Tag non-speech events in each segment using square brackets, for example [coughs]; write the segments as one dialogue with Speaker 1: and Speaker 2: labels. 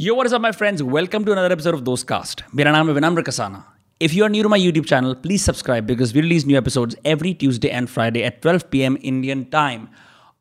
Speaker 1: Yo verse is up friends welcome to another episode of Dostcast मेरा नाम है Vinamra Kasana if you are new my YouTube channel please subscribe because we release new episode every Tuesday and Friday at twelve P M Indian time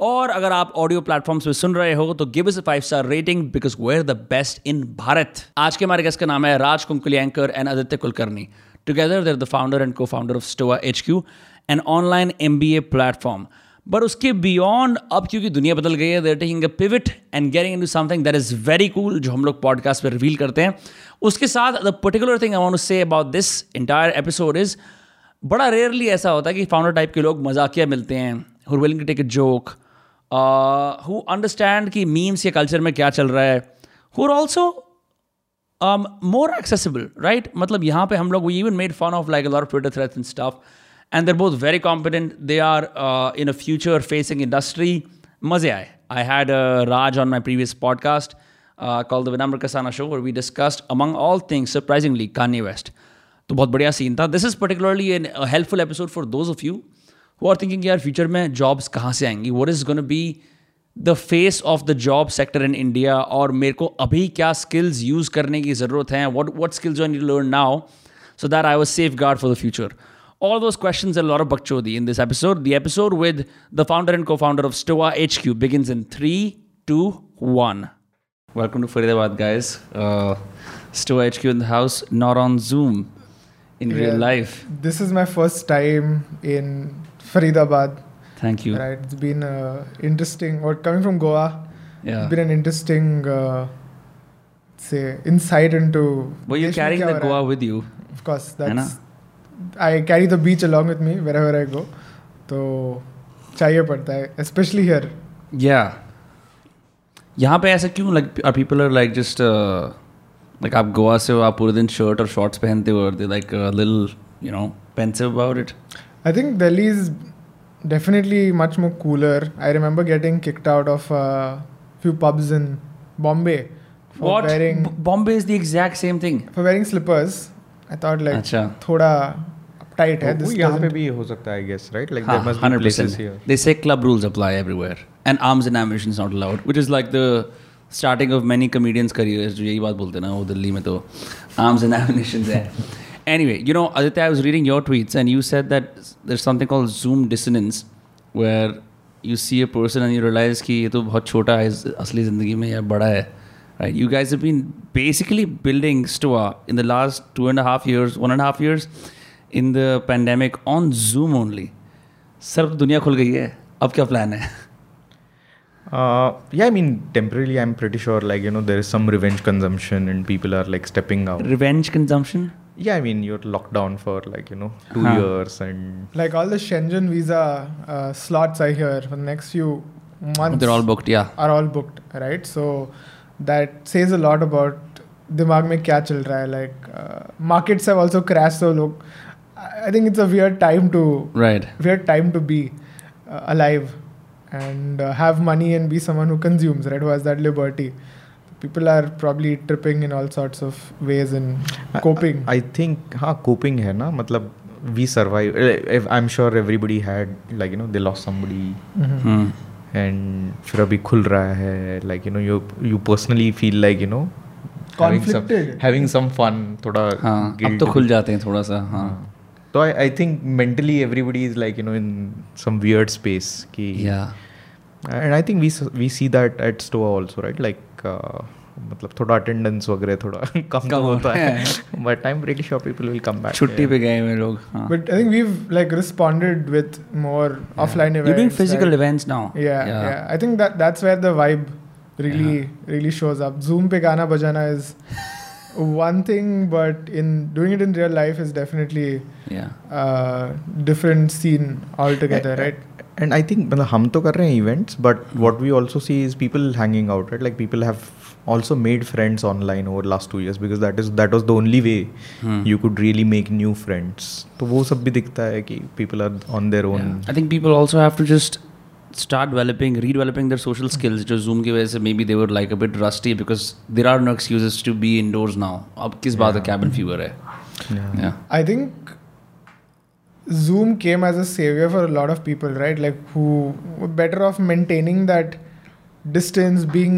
Speaker 1: और अगर आप audio platforms पे सुन रहे हो तो give is five star rating because we are the best in Bharat आज के हमारे गेस्ट का नाम है Raj कुंकुली anchor and Aditya Kulkarni together they're the founder and co founder of Stoa H Q and online M B A platform but उसके beyond अब क्योंकि दुनिया बदल गई है they're taking a pivot and getting into something that is very cool जो हम लोग पॉडकास्ट पर रिवील करते हैं उसके साथ द पर्टिकुलर थिंग अमाउंट से about this entire episode is बड़ा रेयरली ऐसा होता है कि फाउंडर टाइप के लोग मजाकिया मिलते हैं who willing to take a joke who understand कि मीम्स या कल्चर में क्या चल रहा है who are also more accessible right मतलब यहाँ पे हम लोग we even made fun of like lore Twitter threads and stuff and they're both very competent. They are uh, in a future facing industry. Maze I had uh, Raj on my previous podcast uh, called the Vinamra Kasana Show, where we discussed, among all things, surprisingly, Kanye West. तो बहुत बढ़िया scene था this is particularly an helpful episode for those of you who are thinking यार future में jobs कहाँ से आएंगी what is gonna be the face of the job sector in India और मेरे को अभी क्या स्किल्स यूज़ करने की ज़रूरत है what what skills I need learn now so that I was safeguard for the future all those questions and a lot of bakchodi in this episode. The episode with the founder and co-founder of Stoa HQ begins in three, two, one. Welcome to Faridabad, guys. Uh, Stoa HQ in the house, not on Zoom, in yeah, real life.
Speaker 2: This is my first time in Faridabad.
Speaker 1: Thank you. Right,
Speaker 2: it's been uh, interesting. Or coming from Goa, yeah. it's been an interesting, uh, say, insight into.
Speaker 1: Were you carrying the Goa with you?
Speaker 2: Of course, that's I carry the beach along with me wherever I go तो चाहिए पड़ता है
Speaker 1: specially here या यहाँ पे ऐसा क्यों like are people are like just like आप गोवा से हो आप पूरे दिन शर्ट और शॉर्ट्स पहनते हो they like lil you know pensive about it I think Delhi is
Speaker 2: definitely much more cooler I remember getting kicked out of few pubs in Bombay
Speaker 1: What? Wearing, B- Bombay is the exact same thing. For wearing
Speaker 2: I thought like अच्छा थोड़ा tight है this तो यहां पे
Speaker 3: भी
Speaker 2: हो सकता
Speaker 3: है I guess right like there must be
Speaker 1: places here they
Speaker 3: say
Speaker 1: club rules apply everywhere and arms and ambition is not allowed which is like the starting of many comedians careers जो यही बात बोलते हैं ना वो दिल्ली में तो arms and ambition है anyway you know Aditya I was reading your tweets and you said that there is something called Zoom dissonance where you see a person and you realize कि ये तो बहुत छोटा है असली ज़िंदगी में या बड़ा है right? You guys have been basically building Stoa in the last two and a half years, one and a half years in the pandemic on Zoom only. Sir, दुनिया खुल गई है अब क्या प्लान
Speaker 3: है uh, yeah, I mean, temporarily, I'm pretty sure, like, you know, there is some revenge consumption and people are, like, stepping out.
Speaker 1: Revenge consumption?
Speaker 3: Yeah, I mean, you're locked down for, like, you know, 2 huh. years
Speaker 2: and. Like, all the Shenzhen visa uh, slots I hear for the next few months. They're all booked, yeah. Are all booked, right? So, that says a lot about दिमाग में क्या चल रहा है like markets have also crash तो लोग I think it's a weird time to right weird time to be alive and uh, have money and be someone who consumes, right? Who has that liberty. People are probably tripping in all sorts of ways in
Speaker 3: coping. I, I think, हाँ, coping है ना मतलब we survive. I'm sure everybody had like you know they lost somebody. Mm-hmm. Mm. And फिर अभी खुल रहा है like you know you you personally feel like you know having some fun थोड़ा हाँ, अब तो खुल जाते हैं थोड़ा सा हाँ।, हाँ तो I I think mentally everybody is like you know in some weird space कि and I think we we see that at Stoa also right like मतलब थोड़ा अटेंडेंस वगैरह थोड़ा कम कम होता है but I am pretty sure people will come back छुट्टी पे गए
Speaker 1: हैं लोग but I think we have like responded with more offline events you doing physical events now या या I think that that's where the vibe really really shows
Speaker 2: up zoom पे गाना बजाना is one thing but in doing it in real life is definitely yeah uh, different scene altogether I, right and i think matlab
Speaker 3: hum to kar rahe hain events but what we also see is people hanging out right like people have also made friends online over last two years because that is that was the only way hmm. you could really make new friends So वो सब भी दिखता people are on their own yeah. I think people also have to just
Speaker 1: start developing redeveloping their social skills जो zoom की maybe they were like a bit rusty because there are no excuses to be indoors now अब किस बात
Speaker 2: cabin fever yeah. yeah I think Zoom came as a savior for a lot of people, right? Like who were better off maintaining that distance, being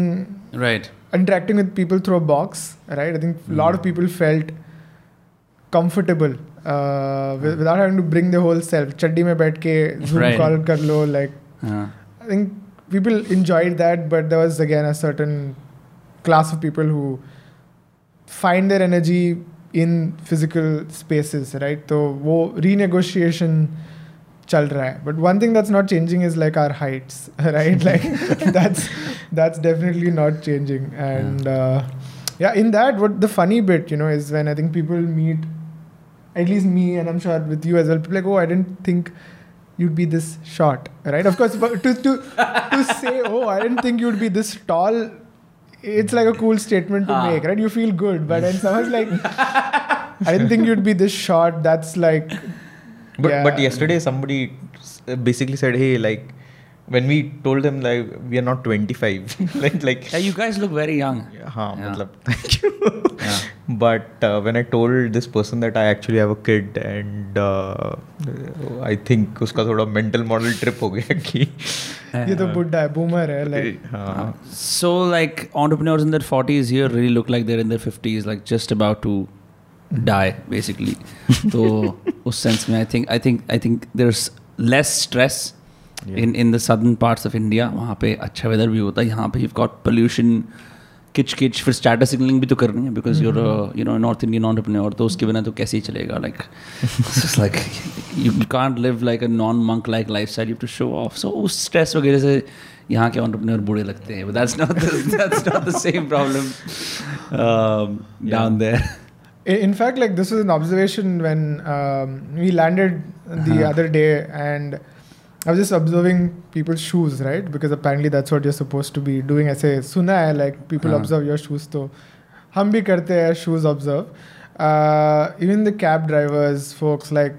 Speaker 2: right interacting with people through a box, right? I think a lot of hmm. people felt comfortable uh, with, hmm. without having to bring their whole self. Chaddi mein baith ke Zoom right. call kar lo, like I think people enjoyed that, but there was again a certain class of people who find their energy in physical spaces, right? So, वो renegotiation but one thing that's not changing is like our heights, [laughs] right? [laughs] like that's that's definitely not changing. And uh, yeah. in that, what the funny bit, you know, is when I think people meet, at least me, and I'm sure with you as well. People like, oh, I didn't think you'd be this short, right? Of course, to to to say, [laughs] oh, I didn't think you'd be this tall. It's like a cool statement to ah. make, right? You feel good, but then someone's like, I didn't think you'd be this short. That's like
Speaker 3: but yeah. but yesterday somebody basically said, hey, like when we told them like we are not 25 [laughs] like like yeah,
Speaker 1: you guys look very young yeah मतलब [laughs] thank you
Speaker 3: yeah. but uh, when I told this person that I actually have a kid and uh, I think उसका थोड़ा mental model trip
Speaker 2: हो गया कि ये तो बुड्ढा है
Speaker 1: boomer है like eh, uh, so like entrepreneurs in their 40s here really look like they're in their 50s like just about to die basically तो उस सेंस में I think I think I think there is less stress in in the southern parts of India वहाँ पे अच्छा weather भी होता है यहाँ पे यू गॉट पोल्यूशन किच किच फिर स्टार्टर सिग्नलिंग भी तो करनी है because you're you know north Indian और तो उसके बिना तो कैसे ही चलेगा like like you can't live like a non monk like lifestyle you to show off so उस स्ट्रेस वगैरह से यहाँ के और बूढ़े लगते हैं [laughs] [laughs]
Speaker 2: in fact like this was an observation when um, we landed the uh-huh. other day and i was just observing people's shoes right because apparently that's what you're supposed to be doing i say suna hai, like people uh-huh. observe your shoes so hum bhi karte hai shoes observe uh, even the cab drivers folks like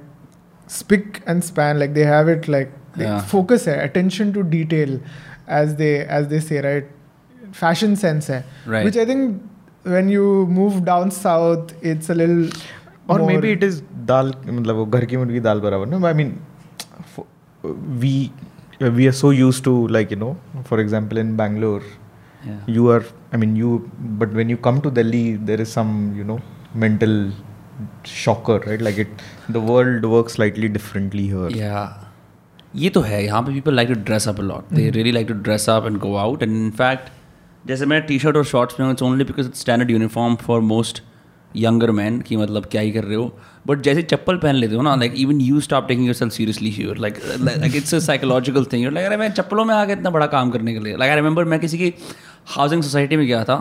Speaker 2: spick and span like they have it like yeah. focus hai, attention to detail as they as they say right fashion sense hai, right. which i think when you move down south, it's a little.
Speaker 3: Or more... maybe it is
Speaker 2: dal,
Speaker 3: मतलब वो घर की मुर्गी दाल बराबर ना. I mean, for, we we are so used to like you know, for example, in Bangalore, yeah. you are. I mean, you. But when you come to Delhi, there is some you know mental shocker, right? Like it, the world works slightly
Speaker 1: differently here. Yeah. ये तो है यहाँ पे people like to dress up a they mm-hmm. really like to dress up and go out and in fact जैसे मैं T shirt और shorts में it's only because standard uniform for most younger man कि मतलब क्या ही कर रहे हो बट जैसे चप्पल पहन लेते हो ना like even you stop taking yourself seriously you're like like it's a psychological thing like अरे मैं चप्पलों में आ गया इतना बड़ा काम करने के लिए लाइक आई रिमेंबर मैं किसी की हाउसिंग सोसाइटी में गया था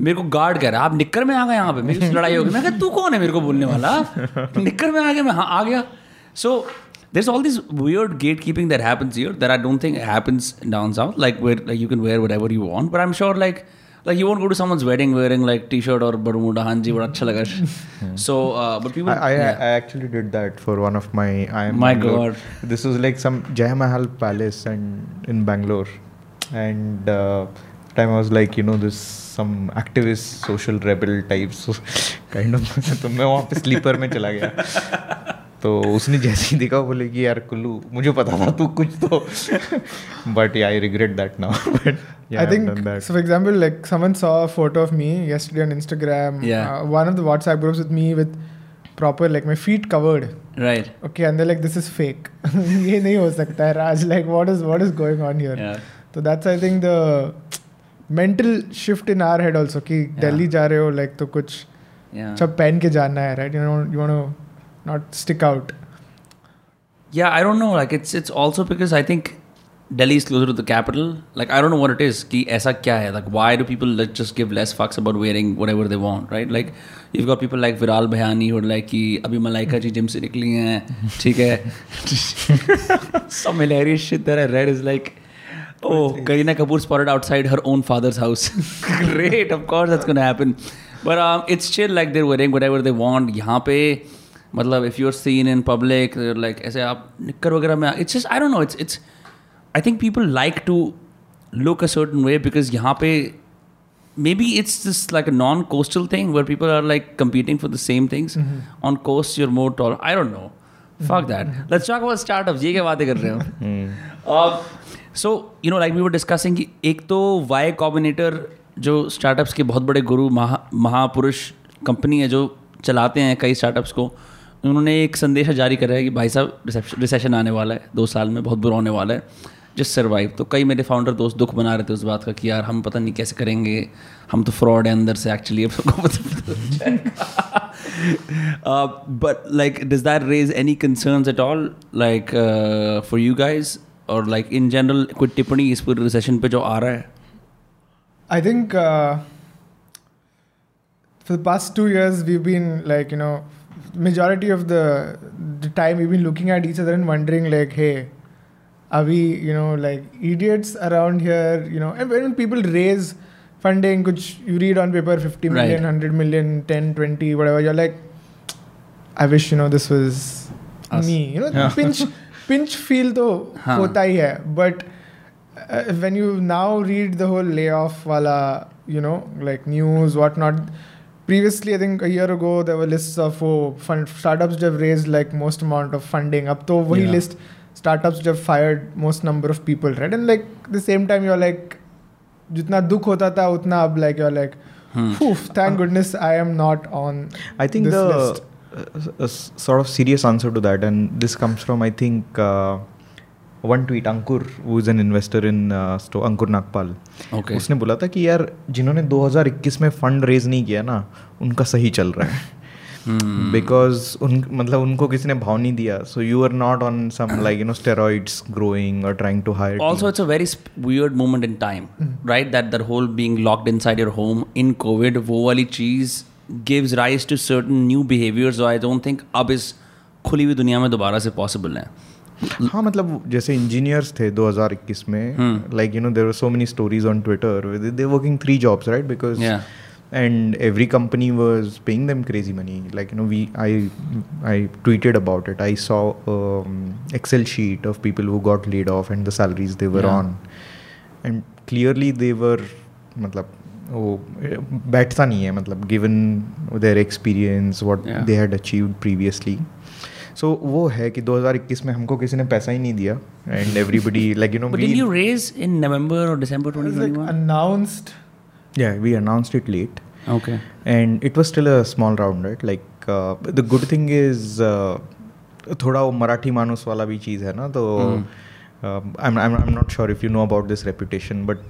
Speaker 1: मेरे को गार्ड कह रहा है आप निक्कर में आ गए यहाँ पे मेरी लड़ाई हो गई मैं तू कौन है मेरे को बोलने वाला निक्कर में आ गया मैं हाँ आ गया so so, there's all this weird gatekeeping that happens here that I don't think happens down south. Like where like you can wear whatever you want, but I'm sure like like you won't go to someone's wedding wearing like t-shirt or bermuda hanji or acha lagash. [laughs] So,
Speaker 3: uh, but people. I, I, yeah. I, actually did that for one of my. I am my Bangalore. God. This was like some Mahal Palace and in Bangalore, and. Uh, time I was like, you know, this some activist, social rebel types, so [laughs] kind of. So I went पे slipper तो उसने जैसे ही देखा बोले कि यार कुल्लू
Speaker 2: मुझे पता था तू कुछ तो but I regret that now but I think so for example like someone saw a photo of me yesterday on Instagram one of the WhatsApp groups with me with proper like my feet covered right okay and they like this is fake ये नहीं हो सकता है Raj like what is what is going on here तो that's I think the mental shift in our head also कि दिल्ली जा रहे हो लाइक तो कुछ सब पहन के जाना है right you know you want not stick out?
Speaker 1: Yeah, I don't know. Like it's it's also because I think Delhi is closer to the capital. Like I don't know what it is. Ki aisa kya hai? Like why do people just give less fucks about wearing whatever they want, right? Like you've got people like Viral Bhayani who are like ki abhi Malaika ji gym se nikli hain. ठीक है Some hilarious shit that I read is like oh Kareena Kapoor spotted outside her own father's house. Great, of course that's going to happen. But um, it's chill like they're wearing whatever they want. यहाँ पे मतलब if you are seen in public like ऐसे आप निक्कर वगैरह में it's I don't know it's it's I think people like to look a certain way because यहाँ पे maybe it's this like a non coastal thing where people are like competing for the same things on coast you're more tall I don't know fuck that let's talk about startup ये क्या बातें कर रहे हो so you know like we were discussing एक तो Y combinator जो startups के बहुत बड़े गुरु महा महापुरुष कंपनी है जो चलाते हैं कई स्टार्टअप्स को उन्होंने एक संदेशा जारी करा है कि भाई साहब रिसेशन आने वाला है दो साल में बहुत बुरा होने वाला है जस्ट सर्वाइव तो कई मेरे फाउंडर दोस्त दुख बना रहे थे उस बात का कि यार हम पता नहीं कैसे करेंगे हम तो फ्रॉड है अंदर से एक्चुअली अब सबको पता but like does that raise any concern at all like for you guys और लाइक इन जनरल कोई टिप्पणी इस पूरे रिसेशन पे जो आ रहा है
Speaker 2: I think for the past two years we been like you know majority of the the time we've been looking at each other and wondering like, hey, are we you know like idiots around here? You know, and when people raise funding, which you read on paper, 50 million, right. 100 million, 10, 20, whatever, you're like, I wish you know this was Us. me. You know, yeah. pinch [laughs] pinch feel though hota hi hai, but. Uh, when you now read the whole layoff wala, you know, like news, whatnot, previously i think a year ago there were lists of oh, fund startups which have raised like most amount of funding up to wahi yeah. list startups which have fired most number of people right and like the same time you're like jitna dukh hota tha utna ab like you're like hmm. thank uh, goodness i am not on i think the
Speaker 3: uh, uh, sort of serious answer to that and this comes from i think uh, one tweet Ankur वो is an investor in store Ankur Nagpal okay okay. उसने बोला था कि यार जिन्होंने 2021 में fund raise नहीं किया ना उनका सही चल रहा है बिकॉज hmm. उन मतलब उनको किसी ने भाव नहीं दिया so you are not on some like you know steroids growing और trying to hire also it's a very
Speaker 1: weird moment in time right that there whole being locked inside your home in COVID वो वाली चीज़ gives rise to certain new behaviours I don't think अब इस खुली हुई दुनिया में दोबारा से पॉसिबल है
Speaker 3: हाँ मतलब जैसे इंजीनियर्स थे 2021 में like you know there so many stories on Twitter they working three jobs right because and every company was paying them crazy money like you know we I I tweeted about it I saw Excel sheet of people who got laid off and the salaries they were on and clearly they were मतलब वो बैठता नहीं है मतलब given their experience what they had achieve previously so so, वो है कि 2021 में हमको किसी ने पैसा ही नहीं दिया and everybody like you know but
Speaker 1: you raise in November और दिसंबर 2021
Speaker 3: अनाउंस्ड
Speaker 2: या we announced
Speaker 3: it
Speaker 2: late
Speaker 1: okay
Speaker 3: and it was still a small round right like the good thing is थोड़ा वो मराठी मानुस वाला भी चीज़ है ना तो I am not sure if you know about this reputation but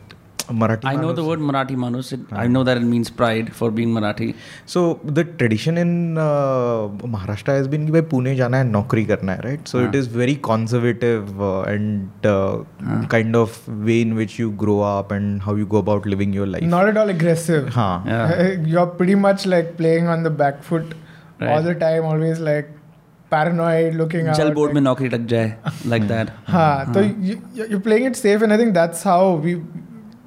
Speaker 1: Marathi. I know the word Marathi Manus. It, I know that it means pride for being Marathi.
Speaker 3: So the tradition in uh, Maharashtra has been by Pune jana and Nokri karna, right? So it is very conservative uh, and uh, kind of way in which you grow up and how you go about living your life.
Speaker 2: Not at all aggressive. Yeah. [laughs] You're pretty much like playing on the back foot right. all the time. Always like paranoid looking Jal board like, mein naukri tak like [laughs] that. हाँ, so you, you're playing
Speaker 1: it safe and
Speaker 2: I think that's how we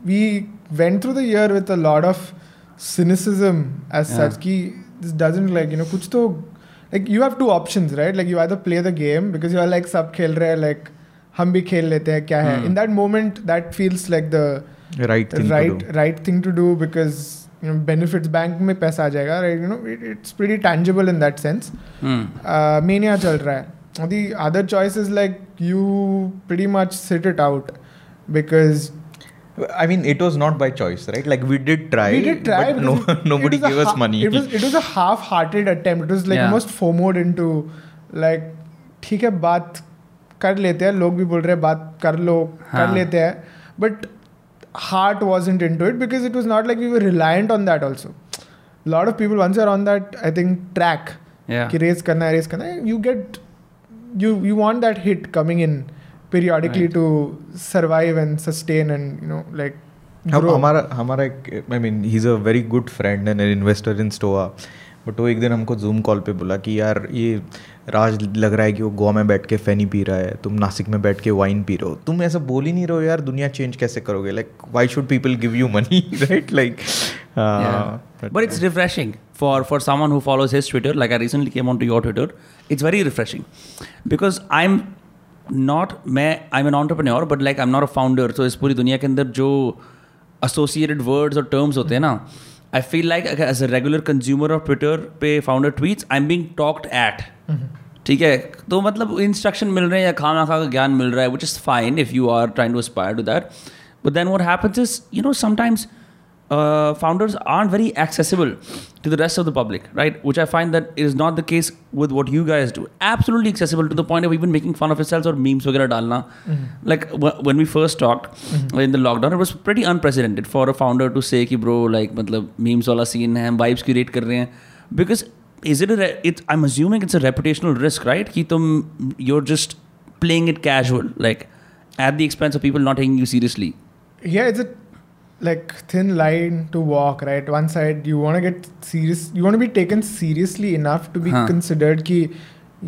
Speaker 2: we went through the year with a lot of cynicism as yeah. such ki this doesn't like you know kuch to like you have two options right like you either play the game because you are like sab khel rahe like hum bhi khel lete hai हम भी in that moment that feels like the right thing right to do. right thing to do because you know benefits bank mein paisa aa jayega right you know it, it's pretty tangible in that sense sense uh mania chal raha hai the other choice is like you pretty much sit it out because
Speaker 3: I mean, it was not by choice, right? Like we did try. but [laughs] nobody gave us money.
Speaker 2: It was a half-hearted attempt. It was like yeah. almost fomo into like, ठीक है बात कर लेते हैं लोग भी बोल रहे हैं बात कर लो but heart wasn't into it because it was not like we were reliant on that also. A lot of people once you are on that I think track yeah. कि raise करना you get you you want that hit coming in. periodically right. to survive and sustain and you know like grow.
Speaker 3: हमारा हमारा एक I mean he is a very good friend and an investor in Stoa but वो एक दिन हमको Zoom call पे बोला कि यार ये राज लग रहा है कि वो गोवा में बैठ के फैनी पी रहा है तुम नासिक में बैठ के वाइन पी रहे हो तुम ऐसा बोल ही नहीं रहे हो यार दुनिया चेंज कैसे करोगे
Speaker 1: like why should
Speaker 3: people give you money right
Speaker 1: like but it's refreshing for for for who follows who Twitter like I recently came on to your Twitter it's very refreshing because I am not मैं I am an और but like I am not a founder so इस पूरी दुनिया के अंदर जो associated words और terms होते हैं ना I feel like as a regular consumer of Twitter पे founder tweet I am being talked at ठीक है तो मतलब इंस्ट्रक्शन मिल रहे हैं या खाना खा का ज्ञान मिल रहा है which is fine if you are trying to aspire to that but then what happens is you know sometimes uh, founders aren't very accessible to the rest of the public, right? Which I find that is not the case with what you guys do. Absolutely accessible to the point of even making fun of yourselves or memes वगैरह dalna. Mm-hmm. Like w- when we first talked mm-hmm. in the lockdown, it was pretty unprecedented for a founder to say ki bro like मतलब memes वाला scene है, vibes curate कर रहे हैं. Because is it a re- it, I'm assuming it's a reputational risk, right? कि तुम you're just playing it casual, like at the expense of people not taking you seriously.
Speaker 2: Yeah, it's a like thin line to walk right one side you want to get serious you want to be taken seriously enough to be huh. considered ki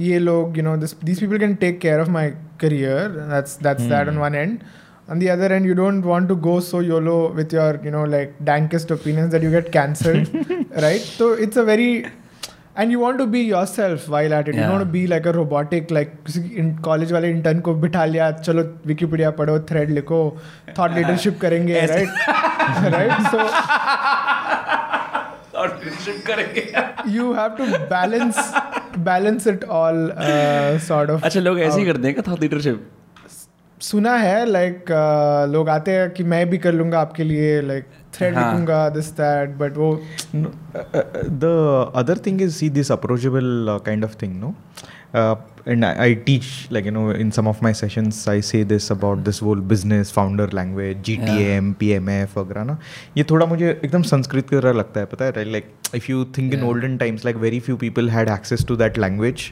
Speaker 2: ye log you know this these people can take care of my career that's that's that on hmm. one end on the other end you don't want to go so yolo with your you know like dankest opinions that you get cancelled [laughs] right so it's a very and you want to be yourself while at it you want be like a robotic like किसी college वाले intern को बिठा लिया चलो Wikipedia पढ़ो thread लिखो thought leadership करेंगे right right so you have to balance balance it all sort of अच्छा लोग ऐसे ही करते हैं
Speaker 1: थॉट लीडरशिप
Speaker 2: सुना है लाइक like, uh, लोग आते हैं कि मैं भी कर लूँगा आपके लिए लाइक like, थ्रेड हाँ. लिखूंगा दिस दैट बट वो the
Speaker 3: other thing is see this approachable kind of thing no and I teach like you know in some of my sessions I say this about this whole business founder language G T M P M F वगैरह ना ये थोड़ा मुझे एकदम संस्कृत की तरह लगता है पता है like if you think in olden times like very few people had access to that language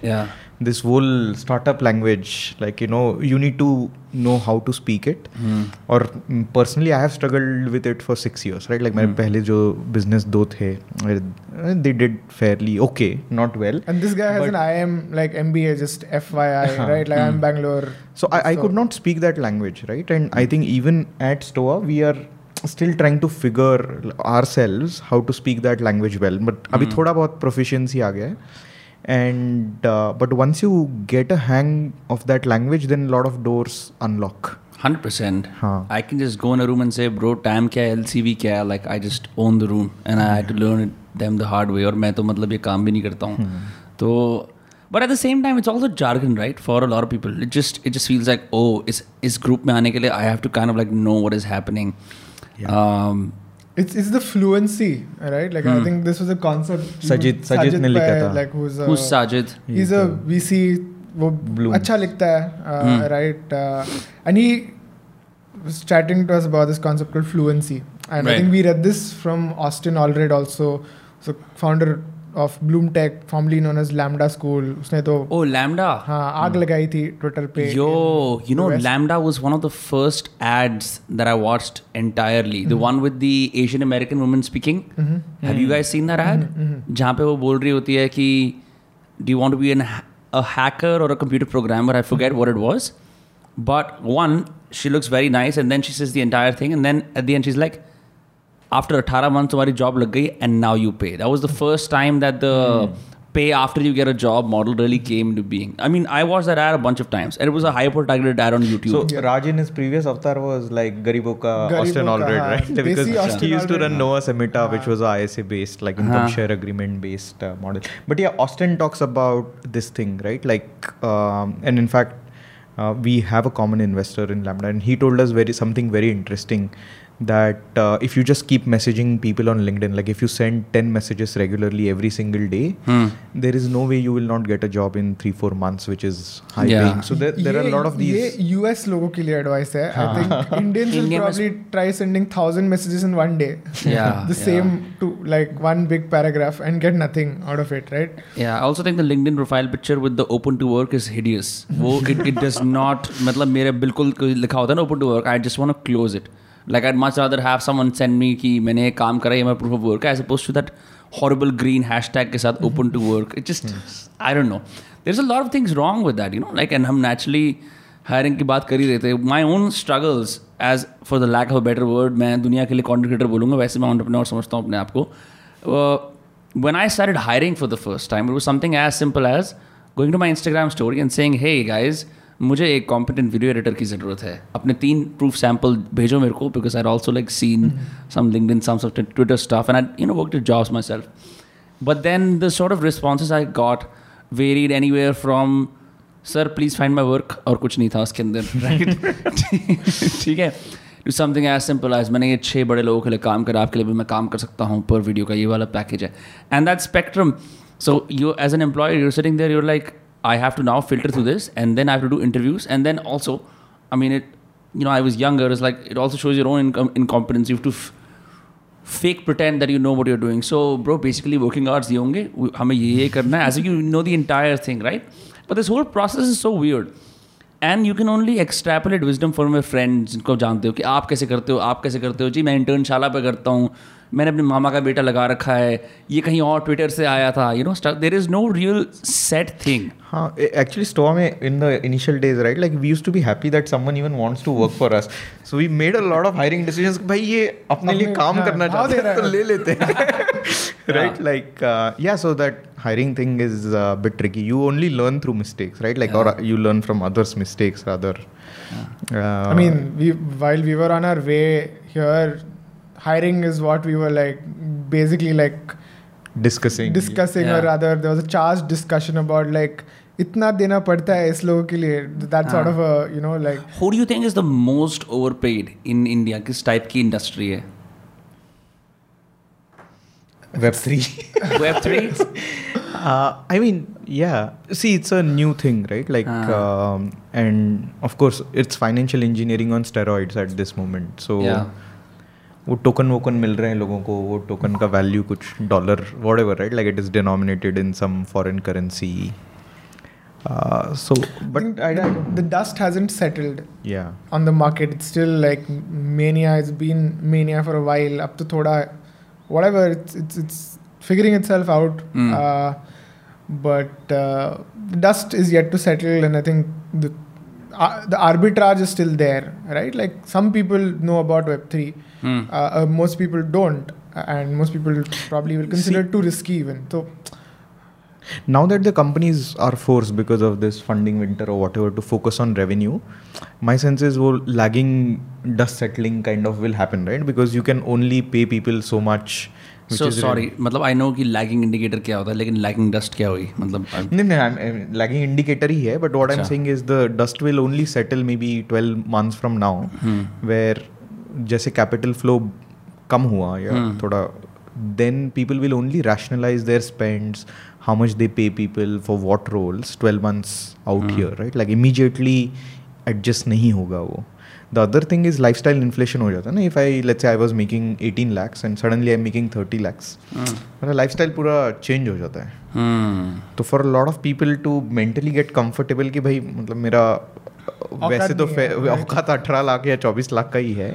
Speaker 3: this whole startup language like you know you need to know how to speak it hmm. or mm, personally i have struggled with it for 6 years right like my hmm. pehle jo business do the eh, eh, they did fairly okay not well and this guy
Speaker 2: has an im like mba just fyi uh-huh. right like i'm hmm. bangalore so I, I
Speaker 3: could not speak that language right and i think even at stoa we are still trying to figure ourselves how to speak that language well. But but अभी थोड़ा बहुत proficiency आ गया है and uh, but once you get a hang of that language then a lot of doors unlock
Speaker 1: 100% huh. i can just go in a room and say bro time kya lcv kya like i just own the room and i had to learn it them the hard way or main to matlab ye kaam bhi nahi karta hu to hmm. but at the same time it's also jargon right for a lot of people it just it just feels like oh is is group mein aane ke liye i have to kind of like know what is happening
Speaker 2: um it's it's the fluency, right? Like mm. I hmm. think this was a concept. Sajid
Speaker 3: Sajid, Sajid ne likha
Speaker 2: tha. Like who's
Speaker 1: a,
Speaker 2: who's Sajid? He's a VC. वो Bloom. अच्छा लिखता है right and he was chatting to us about this concept called fluency and right. i think we read this from austin allred also so founder of Bloom take formerly known as Lambda school
Speaker 1: उसने तो ओ oh, lambda
Speaker 2: हाँ आग hmm. लगाई थी Twitter पे
Speaker 1: yo you know Lambda was one of the first ads that I watched entirely the one with the Asian American women speaking have you guys seen that ad जहां पे वो बोल रही होती है कि do you want to be an a hacker और a computer programmer I forget what it was but one she looks very nice and then she says the entire thing and then at the end she is like after 18 months tumhari job lag and now you pay that was the first time that the pay after you get a job model really came into being i mean i
Speaker 3: watched that ad a bunch
Speaker 1: of times
Speaker 3: and it was a hyper
Speaker 1: targeted ad on
Speaker 3: youtube so yeah. raj in his previous avatar was like garibo austin allred right [laughs] because he used to run noah semita which was an isa based like income share agreement based uh, model but yeah austin talks about this thing right like um, and in fact uh, we have a common investor in lambda and he told us very something very interesting that uh, if you just keep messaging people on LinkedIn, like if you send 10 messages regularly every single day, hmm. there is no way you will not get a job in 3 4 months, which is high yeah. paying.
Speaker 2: So there, there are a lot of these. US लोगों के लिए advice है. I think [laughs] Indians will probably try sending 1000 messages in one day. Yeah. [laughs] the same to like one big paragraph and get nothing out of it, right?
Speaker 1: Yeah. I also think the LinkedIn profile picture with the open to work is hideous. वो it, it does not मतलब मेरा बिल्कुल लिखा होता है open to work. I just want to close it. Like at much other have someone send me कि मैंने ये काम करा ये मैं प्रूफ ऑफ वर्क है as oppose to that horrible green hashtag के साथ open to work it just I don't know there is a lot of things wrong with that you know like and हम naturally hiring की बात कर ही रहे थे my own struggles as for the lack of a better word मैं दुनिया के लिए कॉन्ट्रीब्यूटर बोलूँगा वैसे मैं अपने और समझता हूँ अपने आप को one I start hiring for the first time something as simple as going to my Instagram story and saying hey guys मुझे एक कॉम्पिटेंट वीडियो एडिटर की ज़रूरत है अपने तीन प्रूफ सैम्पल भेजो मेरे को because I also like seen some in some Twitter staff and I you know work jobs myself but then the sort of response I got varied anywhere from sir please find my work और कुछ नहीं था उसके अंदर right [laughs] [laughs] ठीक है to something as simple as मैंने ये छः बड़े लोगों के लिए काम करा आपके लिए भी मैं काम कर सकता हूँ पर वीडियो का ये वाला पैकेज है and that spectrum so you as an employ you're sitting there you're like I have to now filter through this, and then I have to do interviews, and then also, I mean, it. You know, I was younger. It's like it also shows your own incom- incompetence. You have to f- fake pretend that you know what you're doing. So, bro, basically working hours ये होंगे हमें ये ये करना है. As if you know the entire thing, right? But this whole process is so weird. And you can only extrapolate wisdom for my friend जिनको जानते हो कि आप कैसे करते हो आप कैसे करते हो जी मैं इंटर्नशाला पे करता हूँ मैंने अपने मामा का बेटा लगा रखा है ये कहीं और ट्विटर से आया था you know there is no real set thing हाँ
Speaker 3: एक्चुअली स्टोर में in the initial days right like we use to be happy that someone even wants to work for us so we made a lot of hiring decisions भाई ये अपने लिए काम हाँ, करना हाँ, चाहते हैं तो ले लेते हैं राइट लाइक या so that hiring thing is bit tricky you only learn through mistakes right like और you learn from others mistakes other
Speaker 2: I mean we while we were on while way were hiring is what we were like basically like discussing discussing or rather there was a charged discussion about like itna dena padta hai is logo ke liye that ah. sort of a you know like
Speaker 1: who do you think is the most overpaid in india kis type ki industry hai
Speaker 3: web3 [laughs]
Speaker 1: web3 uh,
Speaker 3: i mean yeah see it's a new thing right like ah. um, and of course it's financial engineering on steroids at this moment so वो token वोकन मिल रहे हैं लोगों को वो token का value कुछ dollar
Speaker 2: whatever right like it is denominated in some foreign currency dust has settled on the market it still like mania is been mania for a while अब तो थोड़ा whatever it's it's figuring itself out but dust is yet to settle and I think the arbitrage is still there right like some people know about web three Mm. Uh, most people don't, and most people probably will consider See, too risky even. So
Speaker 3: now that the companies are forced because of this funding winter or whatever to focus on revenue my sense is well, lagging dust settling kind of will happen right because you can only pay people so much sorry, sorry मतलब I know कि lagging indicator क्या होता है लेकिन lagging dust क्या हुई मतलब नहीं नहीं lagging indicator ही है but what I'm saying is the dust will only settle maybe 12 months from now, hmm. where. जैसे कैपिटल फ्लो कम हुआ या hmm. थोड़ा then people will only rationalise their spends how much they pay people for what roles twelve months out here right like immediately adjust नहीं होगा वो the other thing is life style inflation हो जाता है ना if I let's I was making eighteen lakhs and suddenly I am making thirty lakhs मेरा life style पूरा change हो जाता है हम्म। तो for lot of people to mentally get comfortable कि भाई मतलब मेरा वैसे तो औकात अठारह लाख या चौबीस लाख का ही है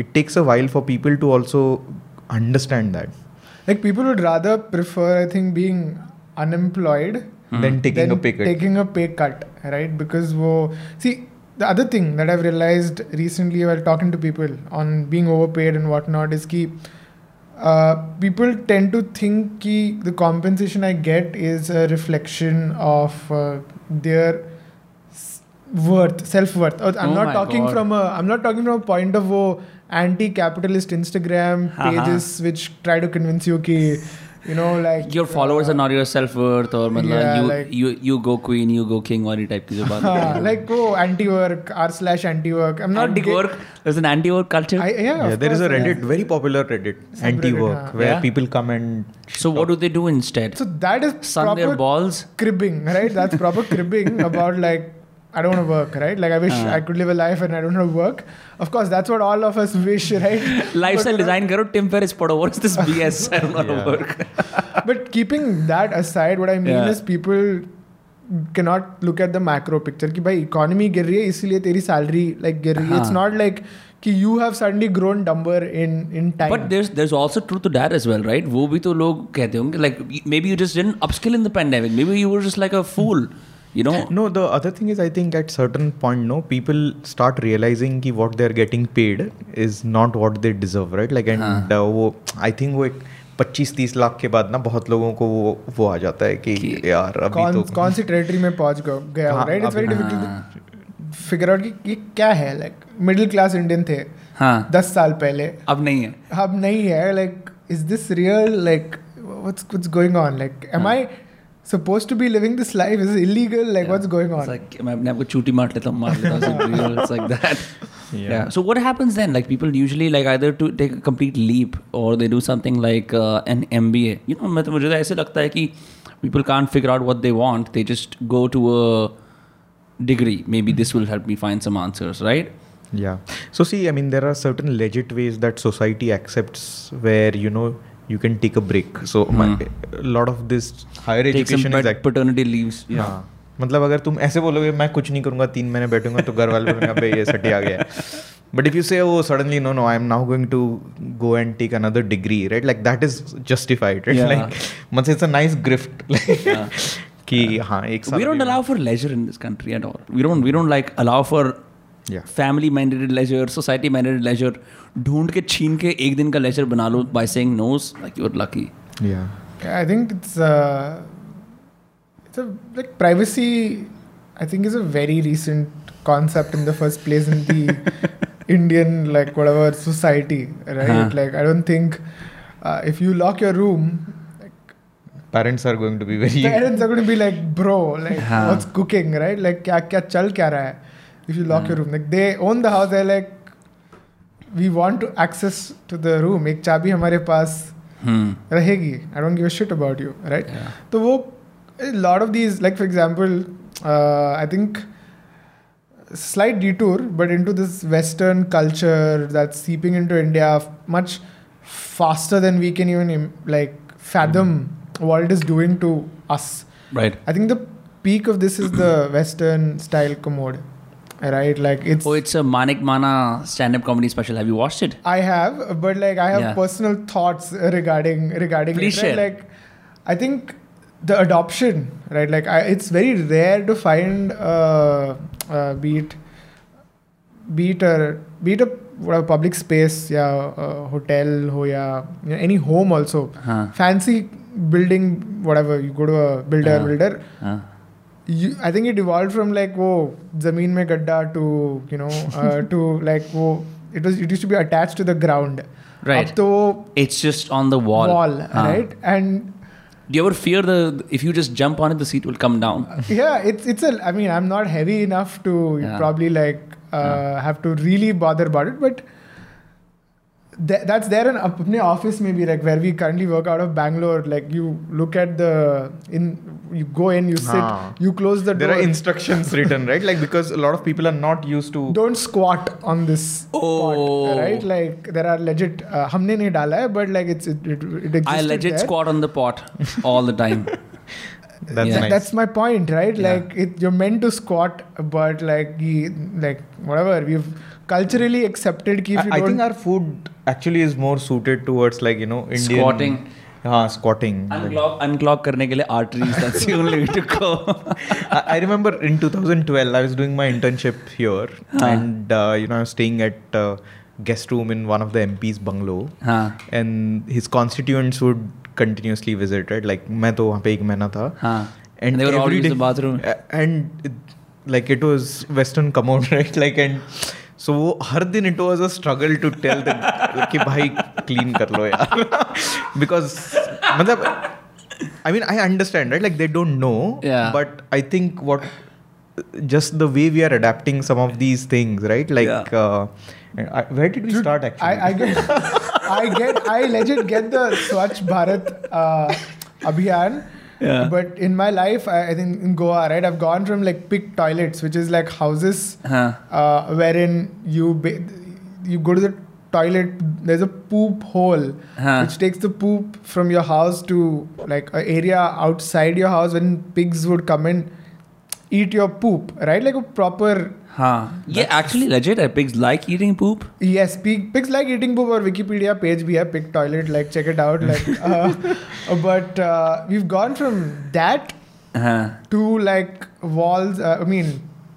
Speaker 3: it takes a while for people to also understand that
Speaker 2: like people would rather prefer I think being unemployed Then taking then a pay cut. Taking a pay cut, right? Because wo, see, the other thing that I've realized recently while talking to people on being overpaid and whatnot is ki, uh, people tend to think ki the compensation I get is a reflection of uh, their worth self worth oh, i'm oh not talking God. from a i'm not talking from a point of oh, anti capitalist instagram [laughs] pages which try to convince you okay you know like
Speaker 1: your followers uh, are not your self worth or yeah, you like, you you go queen you go king वाली type की [laughs] जो
Speaker 2: like oh anti work r slash
Speaker 1: anti work I'm not anti work there's an anti work culture
Speaker 3: I, yeah, yeah there course, is a Reddit yeah. very popular Reddit anti work yeah. where yeah. people come and
Speaker 1: so talk. what do they do instead
Speaker 2: so that is sun their balls cribbing right that's proper cribbing [laughs] about like I don't want to work, right? Like I wish uh-huh. I could live a life and I don't want to work. Of course, that's what all of us wish, right?
Speaker 1: [laughs] Lifestyle uh, design karo Tim
Speaker 2: Ferriss
Speaker 1: podo. What's this BS? [laughs] I don't want to work.
Speaker 2: [laughs] but keeping that aside, what I mean yeah. is people cannot look at the macro picture कि भाई economy गिर रही है इसीलिए तेरी salary like गिर It's not like कि you have suddenly grown dumber in in time.
Speaker 1: But there's there's also truth truth to that as well right वो भी तो लोग कहते होंगे like may just you just didn't upskill in the pandemic maybe you
Speaker 3: you know no the other thing is I think at certain point no people start realising कि what they are getting paid is not what they deserve right like and वो I think वो एक
Speaker 2: पच्चीस तीस लाख के बाद ना बहुत
Speaker 3: लोगों को वो वो
Speaker 2: आ
Speaker 3: जाता
Speaker 2: है कि, यार अभी कौन, तो कौन सी टेरिटरी में पहुंच गया right it's very difficult figure out कि ये क्या है लाइक मिडिल क्लास इंडियन थे हाँ दस साल पहले
Speaker 1: अब नहीं है अब नहीं
Speaker 2: है like is this real like what's going on like am I supposed to be living this life? Is illegal? Like, yeah. what's going on? It's
Speaker 1: like, never chuti It's like that. [laughs] Yeah. yeah. So what happens then? Like people usually like either to take a complete leap or they do something like uh, an MBA. You know, मुझे तो ऐसे लगता है people can't figure out what they want. They just go to a degree. Maybe this will help me find some answers, right?
Speaker 3: Yeah. So see, I mean, there are certain legit ways that society accepts where you know you can take a break. So hmm. my, a lot of this higher take education is like
Speaker 1: paternity leaves. Yeah. हाँ
Speaker 3: मतलब अगर तुम ऐसे बोलोगे मैं कुछ नहीं करूँगा तीन महीने बैठूंगा तो घर वाले बोलेंगे ये सटी आ गया बट इफ यू से वो suddenly no no I am now going to go and take another degree right like that is justified right like मतलब इट्स अ नाइस गिफ्ट
Speaker 1: कि हाँ एक we don't allow for leisure in this country at all we don't we don't like allow for family minded laser society minded laser ढूंढ के छीन के एक दिन का लेजर बना लो by saying nose like you are lucky
Speaker 2: या I think it's it's like privacy I think is a very recent concept in the first place in the Indian like whatever society, right? Huh. Like I don't think uh, if you lock your room,
Speaker 3: like, parents are going to be very
Speaker 2: parents are going to be like, bro, like huh. what's cooking, right? Like क्या क्या चल क्या रहा है? if you lock mm. your room like they own the house they're like we want to access to the room एक चाबी हमारे पास hmm. रहेगी I don't give a shit about you right तो a lot of these, like for example, uh, I think slight detour but into this western culture that's seeping into india much faster than we can even Im- like fathom mm. what it is doing to us right i think the peak of this is the western style commode right
Speaker 1: like it's oh it's a manik mana stand-up comedy special have you watched it
Speaker 2: i have but like i have yeah. personal thoughts regarding regarding Please it, right? like i think the adoption right like I, it's very rare to find a, uh, uh, be it be it a be it a whatever, public space yeah hotel ho yeah, you know, any home also huh. fancy building whatever you go to a builder uh builder uh you, I think it evolved from like wo zameen mein gadda to you know uh, [laughs] to like wo it was
Speaker 1: it
Speaker 2: used to be attached to the ground.
Speaker 1: Right. So it's just on the wall. Wall,
Speaker 2: ah. right? And
Speaker 1: do you ever fear the if you just jump on it, the seat will come down?
Speaker 2: [laughs] yeah, it's it's a. I mean, I'm not heavy enough to yeah. probably like uh, yeah. have to really bother about it, but th- that's there in apne office maybe like where we currently work out of Bangalore. Like you look at the in you go in, you sit, ah. you close the there door. There are instructions written, right? Like because a lot of people are not used to don't squat on this oh. pot, right? Like there are legit uh, dala but like it's it it, it exists. I legit there. squat
Speaker 1: on the pot all the time. [laughs] that's yeah. nice. that's my point, right? Yeah. Like it, you're meant to squat, but
Speaker 2: like like whatever we've culturally accepted.
Speaker 3: Ki I, I think our food actually is more suited towards like you know Indian squatting. हाँ squatting unclog
Speaker 1: unclog करने के लिए arteries that's the only way to go
Speaker 3: I remember in 2012 I was doing my internship here and you know I was staying at guest room in one of the MP's bungalow, हाँ. and his constituents would continuously visit. Right, like मैं तो वहाँ पे एक महीना था.
Speaker 1: हाँ. And, and they were all in the bathroom.
Speaker 3: And it, like it was Western commode, [laughs] right? So so, वो हर दिन it was a struggle to tell the कि भाई क्लीन कर लो यार बिकॉज मतलब I mean I understand right like they don't know but I think what just the way we are adapting some of these things, right? Like, yeah. uh, I, where did we Dude, start
Speaker 2: actually? I, I get, I get, I legit get the Swachh Bharat uh, Abhiyan Yeah. But in my life, I, I, think in Goa, right, I've gone from like pig toilets, which is like houses, huh. uh, wherein you ba- you go to the toilet. There's a poop hole, huh. which takes the poop from your house to like an area outside your house, when pigs would come in, eat your poop, right? Like a proper
Speaker 1: हाँ ये actually legit है pigs like eating poop
Speaker 2: yes pigs like eating poop और Wikipedia page भी है pig toilet like check it out like but we have gone from that to like walls I mean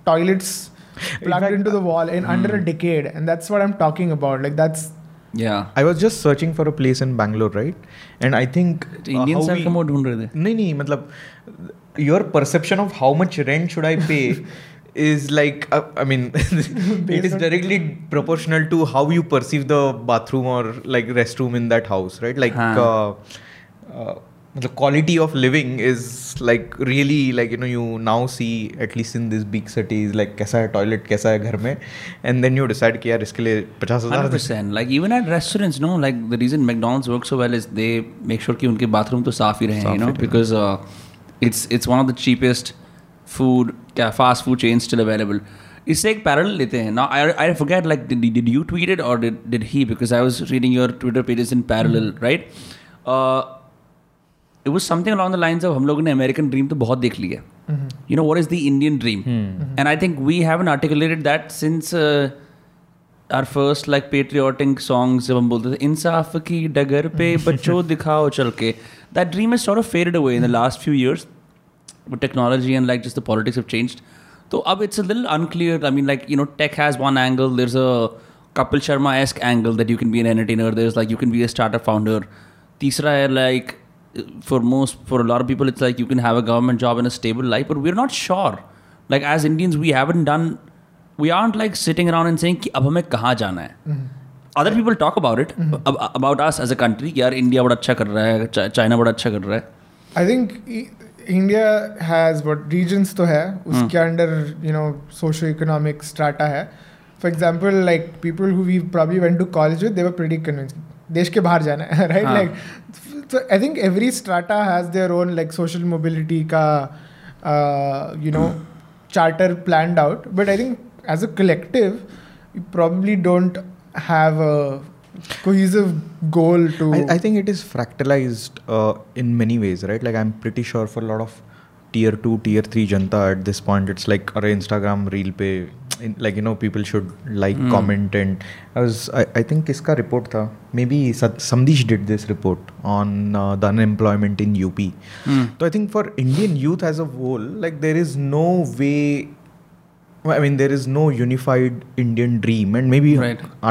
Speaker 2: toilets plugged into the wall in mm. under a decade and that's what i'm talking about like that's yeah i was just searching
Speaker 3: for a place in bangalore right and i think uh, indians
Speaker 1: have come out no
Speaker 3: nahi matlab your perception of how much rent should i pay is like uh, I mean, [laughs] it is [laughs] directly proportional to how you perceive the bathroom or like restroom in that house, right? Like uh, uh, the quality of living is like really like you know you now see at least in these big cities like kaisa hai toilet kaisa hai ghar mein, and then you decide ki yaar iske liye 50,000.
Speaker 1: like even at restaurants, no, like the reason McDonald's works so well is they make sure ki unke bathroom to safi rahe, you know, because it's it's one of the cheapest food क्या fast food chain still available इससे एक parallel लेते हैं ना I I forget like did you tweet it और did he because I was reading your Twitter pages in parallel right it was something along the lines of हम लोगों ने American dream तो बहुत देख लिया you know what is the Indian dream
Speaker 3: and
Speaker 1: I think we have an articulated that since are first like patriotic songs जब हम बोलते थे इंसाफ की डगर पे बच्चों [laughs] दिखाओ चल के that dream is sort of faded away in the last few years with technology and like just the politics have changed. So up it's a little unclear. I mean, like you know, tech has one angle. There's a Kapil Sharma esque angle that you can be an entertainer. There's like you can be a startup founder. Tisra, like for most for a lot of people, it's like you can have a government job and a stable life. But we're not sure. Like as Indians, we haven't done. We aren't like sitting around and saying, "Ki ab hame kaha jana hai." Mm-hmm. Other people talk about it about us as China country यार India
Speaker 2: I think. India has what reasons तो है hmm. उसके under you know socio economic strata है for example like people who we probably went to college with they were pretty convince देश के बाहर जाना है राइट लाइक तो I think every strata has their own like social mobility का you know charter plan out but I think as a collective you probably don't have cohesive goal to.
Speaker 3: I, I think it is fractalized uh, in many ways, right? Like I'm pretty sure for a lot of tier two, tier three janta at this point, it's like our Instagram reel pe, in, like you know, people should like, mm. comment, and I was I, I think iska report tha. Maybe sandish did this report on uh, the unemployment in UP. Mm. So I think for Indian youth as a whole, like there is no way I mean there is no unified Indian dream, and maybe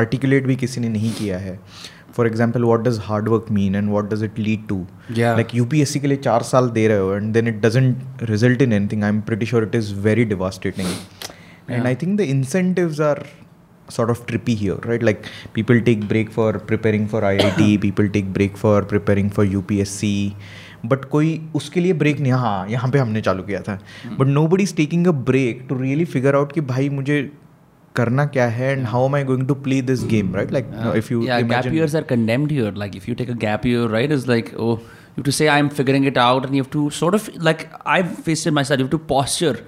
Speaker 3: articulate भी किसी ने नहीं किया है. For example what does hard work mean and what does it lead to like you P S C के लिए चार साल दे रहे हो and then it doesn't result in anything I am pretty sure it is very devastating and I think the incentives are sort of trippy here right like people take break for preparing for iit [coughs] people take break for preparing for upsc but कोई उसके लिए break नहीं हाँ यहाँ पे हमने चालू किया था but nobody is taking a break to really figure out कि भाई मुझे करना क्या है and how am I going to
Speaker 1: play this game right like if you gap years are condemned here like if you take a gap year right is like oh you to say I am figuring it out and you have to sort of like I face myself to posture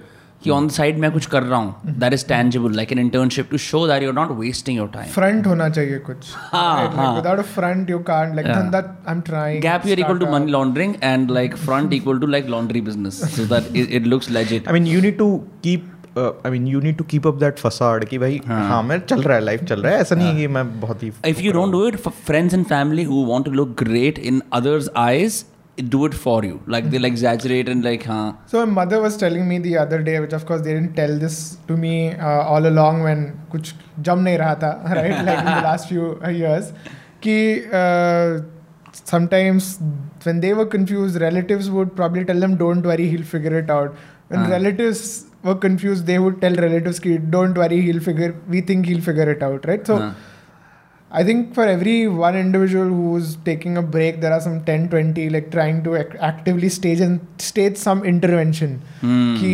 Speaker 1: कि on the side मैं कुछ कर रहा हूँ that is tangible like an internship to show that you are not wasting your time
Speaker 2: front होना चाहिए कुछ without a front you can't like then that I am trying
Speaker 1: gap year equal to money laundering and like front equal to like laundry
Speaker 3: business so that it looks legit I mean you need to keep I mean you need to keep up that facade कि भाई हाँ, हाँ मैं चल रहा है life चल रहा है ऐसा हाँ. नहीं कि मैं बहुत ही if you don't do it friends and
Speaker 1: family who want to look great in others eyes do it for you. Like they'll exaggerate and like, huh.
Speaker 2: So my mother was telling me the other day, which of course they didn't tell this to me uh, all along when kuch jam nahi raha tha, [laughs] right? like in the last few uh, years, ki uh, sometimes when they were confused, relatives would probably tell them, "Don't worry, he'll figure it out." When uh. relatives were confused, they would tell relatives, "Ki don't worry, he'll figure. We think he'll figure it out." Right? So. Ah. I think for every one individual who's taking a break, there are some 10, 20, like trying to ac- actively stage and stage some intervention. Hmm. कि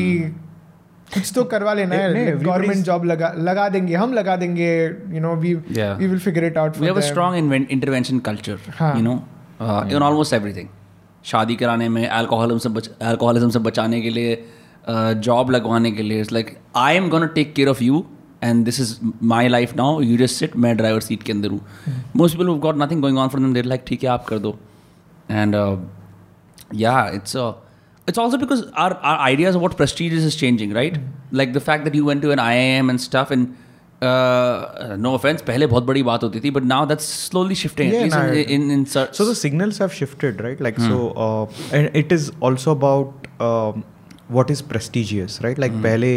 Speaker 2: कुछ तो करवा लेना है government job लगा लगा देंगे हम लगा देंगे you know we we will figure
Speaker 1: it out we have a strong intervention culture you know in almost everything शादी कराने में अल्कोहलिज्म से बच अल्कोहलिज्म से बचाने के लिए जॉब लगवाने के लिए it's like I am gonna take care of you and this is my life now you just sit मैं ड्राइवर सीट के अंदर हूँ have hmm. got nothing going on for them, they're like, ठीक है आप कर दो एंड या it's it's also because our, our ideas of what prestige is changing, right? Hmm. Like the fact that you went to an IIM and stuff, and uh, no offense, पहले बहुत बड़ी बात होती थी, but now that's slowly shifting. Yeah, nah, in,
Speaker 3: in, So the signals have shifted, right? Like so, hmm. uh, and it is also about um, what is prestigious, right? Like mm. पहले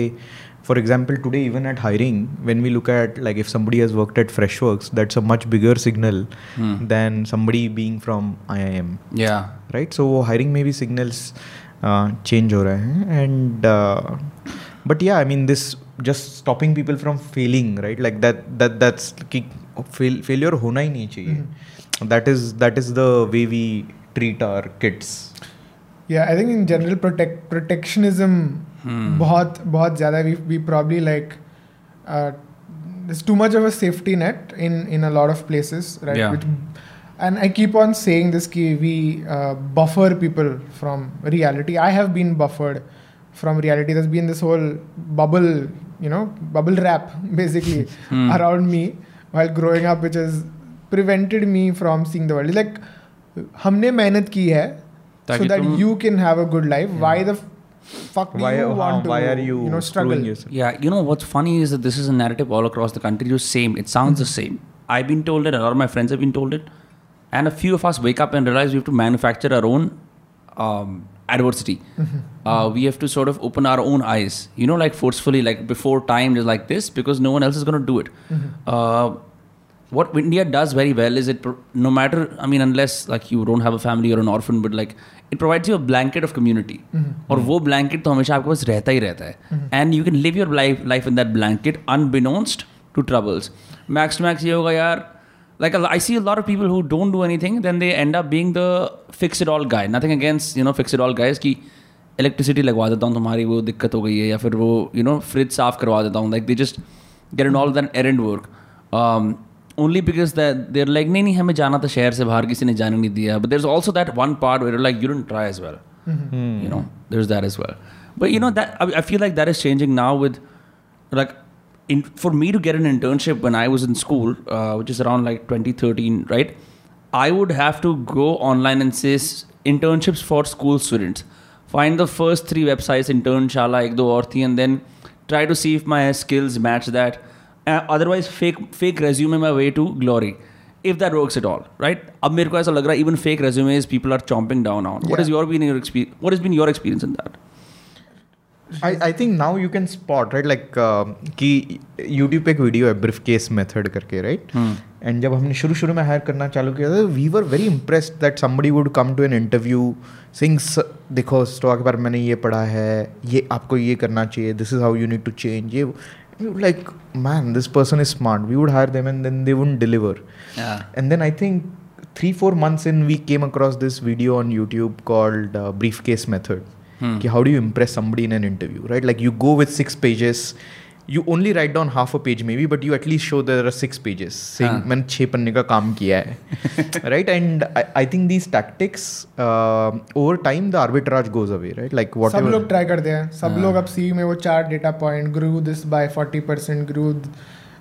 Speaker 3: for example today even at hiring when we look at like if somebody has worked at freshworks that's a much bigger signal hmm. than somebody being from iim
Speaker 1: yeah
Speaker 3: right so hiring maybe signals uh, change or and uh, but yeah i mean this just stopping people from failing right like that that that's कि failure failure होना ही नहीं चाहिए that is that is the way we treat
Speaker 2: our kids. Yeah, I think in general, protect protectionism Hmm. बहुत बहुत ज़्यादा we we probably like too much of a safety net in in a lot of places right and I keep on saying this की we buffer people from reality I have been buffered from reality this been this whole bubble you know bubble wrap basically around me while growing up which is prevented me from seeing the world like हमने मेहनत की है so that you can have a good life why the fuck do why, you want why to, are you, you know, struggle?
Speaker 1: Yeah, you know what's funny is that this is a narrative all across the country. It's same. It sounds the same. I've been told it. A lot of my friends have been told it, and a few of us wake up and realize we have to manufacture our own um, adversity. Mm-hmm. Uh, we have to sort of open our own eyes. You know, like forcefully, like before time is like this because no one else is going to do it. Mm-hmm. Uh, what India does very well is it, no matter, I mean, unless like you don't have a family or an orphan, but like it provides you a blanket of community. Mm-hmm. mm-hmm.
Speaker 2: wo
Speaker 1: blanket to hamesha aapke paas rehta hi rehta hai mm-hmm. and you can live your life life in that blanket unbeknownst to troubles max max ये होगा yaar like I see a lot of people who don't do anything, then they end up being the fix it all guy. Nothing against you know fix it all guys ki electricity lagwa deta hu tumhari wo dikkat ho gayi hai ya fir wo you know fridge saaf karwa deta hu like they just get get all all errand work um only because that they're like nahi nahi hame jana tha shehar se bahar kisi ne jaane nahi diya but there's also that one part where you're like you didn't try as well mm-hmm. you know there's that as well but you know that I, feel like that is changing now with like for me to get an internship when I was in school, uh, which is around like 2013, right? I would have to go online and say internships for school students. Find the first three websites, Internshala, Ekdo, Orthi, and then try to see if my skills match that. Otherwise fake fake resume my way to glory if that works it all right अब मेरे को ऐसा लग रहा है even fake resume is people are chomping down on what is your been
Speaker 3: your experience what is been your experience in that I, I think now you can spot right like uh, कि YouTube पे एक video है brief case method करके right and hmm. जब हमने शुरू शुरू में हायर करना चालू किया था we were very impressed that somebody would come to an interview things देखो स्टॉक तो के बारे में मैंने ये पढ़ा है ये आपको ये करना चाहिए this is how you need to change ये we were like, man, this person is smart. We would hire them and then they wouldn't deliver. Yeah. And then I think three, four months in, we came across this video on YouTube called uh, Briefcase Method.
Speaker 1: Hmm.
Speaker 3: how do you impress somebody in an interview, right? Like you go with six pages, you only write down half a page maybe but you at least show there are six pages saying मैंने छः पन्ने का काम किया है right and I think these tactics over time the
Speaker 2: arbitrage goes away right like what सब लोग try करते हैं सब लोग अब सी में वो चार data point grew this by forty percent grew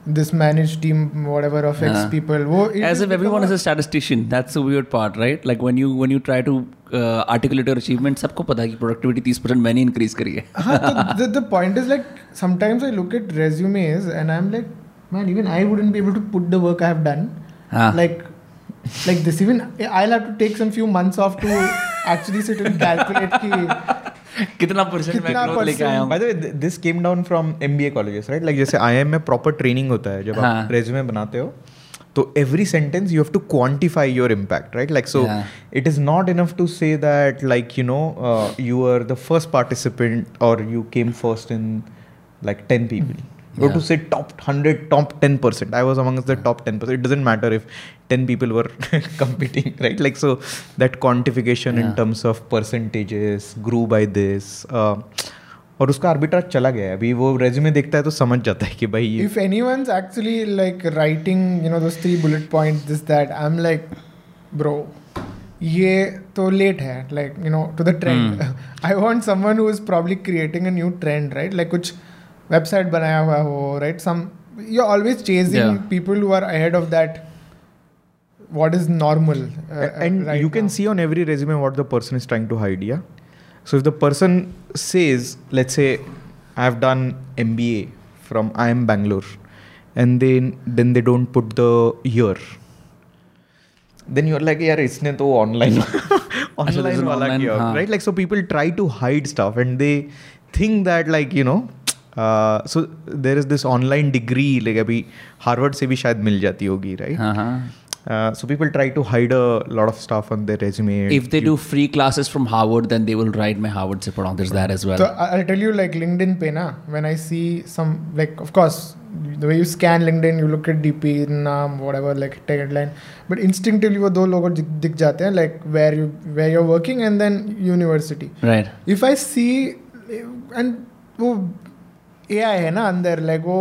Speaker 2: this managed team whatever of yeah. x people
Speaker 1: Whoa, as if everyone is a statistician that's the weird part right like when you when you try to uh, articulate your achievements sabko pata hai ki productivity 30% maine increase kari
Speaker 2: hai हाँ the, the point is like sometimes i look at resumes and i'm like man even i wouldn't be able to put the work i have done
Speaker 1: done
Speaker 2: like like this even i'll have to take some few months off to actually sit and calculate ki कितना percent मैं
Speaker 3: growth लेके आया हूं by the way this came down from MBA colleges right like जैसे IIM में proper training होता है जब आप रेज्यूमे हाँ। बनाते हो तो every sentence you have to quantify your impact right like so it is not enough to say that like you know you are the first participant और you came first in like ten people Go yeah. to say top 100, top 10%. I was amongst the yeah. top 10%. It doesn't matter if 10 people were competing, right? Like, so that quantification yeah. in terms of percentages grew by this. Uh, और उसका arbiter चला गया अभी वो resume देखता है तो समझ जाता है कि भाई if anyone actually like writing
Speaker 2: you know those three bullet point this that I am like bro ये तो लेट है like you know to the trend I want someone who is probably creating a new trend right like कुछ website बनाया हुआ हो right some you always changing people who are ahead of that what is
Speaker 3: normal and you can see on every resume what the person is trying to hide so if the person says let's say I have done M B A from I M Bangalore and then then they don't put the year then your like यार इसने तो online online वाला किया right like so people try to hide stuff and they think that like you know so there is this online degree like अभी Harvard से भी शायद मिल जाती होगी
Speaker 1: right
Speaker 3: Uh, so people try to hide a lot of stuff on their resume.
Speaker 1: If they you, do free classes from Harvard, then they will write my Harvard se padha. There's that as well. So I'll
Speaker 2: tell you, like LinkedIn pe na, when I see some, like of course, the way you scan LinkedIn, you look at DP, naam, whatever, like tagline, but instinctively वो दो लोगों दिख जाते हैं, like where you where you're working and then university.
Speaker 1: Right.
Speaker 2: If I see and वो AI है ना अंदर लाइक वो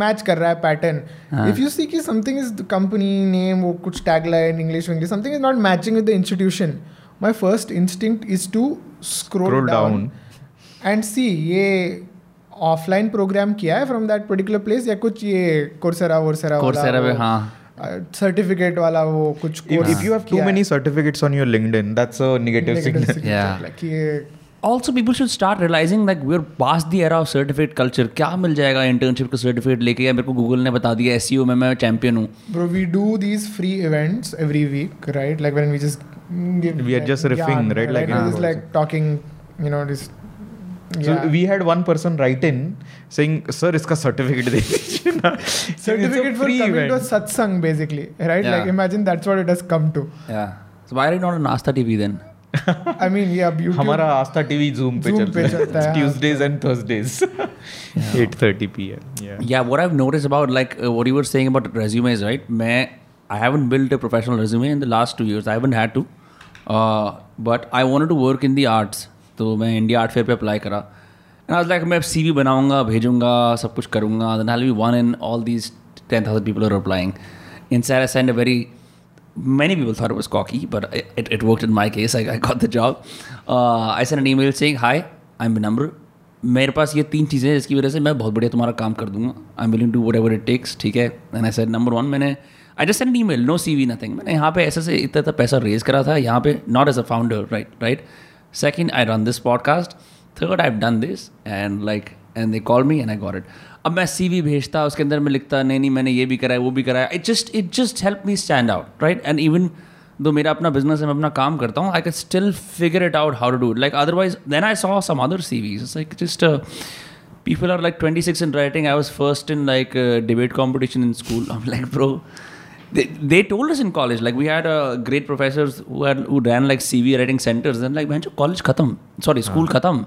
Speaker 2: मैच कर रहा है पैटर्न इफ यू सी कि समथिंग इज कंपनी नेम वो कुछ tag line English English something is not matching with the institution my first instinct is to scroll down and see ये ऑफलाइन प्रोग्राम किया है from that particular place या कुछ ये Coursera वोर्सेरा
Speaker 1: Coursera पे हाँ
Speaker 2: सर्टिफिकेट वाला वो कुछ
Speaker 3: if you have too many certificates on your LinkedIn that's a negative
Speaker 1: signal या कि also people should start realising like we are past the era of certificate culture क्या मिल जाएगा इंटर्नशिप का सर्टिफिकेट लेके या मेरे को गूगल ने बता दिया एस में मैं चैंपियन हूँ we do these free events every week right like when we just we are just riffing right like yeah. just like talking you know this so we had one person write in
Speaker 2: saying sir iska certificate de certificate for coming event. to satsang basically right yeah. like imagine that's what it has come to yeah so why are you not on Asta TV then I mean या हमारा Aastha
Speaker 3: TV Zoom पे चलता है Tuesdays and Thursdays 8:30
Speaker 1: PM या what I have notice about like what you were saying about resumes right मैं I haven't built a professional resume in the last two years I haven't had to but I wanted to work in the arts तो मैं India art fair पे apply करा and आज like मैं C V बनाऊंगा भेजूंगा सब कुछ करूंगा then I be one in all these ten thousand people are applying in सैर I send a very many people thought it was cocky, but it, it, it worked in my case. I, I got the job. Uh, I sent an email saying, Hi, I'm Vinamr. मेरे पास ये तीन चीज़ें हैं जिसकी वजह से मैं बहुत बढ़िया तुम्हारा काम कर दूंगा I am willing to whatever it takes ठीक है and I said number one मैंने I just send email no C we nothing मैंने यहाँ पे ऐसे से इतना इतना पैसा रेज करा था यहाँ पे not as a founder right right second I run this podcast third I have done this and like and they call me and I got it अब मैं सी वी भेजता उसके अंदर मैं लिखता नहीं नहीं मैंने ये भी कराया वो भी कराया it just it just help me stand out right and even though मेरा अपना बिजनेस है मैं अपना काम करता हूँ I can still figure it out how to do like otherwise then I saw some other CVs like just people are like twenty six in writing I was first in like debate competition in school like pro They, they told us in college, like we had uh, great professors who had who ran like CV writing centers. And like, man, college khatam. Sorry, school uh-huh. khatam.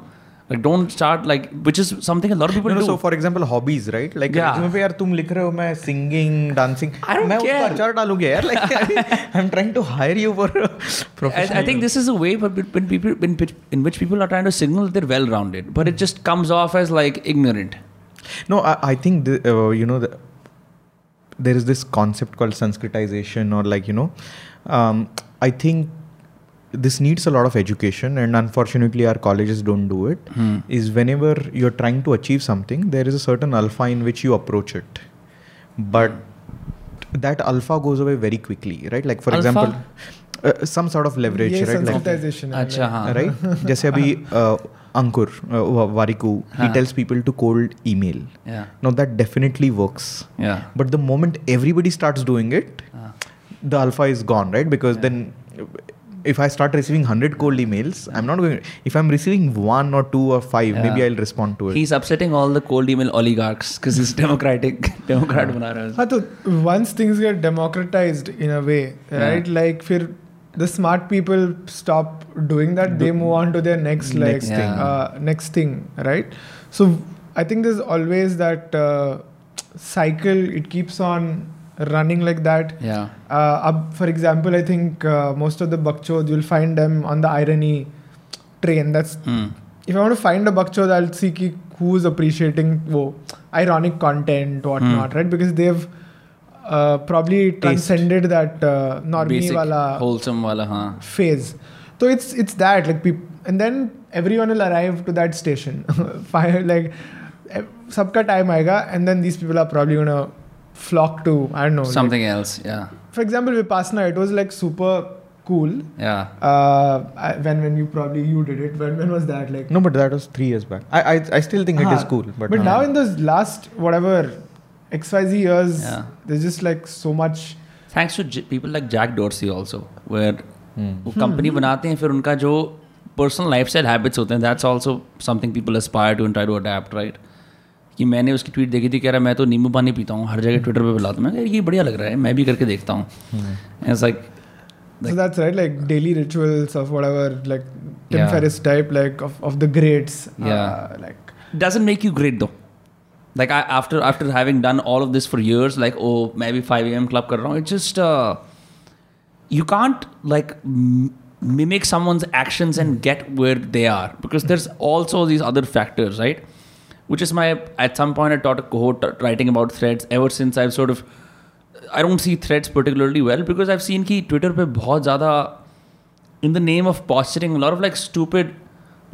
Speaker 1: like don't start like which is something a lot of people no, do. So
Speaker 3: for example hobbies right like yeah. यार तुम लिख रहे हो मैं singing
Speaker 1: dancing I don't care. like [laughs] I mean, I'm trying to hire you for professional. I, I think this is a way for when people in, in which people are trying to signal that they're well rounded but it just comes off as like ignorant.
Speaker 3: No I, I think the, uh, you know the, there is this concept called Sanskritization or like you know um, I think this needs a lot of education and unfortunately our colleges don't do it.
Speaker 1: Hmm.
Speaker 3: Is whenever you're trying to achieve something there is a certain alpha in which you approach it but that alpha goes away very quickly right like for alpha? example uh, some sort of leverage
Speaker 2: right like,
Speaker 1: अच्छा हाँ
Speaker 3: right जैसे अभी अंकुर Warikoo he tells people to cold email yeah. now that definitely works yeah. but the moment everybody starts doing it the alpha is gone right because yeah. then if I start receiving 100 cold emails, I'm not going. If I'm receiving one or two or five, yeah. maybe I'll respond to it.
Speaker 1: He's upsetting all the cold email oligarchs because he's democratic, [laughs] democrat बना
Speaker 2: रहा once things get democratized in a way, right? Yeah. Like फिर the smart people stop doing that. Do, they move on to their next like next, yeah. thing, uh, next thing, right? So I think there's always that uh, cycle. It keeps on running like that.
Speaker 1: Yeah.
Speaker 2: Uh, for example, I think uh, most of the bakchod you'll find them on the irony train. That's
Speaker 1: mm.
Speaker 2: if I want to find a bakchod, I'll see ki who's appreciating wo ironic content whatnot, mm. right? Because they've uh, probably Taste. transcended that uh, normie
Speaker 1: wala wholesome wala
Speaker 2: phase. So it's it's that like people, and then everyone will arrive to that station. [laughs] Fire like. सबका time and then these people are probably gonna flock to I don't know
Speaker 1: something
Speaker 2: like,
Speaker 1: else. Yeah.
Speaker 2: For example, Vipassana, it was like super cool.
Speaker 1: Yeah. Uh,
Speaker 2: I, when when you probably you did it. When when was that
Speaker 3: like? No, but
Speaker 2: that
Speaker 3: was three years back. I I, I still think uh-huh. it is cool, but
Speaker 2: but no. now in those last whatever X Y Z years, yeah. there's just like so much.
Speaker 1: Thanks to J- people like Jack Dorsey also, where hmm. वो company hmm. बनाते personal lifestyle habits जो personal lifestyle habits होते हैं to also something people aspire कि मैंने उसकी tweet देखी थी कह रहा मैं तो नींबू पानी पीता हूँ हर जगह ट्विटर पर बुलाता मैं ये बढ़िया लग रहा है मैं भी करके
Speaker 2: देखता हूँ ऐसा so that's right like daily rituals of whatever like tim yeah. ferriss type like of, of the greats yeah uh, like doesn't make you great though like I, after after
Speaker 1: having done all of this for years like oh maybe 5 a.m club kar raha it's just uh, you can't like m- mimic someone's actions and get where they are because there's also these other factors right which is my at some point I taught a cohort writing about threads. Ever since I've sort of I don't see threads particularly well because I've seen key Twitter पे बहुत ज़्यादा in the name of posturing a lot of like stupid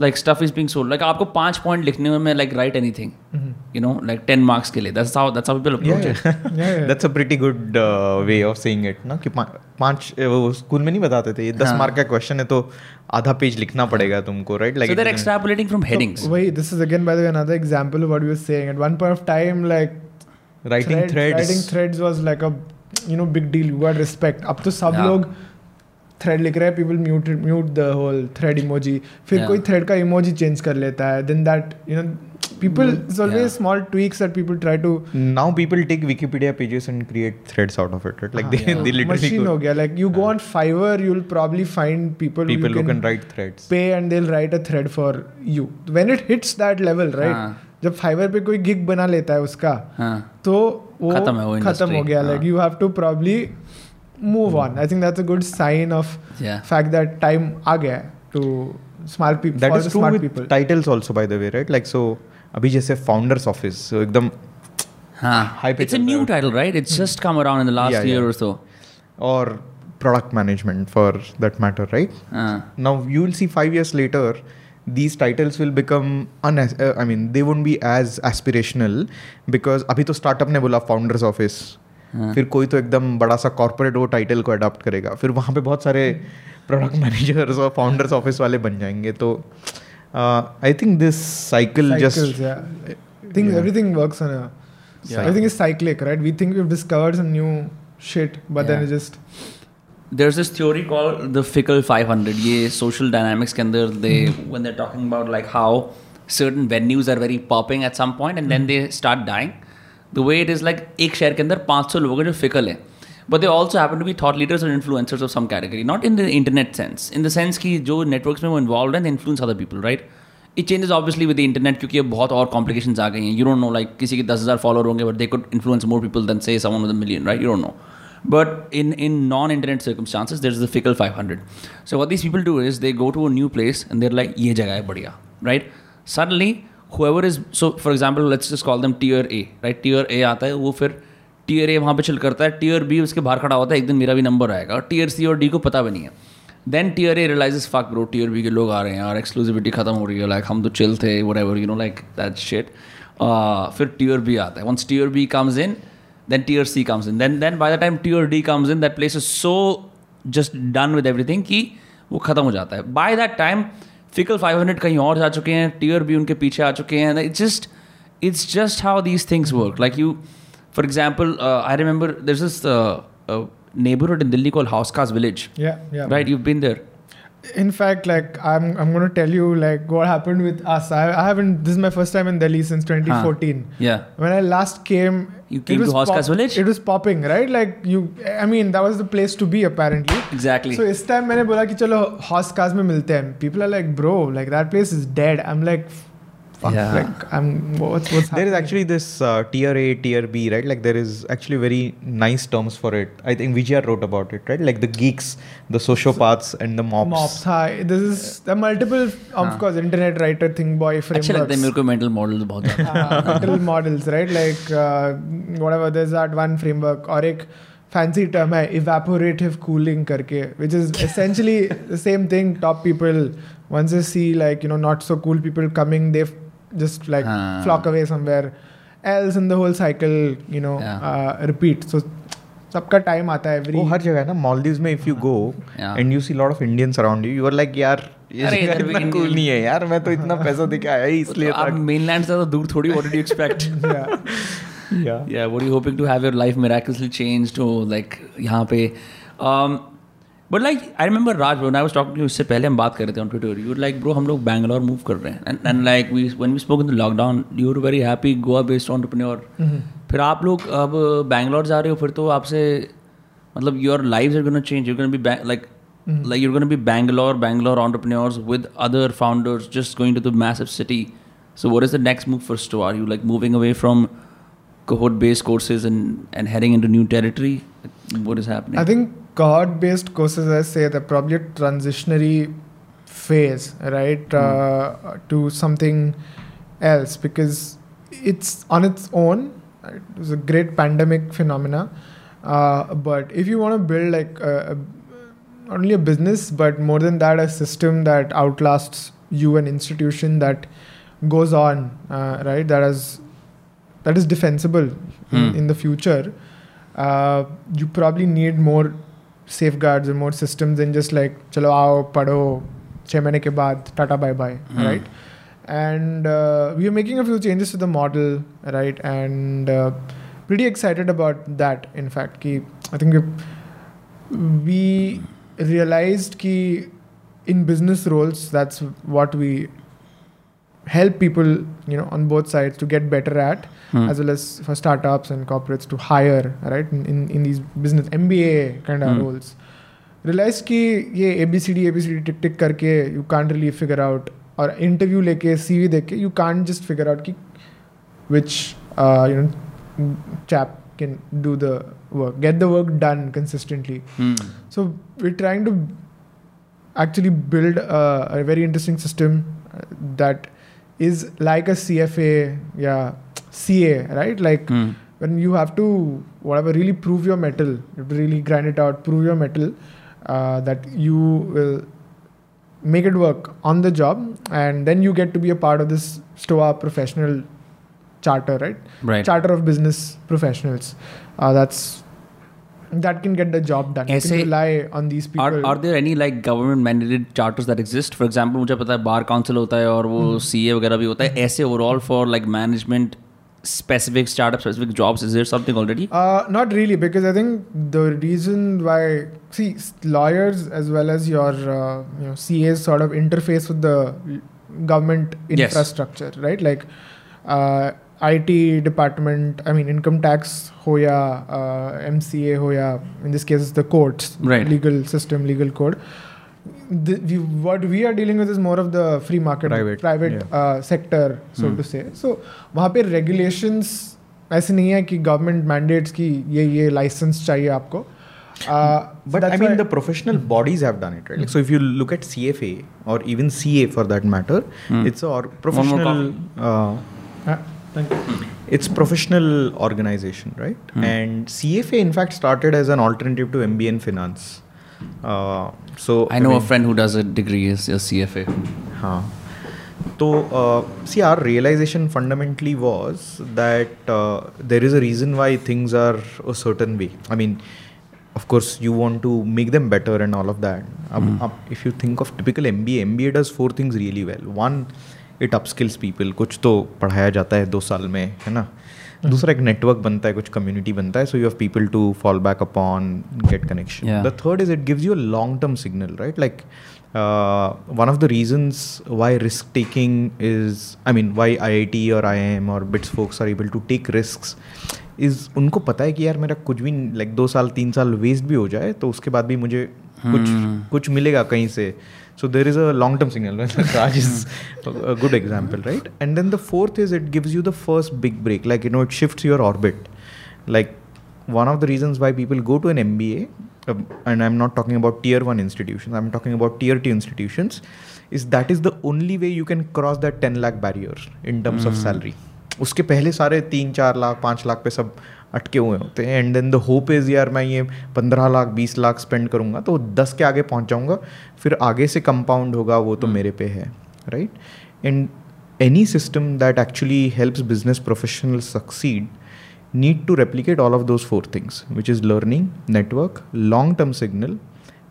Speaker 1: like stuff is being sold like आपको पांच point लिखने में like write anything you know like ten marks के लिए that's how that's how people approach
Speaker 3: that's a pretty good way of saying it ना कि पांच वो स्कूल में नहीं बताते थे ये दस मार्क हाँ। का क्वेश्चन है तो आधा पेज लिखना पड़ेगा तुमको right
Speaker 1: like there extrapolating from headings
Speaker 2: वही this is again by the way another example what we were saying at one point of time like
Speaker 3: writing
Speaker 2: threads writing threads was like a you know big deal you had respect अब तो सब लोग thread लिख रहे हैं people mute mute the whole thread emoji फिर कोई thread का इमोजी चेंज कर लेता है then that you know people is always small tweaks that people try to now people take Wikipedia pages and create threads out of it like they they literally machine
Speaker 3: हो गया like you go on Fiverr you will probably find people people who can write threads पे and they will write a thread for
Speaker 2: you when it hits that level right जब Fiverr पे कोई gig बना लेता है उसका हाँ, तो वो खत्म हो गया लाइक हाँ. You move hmm. on. I think that's a good sign of
Speaker 1: yeah.
Speaker 2: fact that time aa
Speaker 3: to
Speaker 2: smart people. That
Speaker 3: is true with people. titles also, by the way, right? Like so, अभी जैसे founders office, so एकदम
Speaker 1: हाँ, it's a new title, right? It's hmm. just come around in the last yeah, year yeah. or so.
Speaker 3: Or product management, for that matter, right?
Speaker 1: Uh.
Speaker 3: Now you will see five years later. these titles will become un uh, I mean they won't be as aspirational because अभी तो startup ने बोला founders office फिर कोई तो एकदम बड़ा सा कॉर्पोरेट वो टाइटल को अडॉप्ट करेगा फिर वहाँ पे बहुत सारे प्रोडक्ट मैनेजर्स और फाउंडर्स ऑफिस वाले बन जाएंगे तो I think this cycle just
Speaker 2: think everything works on I think cyclic right we think we discovered some new shit but then it just
Speaker 1: there's this theory called the fickle 500 ये social dynamics के अंदर they when they're talking about like how certain venues are very popping at some point and mm. then they start dying the way it is like एक शहर के अंदर पाँच सौ लोगों हैं जो फिकल है but they also happen to be thought leaders और influencers of some category not in the internet sense in the sense कि जो नेटवर्क में वो इन्वॉल्व हैं influence other people right it changes obviously with internet क्योंकि अब बहुत और कॉम्प्लिकेशन आ गई हैं यू डोंट नो लाइक किसी के दस हज़ार फॉलोर होंगे but they could influence more people than say someone with million right you don't know in non internet circumstances there is the fickle five hundred so what this people do is they go to a new place and there like ये जगह है बढ़िया right suddenly however is so for example let's just call them tier A right tier A आता है वो फिर tier A वहाँ पे चिल करता है टीयर बी उसके बाहर खड़ा होता है एक दिन मेरा भी नंबर आएगा और टीयर सी और डी को पता भी नहीं है then tier A realise fuck bro tier B के लोग आ रहे हैं और एक्सक्लूसिविटी खत्म हो रही है लाइक हम तो चिल थे whatever you know like that shit फिर टीयर बी आता है once tier B comes in then tier C comes in then then by the time tier D comes in that place is so just done with everything कि वो ख़त्म हो जाता है by that time fickle 500 कहीं और जा चुके हैं टीयर भी उनके पीछे आ चुके हैं it's just it's just how these things work like you for example I remember this is neighbourhood in Delhi call house
Speaker 2: Village.
Speaker 1: Village right you you've there
Speaker 2: in fact, like I'm, I'm gonna tell you like what happened with us. I, I haven't. This is my first time in Delhi since
Speaker 1: 2014. Huh. Yeah.
Speaker 2: When I last came,
Speaker 1: you came to Hoskas pop- village.
Speaker 2: It was popping, right? Like you. I mean, that was the place to be apparently.
Speaker 1: Exactly.
Speaker 2: So this time I said, कि चलो Hoskas में मिलते People are like, bro, like that place is dead. I'm like fuck yeah. like i'm what's,
Speaker 3: what's
Speaker 2: there
Speaker 3: is actually this uh, tier a tier b right like there is actually very nice terms for it i think vijay wrote about it right like the geeks the sociopaths so, and the mobs mobs
Speaker 2: hi this is the multiple of course internet writer thing. boy
Speaker 1: frameworks अच्छा लगता है मेरे को mental models बहुत
Speaker 2: [laughs] ah, mental models right like uh, whatever there's that one framework और fancy term term है evaporative cooling करके which is essentially the same thing top people once you see like you know not so cool people coming they just like uh. flock away somewhere else in the whole cycle you know yeah. uh, repeat so सबका time आता है
Speaker 3: every हर जगह ना मालदीव्स में if you go and you see lot of Indians around you you are like यार
Speaker 1: ये इतना कूल नहीं है यार मैं तो इतना पैसा [laughs] दिखा आया ही तो इसलिए तो आप मेनलैंड से तो दूर थोड़ी व्हाट डू यू एक्सपेक्ट
Speaker 3: या
Speaker 1: या what you hoping to have your life miraculously changed to like यहां पे um, but like I remember Raj I was talking उससे पहले हम बात कर रहे थे on Twitter you like bro हम लोग बैंगलोर मूव कर रहे हैं and like we when we spoke in the lockdown you are very happy Goa based entrepreneur फिर आप लोग अब बैंगलोर जा रहे हो फिर तो आपसे मतलब your life are gonna change you be like like you're going to be bangalore bangalore entrepreneurs with other founders just going to the massive city so what is the next move for sto are you like moving away from cohort based courses and and heading into new territory what is happening
Speaker 2: i think god based courses i say they're probably a transitionary phase right mm. uh, to something else because it's on its own it was a great pandemic phenomena uh, but if you want to build like a, a, not only a business but more than that a system that outlasts you an institution that goes on uh, right that is that is defensible mm. in, in, the future uh, you probably need more safeguards more systems in just like चलो आओ पढ़ो छः महीने के बाद tata bye bye right and we are making a few changes to the model right and pretty excited about that in fact कि I think we realise कि in business roles that's what we help people you know on both sides to get better at hmm. as well as for startups and corporates to hire right in in, these business mba kind of hmm. roles realize ki ye abcd you can't really figure out or interview a cv you can't just figure out which uh, you know chap can do the work get the work done consistently hmm. so we're trying to actually build a, a very interesting system uh, that is like a CFA, yeah, CA, right? Like mm. when you have to whatever really prove your metal, you have to really grind it out, prove your metal uh, that you will make it work on the job, and then you get to be a part of this STOA professional charter, right? Right. Charter of business professionals. Uh, that's that can get the job done. can rely on these people. Are,
Speaker 1: are there any like government mandated charters that exist? For example, मुझे पता है bar council होता है और वो सी hmm. ए वगैरह भी होता है ऐसे overall for like management specific startup specific jobs is there something already
Speaker 2: uh, not really because i think the reason why see lawyers as well as your uh, you know cas sort of interface with the government infrastructure yes. right like uh, IT department I mean income tax हो या M C A हो या in this case the courts legal system legal code what we are dealing with is more of the free market private private yeah. uh, sector so hmm. वहाँ पे regulations ऐसे नहीं है कि government mandates की ये ये लाइसेंस
Speaker 3: चाहिए आपको but I mean the professional bodies have done it right so if you look at C F A और even C A for that matter it's और professional Thank you. Hmm. It's professional organization, right? Hmm. And CFA, in fact, started as an alternative to MBA in finance. Uh, so
Speaker 1: I know I mean, a friend who does a degree is a CFA.
Speaker 3: Huh. So, uh, see, our realization fundamentally was that uh, there is a reason why things are a certain way. I mean, of course, you want to make them better and all of that. mm. um, hmm. uh, if you think of typical MBA, MBA does four things really well. One, it upskills people कुछ तो पढ़ाया जाता है दो साल में है ना दूसरा एक नेटवर्क बनता है कुछ कम्युनिटी बनता है so you have people to fall back upon get connection the third is it gives you a long term signal right like one of the reasons why risk taking is I mean why I I iim और BITS folks are able to take risk is उनको पता है कि यार मेरा कुछ भी like दो साल तीन साल वेस्ट भी हो जाए तो उसके बाद भी मुझे कुछ hmm. कुछ मिलेगा कहीं से So there is a long-term signal. [laughs] Raj is a good example, right? And then the fourth is it gives you the first big break. Like you know, it shifts your orbit. Like one of the reasons why people go to an MBA, um, and I'm not talking about tier one institutions. I'm talking about tier two institutions. Is that is the only way you can cross that 10 lakh barrier in terms mm. of hmm. salary. उसके पहले सारे तीन चार लाख पाँच लाख पे सब अटके हुए होते हैं and then the hope is यार मैं ये पंद्रह लाख बीस लाख स्पेंड करूँगा तो दस के आगे पहुँच जाऊँगा फिर आगे से कंपाउंड होगा वो तो hmm. मेरे पे है right and any system that actually helps business professional succeed need to replicate all of those four things which is learning network long term signal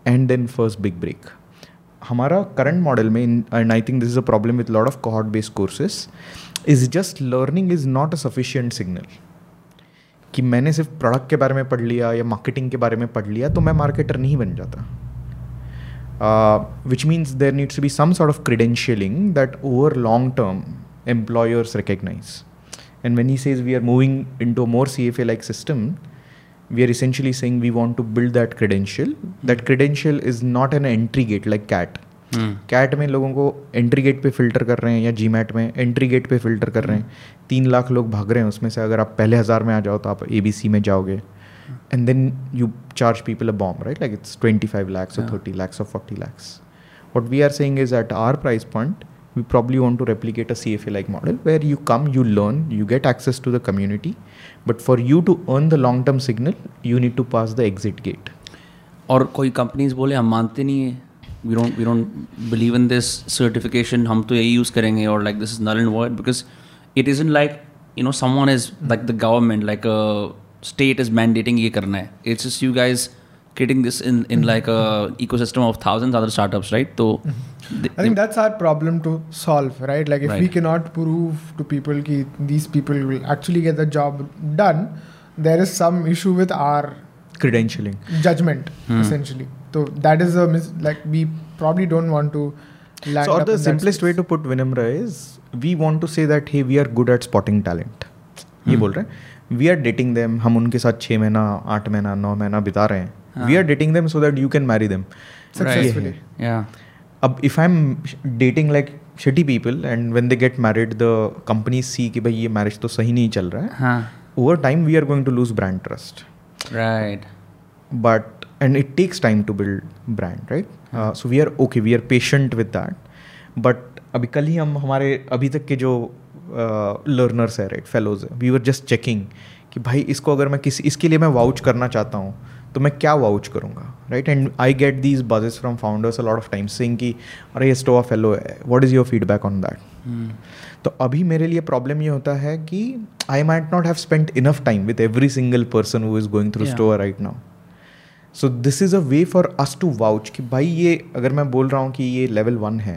Speaker 3: and then first big break हमारा current model में and I think this is a problem with lot of cohort based courses is just learning is not a sufficient signal कि मैंने सिर्फ product के बारे में पढ़ लिया या मार्केटिंग के बारे में पढ़ लिया तो मैं मार्केटर नहीं बन जाता which means there needs to be some sort of credentialing that over long term employers recognise and when he says we are moving in to more C F A like system we are essentially saying we want to build that credential that credential is not an entry gate like cat cat में लोगों को entry gate पे filter कर रहे हैं या GMAT में entry gate पे फिल्टर कर रहे हैं तीन लाख लोग भाग रहे हैं उसमें से अगर आप पहले हज़ार में आ जाओ तो आप ए में जाओगे and then you charge people a bomb right like it's twenty five lakhs और थर्टी लैक्स और forty lakhs what we are saying is at our price point we probably want to replicate a C F A like model where you come you learn you get access to the community but for you to earn the long term signal you need to pass the exit gate
Speaker 1: और कोई companies बोले हम मानते नहीं हैं we don't we don't believe in this certification हम तो यही यूज़ करेंगे और like this is null and void because it is in like you know someone is like the government like state is mandating ये करना है it's is you guys creating this in in mm-hmm. like a ecosystem of thousands other startups right so mm-hmm. i think that's our
Speaker 2: problem to solve right like if right. we cannot prove to people ki these people will actually get the job done there
Speaker 3: is some issue with our credentialing judgment mm.
Speaker 2: essentially तो that is like we probably don't don't to
Speaker 3: to land so or the simplest way to put vinamra is we want to say that hey we are good at ये बोल रहे हैं we are dating them हम उनके साथ छः महीना आठ महीना नौ महीना बिता रहे हैं we are dating them so that you can marry them अब if I am dating like shitty people and when they get married the company see कि भाई ये मैरिज तो सही नहीं चल रहा है over time we are going to lose brand trust
Speaker 1: right
Speaker 3: but and it takes time to build brand right hmm. uh, so we are okay we are patient with that but अभी कल ही हम हमारे अभी तक के जो learners है right fellows हैं वी आर जस्ट चेकिंग कि भाई इसको अगर मैं किसी इसके लिए मैं वाउच करना चाहता हूँ तो मैं क्या वाउच करूँगा right and I get these badges from founders lot of time saying कि अरे ये स्टोवा फेलो है what is your feedback on that तो अभी मेरे लिए प्रॉब्लम ये होता है कि I might not have spent enough time with every single person who is going through Stoa right now so this is a way for us to vouch कि भाई ये अगर मैं बोल रहा हूँ कि ये लेवल वन है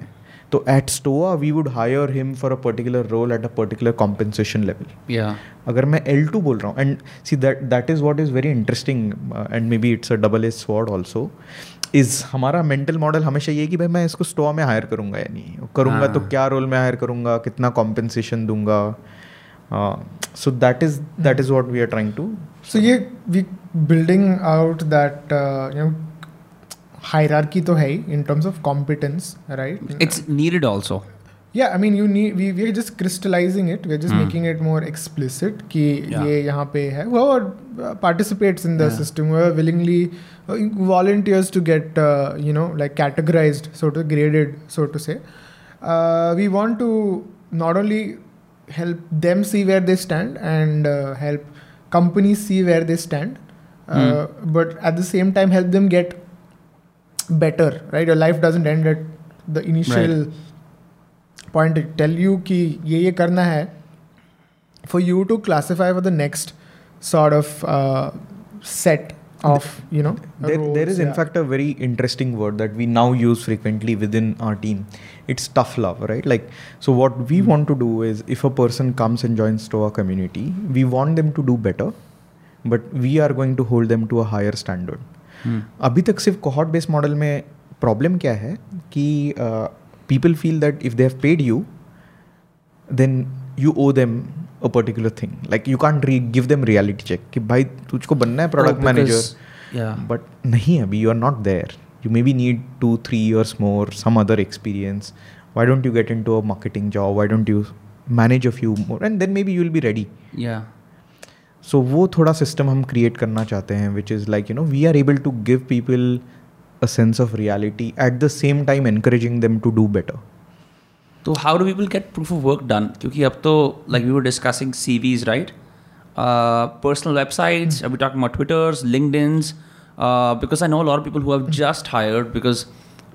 Speaker 3: तो at Stoa we would hire him for a particular role at a particular compensation level अगर मैं एल टू बोल रहा हूँ and see that that is what is very interesting and maybe it's a double edge sword also is हमारा mental model हमेशा ये कि भाई मैं इसको स्टोआ में हायर करूँगा या नहीं करूँगा तो हाँ। क्या रोल में हायर करूँगा कितना कॉम्पेंसेशन दूंगा uh, so that is that is what we are trying to
Speaker 2: so
Speaker 3: ये we
Speaker 2: building out that uh, you know hierarchy to है in terms of competence right
Speaker 1: it's needed also
Speaker 2: yeah i mean you need we we are just crystallizing it we're just mm. making it more explicit कि yeah. ये यहाँ पे है whoever uh, participates in the yeah. system whoever willingly uh, volunteers to get uh, you know like categorized sort of graded so to say uh, we want to not only help them see where they stand and uh, help companies see where they stand uh, mm. but at the same time help them get better right your life doesn't end at the initial right. point it tell you ki ye ye karna hai for you to classify for the next sort of uh, set of you know
Speaker 3: there is in fact a very interesting word that we now use frequently within our team it's tough love right like so what we hmm. want to do is if a person comes and joins to our community we want them to do better but we are going to hold them to a higher standard mm. abhi tak sirf cohort based model mein problem kya hai uh, people feel that if they have paid you then you owe them a particular thing like you can't give them reality check कि भाई तुझको बनना है product manager but नहीं अभी you are not there you maybe need two three years more some other experience why don't you get into a marketing job why don't you manage a few more and then maybe you will be ready so वो थोड़ा system हम create करना चाहते हैं which is like you know we are able to give people a sense of reality at the same time encouraging them to do better
Speaker 1: So how do people get proof of work done? क्योंकि अब तो like we were discussing CVs right personal websites अभी talk about Twitters LinkedIn because I know a lot of people who have hmm. just hired because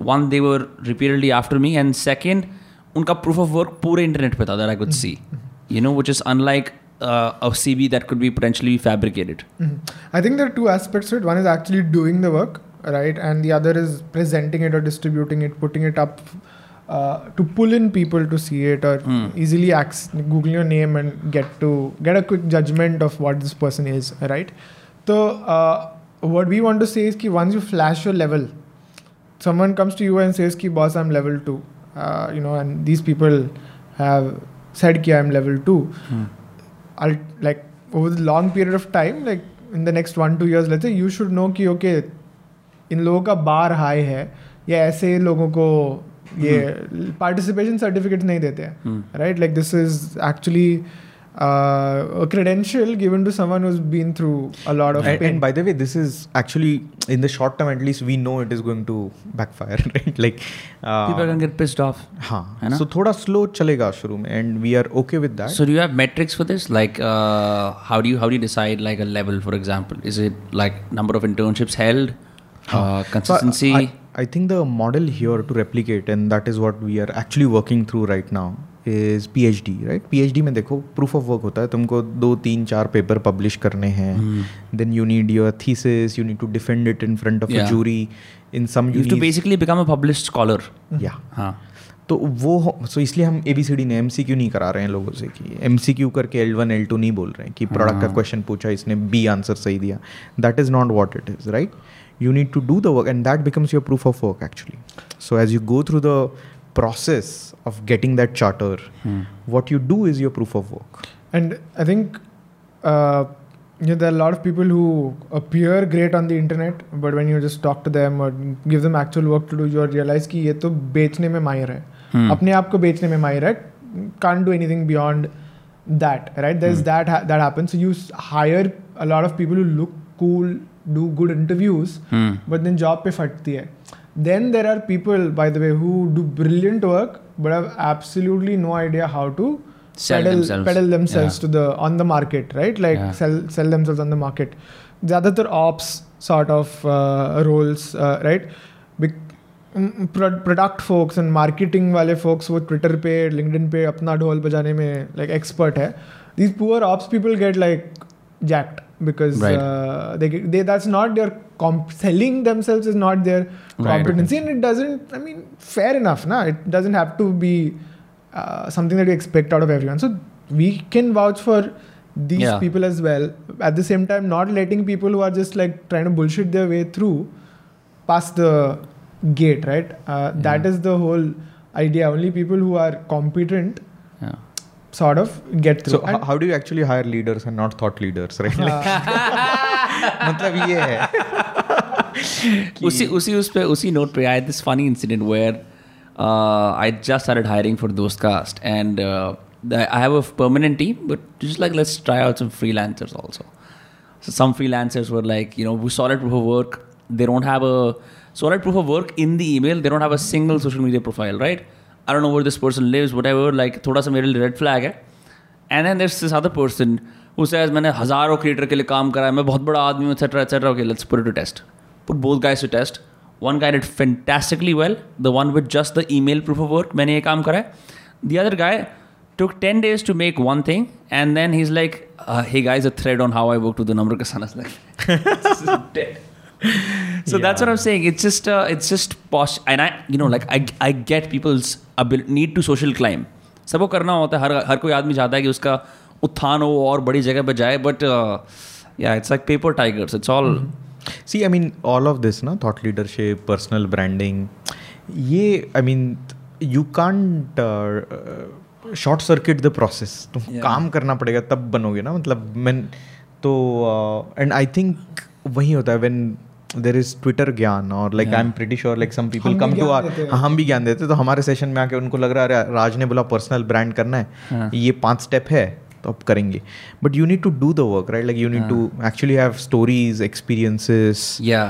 Speaker 1: one they were repeatedly after me and second unka proof of work pure internet pe tha that I could hmm. see hmm. you know which is unlike uh, a CV that could be potentially fabricated.
Speaker 2: I think there are two aspects to it. One is actually doing the work, right, and the other is presenting it or distributing it, putting it up uh, to pull in people to see it or mm. easily access, google your name and get to get a quick judgment of what this person is right so uh, what we want to say is that once you flash your level someone comes to you and says ki boss i'm level 2 uh, you know and these people have said ki i'm level 2 mm. i'll like over the long period of time like in the next 1 2 years let's say you should know ki okay in लोगों का बार हाई है या ऐसे लोगों को ये पार्टिसिपेशन सर्टिफिकेट नहीं देते हैं right like this is actually Uh, a credential given to someone who's been through a lot of and, pain. And
Speaker 3: by the way, this is actually in the short term, at least we know it is going to backfire, [laughs] right? Like uh, people
Speaker 1: are gonna get pissed off.
Speaker 3: हाँ, So thoda slow chalega शुरू and we are okay with that.
Speaker 1: So do you have metrics for this? Like uh, how do you how do you decide like a level? For example, is it like number of internships held, uh, consistency?
Speaker 3: I, I think the model here to replicate and that is what we are actually working through right now is P H D right P H D में देखो proof of work होता है तुमको दो तीन चार paper publish करने हैं then you need your thesis you need to defend it in front of a jury
Speaker 1: in some you to basically become a publish scholar या
Speaker 3: तो वो सो इसलिए हम ए बी सी डी ने एम सी क्यू नहीं करा रहे हैं लोगों से कि एम सी क्यू करके एल वन एल टू नहीं बोल रहे हैं कि प्रोडक्ट का क्वेश्चन हाँ। पूछा इसने बी आंसर सही दिया that is not what it is right you need to do the work and that becomes your proof of work actually so as you go through the process of getting that charter hmm. what you do is your proof of work
Speaker 2: and i think uh, you know, there are a lot of people who appear great on the internet but when you just talk to them or give them actual work to do you realize ki ye to bechne mein mahir hai hmm. apne aap ko bechne mein mahir hai can't do anything beyond that right there's hmm. that ha- that happens so you hire a lot of people who look cool do good interviews but then job पे फटती है then there are people by the way who do brilliant work but have absolutely no idea how to sell peddle themselves to the on the market right like sell sell themselves on the market ज्यादातर ops sort of roles right product folks and marketing वाले folks वो Twitter पे LinkedIn पे अपना ढोल बजाने में like expert है these poor ops people get like jacked because right. uh, they, they that's not their comp- selling themselves is not their competency right. and it doesn't i mean fair enough now it doesn't have to be uh, something that you expect out of everyone so we can vouch for these yeah. people as well at the same time not letting people who are just like trying to bullshit their way through past the gate right uh, yeah. that hmm. is the whole idea only people who are competent sort of get through.
Speaker 3: So how do you actually hire leaders and not thought leaders, right? [laughs] मतलब ये है
Speaker 1: [laughs] उसी उसी उस पे उसी note पे I this funny incident where I just started hiring for दोस्त cast and I have a permanent team but just like let's try out some freelancers so some freelancers were like you know we solid proof of work they don't have a solid proof of work in the email they don't have a single social media profile right I know वो this person person whatever like थोड़ा सा मेरे लिए red flag है and an this other person उसे as मैंने हज़ारों creator के लिए काम करा है मैं बहुत बड़ा आदमी हूँ etcetera etcetera okay let's put to test put both guys to test one guy it fantastically well the one with just the email proof of work मैंने ये काम करा है the other guy ten days to make one thing and then he is like he guys a thread on how I work to the number के सन like [laughs] [laughs] so yeah. that's what I'm saying. It's just uh, it's just posh, and I you know like I I get people's ability, need to social climb. सबको करना होता है हर हर कोई आदमी चाहता है कि उसका उत्थान हो और बड़ी जगह पर जाए बट या it's like paper tigers
Speaker 3: it's all see I mean all of this ना थॉट लीडरशिप पर्सनल ब्रांडिंग ये I mean you can't short circuit the process तुम yeah. काम करना पड़ेगा तब बनोगे ना मतलब मैन तो एंड आई थिंक वही होता है व्हेन देर इज ट्विटर ज्ञान और like I am pretty sure like some people come to are हम भी ज्ञान देते तो हमारे सेशन में आके उनको लग रहा है राज ने बोला पर्सनल ब्रांड करना है हाँ। ये पांच स्टेप है तो आप करेंगे but you need to do the work right like you need to actually have stories experiences
Speaker 1: या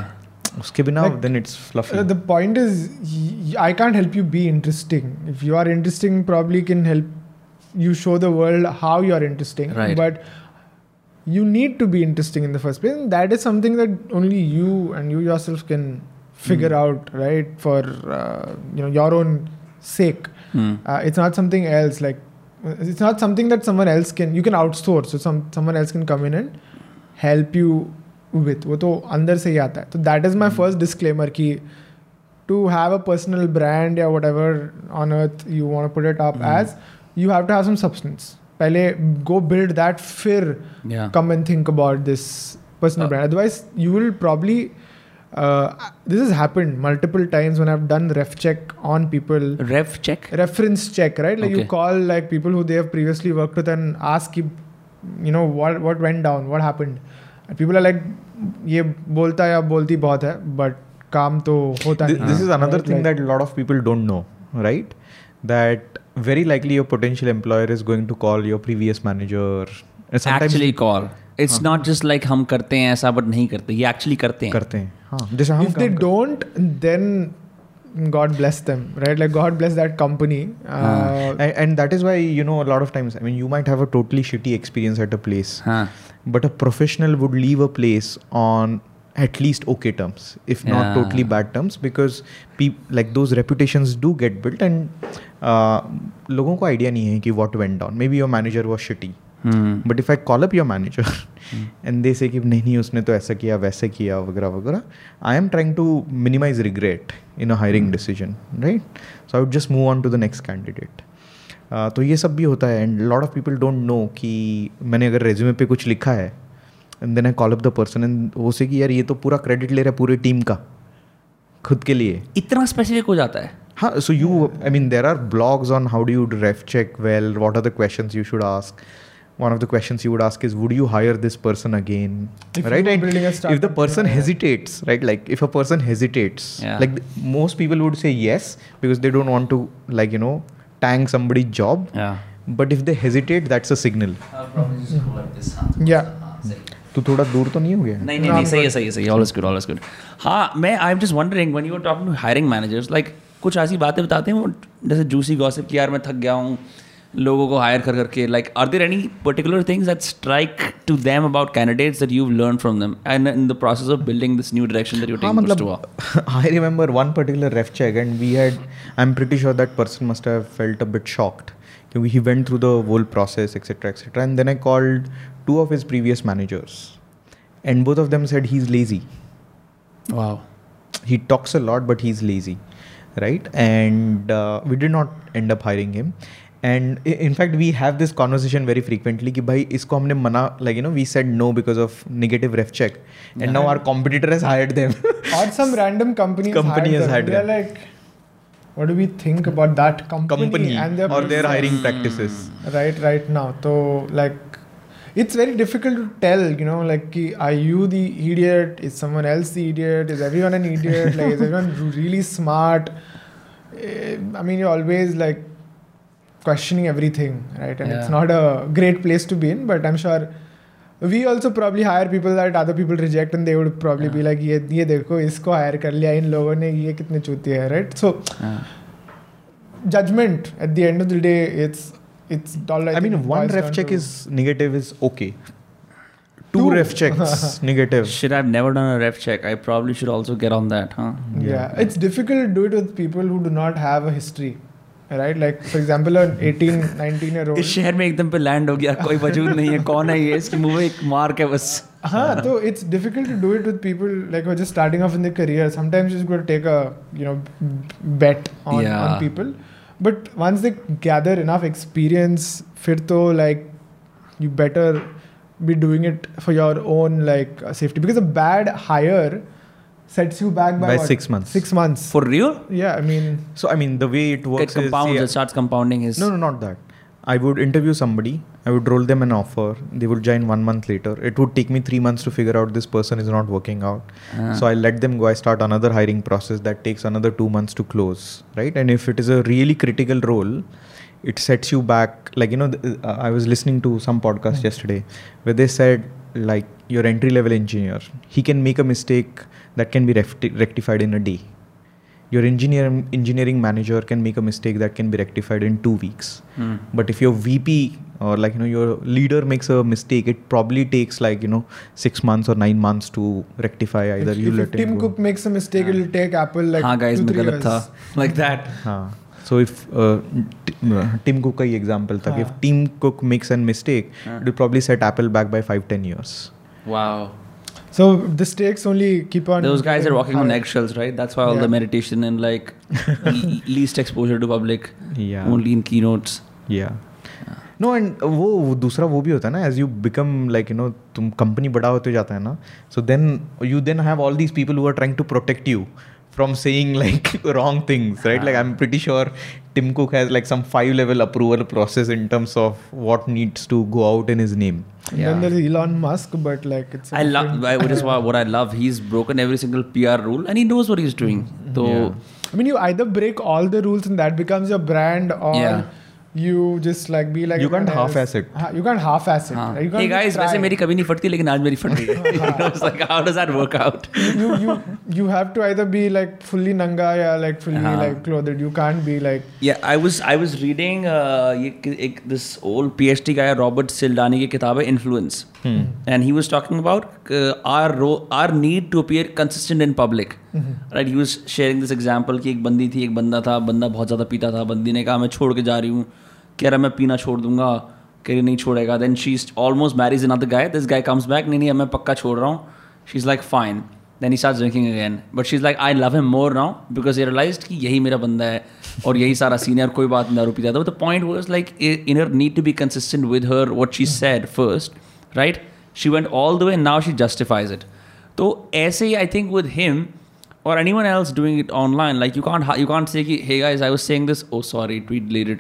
Speaker 3: उसके बिना then it's fluffy
Speaker 2: the point is I can't help you be interesting if you are interesting probably can help you show the world how you are interesting but you need to be interesting in the first place and that is something that only you and you yourself can figure mm. out right for uh, you know your own sake mm. uh, it's not something else like it's not something that someone else can you can outsource so some someone else can come in and help you with वो तो अंदर से ही आता है तो that is my first disclaimer कि to have a personal brand या whatever on earth you want put it as, you have to have some substance. पहले गो बिल्ड दैट फिर come and think about this personal brand otherwise you will probably this has happened multiple times when I've done ref check on people.
Speaker 1: Ref
Speaker 2: check? Reference check, right? Like okay. you call like people who they have previously worked with and ask, you know, what what went down, what happened. And people are like, ये बोलता या बोलती बहुत है but काम तो होता
Speaker 3: this is another thing that lot of people don't know right that very likely your potential employer is going to call your previous manager.
Speaker 1: Actually, call. It's not just like हम करते हैं ऐसा but नहीं करते ये actually करते हैं
Speaker 3: करते हैं हाँ जैसे
Speaker 2: हम if they don't then God bless them, right? Like God bless that company.
Speaker 3: Uh, and, and, that is why, you know, a lot of times, I mean, you might have a totally shitty experience at a place, but a professional would leave a place on at least okay terms, if not yeah. totally bad terms, because pe- like those reputations do get built, and uh, लोगों को idea नहीं है कि what went down. Maybe your manager was shitty. But if I call up your manager and they say कि नहीं नहीं उसने तो ऐसा किया वैसे किया वगैरह वगैरह I am trying to minimise regret in a hiring decision right so I would just move on to the next candidate तो ये सब भी होता है and lot of people don't know कि मैंने अगर रेज्यूमे पे कुछ लिखा है and then I call up the person and वो से कि यार ये तो पूरा क्रेडिट ले रहा है पूरी टीम का खुद के लिए इतना स्पेसिफिक हो जाता है हाँ so you I mean there are blogs on how do you ref check well what are the question you should ask one of the question you would ask is would you hire this person again right and if the person hesitates right like if a person hesitates like most people would say yes because they don't want to like you know tank somebody job but if they hesitate that's a signal तो थोड़ा दूर तो नहीं हो गया
Speaker 1: नहीं नहीं सही है सही है सही all is good all is good हाँ मैं I am just wondering when you are talking to hiring managers like कुछ ऐसी बातें बताते हैं जैसे जूसी गॉसिप की यार मैं थक गया हूँ लोगों को हायर कर करके like are there any particular things that strike to them about candidates that you learn from them and in the process of building this
Speaker 3: new direction that you take मतलब I remember one particular ref check and we had I am pretty sure that person must have felt a bit shocked क्योंकि he went through the whole process etcetera etcetera and then I called two of his previous managers and both of them said he's lazy
Speaker 1: wow
Speaker 3: he talks a lot but he's lazy right and uh, we did not end up hiring him and in fact we have this conversation very frequently ki bhai like we said no because of negative ref check and now our competitor has hired them
Speaker 2: [laughs] or some random company
Speaker 3: company has hired them
Speaker 2: like what do we think about that
Speaker 3: company, and their hiring practices
Speaker 2: hmm. right right now so like it's very difficult to tell you know like are you the idiot is someone else the idiot is everyone an idiot like is everyone really smart eh, i mean you're always like questioning everything right and yeah. it's not a great place to be in but i'm sure we also probably hire people that other people reject and they would probably yeah. be like ये ये देखो इसको higher कर लिया इन लोगों ने ये कितने right? So judgment at the end of the day, it's it's
Speaker 3: dollar. I, I mean, one ref check to... is negative is okay. Two, Two. ref checks [laughs] negative.
Speaker 1: Shit, I've never done a ref check. I probably should also get on that,
Speaker 2: huh? Yeah. yeah, it's difficult to do it with people who do not have a history. Right like for example, an [laughs] 18 19 year old इस
Speaker 1: शहर में एकदम पे land हो गया कोई वजूद नहीं है कौन है ये इसकी मुंह एक मार्क है बस
Speaker 2: हाँ तो it's difficult to do it with people like just starting off in the career sometimes you got take a you know bet on people but once they gather enough experience firto like you better be doing it for your own like uh, safety because a bad hire sets you back by, by what?
Speaker 3: six months. Six
Speaker 2: months
Speaker 1: for real?
Speaker 2: Yeah, I mean.
Speaker 3: So I mean, the way it works
Speaker 1: it compounds. Is, yeah. It starts compounding Is
Speaker 3: No, no, not that. I would interview somebody, I would roll them an offer, they would join one month later. It would take me three months to figure out this person is not working out. Uh. So I let them go, I start another hiring process that takes another two months to close, right? And if it is a really critical role, it sets you back. Like, you know, th- uh, I was listening to some podcast mm-hmm. yesterday where they said, like, your entry level engineer, he can make a mistake that can be rectified in a day your engineer engineering manager can make a mistake that can be rectified in two weeks. Mm. But if your VP or like you know your leader makes a mistake, it probably takes like you know six months or nine months to
Speaker 2: rectify. Either if, you if let Tim Cook makes a mistake, yeah. it'll take Apple like Haan, guys, two, three years. Tha.
Speaker 1: [laughs] like that. Haan.
Speaker 3: So if uh, uh Tim Cook example if Tim Cook makes a mistake, it will probably set Apple back by five ten years.
Speaker 1: Wow.
Speaker 2: So the stakes only keep on.
Speaker 1: Those guys are walking on eggshells, right? That's why all yeah. the meditation and like [laughs] least exposure to public. Yeah. Only in keynotes.
Speaker 3: Yeah. No and वो दूसरा वो भी होता है ना as you become like you know तुम company बड़ा होते जाता है ना so then you then have all these people who are trying to protect you from saying [laughs] like wrong things, right? Like I'm pretty sure Tim Cook has like some five level approval process in terms of what needs to go out in his name.
Speaker 2: Yeah. And then there's Elon Musk, but like it's.
Speaker 1: I love which is [laughs] what I love. He's broken every single PR rule, and he knows what he's doing. Mm-hmm. So, yeah.
Speaker 2: I mean, you either break all the rules and that becomes your brand, or. Yeah you just
Speaker 3: like be like you can't half
Speaker 2: ass it you can't half ass it you can't
Speaker 1: guys
Speaker 2: वैसे मेरी कभी
Speaker 1: नहीं फटती लेकिन आज मेरी
Speaker 2: फट गई
Speaker 1: like एक रॉबर्ट सिल्डानी की किताब है influence and he was talking about are are need to appear consistent in public right you was sharing this example कि एक बंदी थी एक बंदा था बंदा बहुत ज्यादा पीता था बंदी ने कहा मैं छोड़ के जा रही हूँ कह रहा मैं पीना छोड़ दूंगा कह रही नहीं छोड़ेगा then she is almost marriage in other guy this guy comes back नहीं नहीं मैं पक्का छोड़ रहा हूँ she is like fine then he start drinking again but she is like I love him more now because ये realise कि यही मेरा बंदा है और यही सारा सीनियर कोई बात नहीं रुपी जाता था the point was like in her need to be consistent with her what she said first right she went all the way now she justifies it तो ऐसे ही I think with him or anyone else doing it online like you can't you can't say hey guys i was saying this oh sorry tweet deleted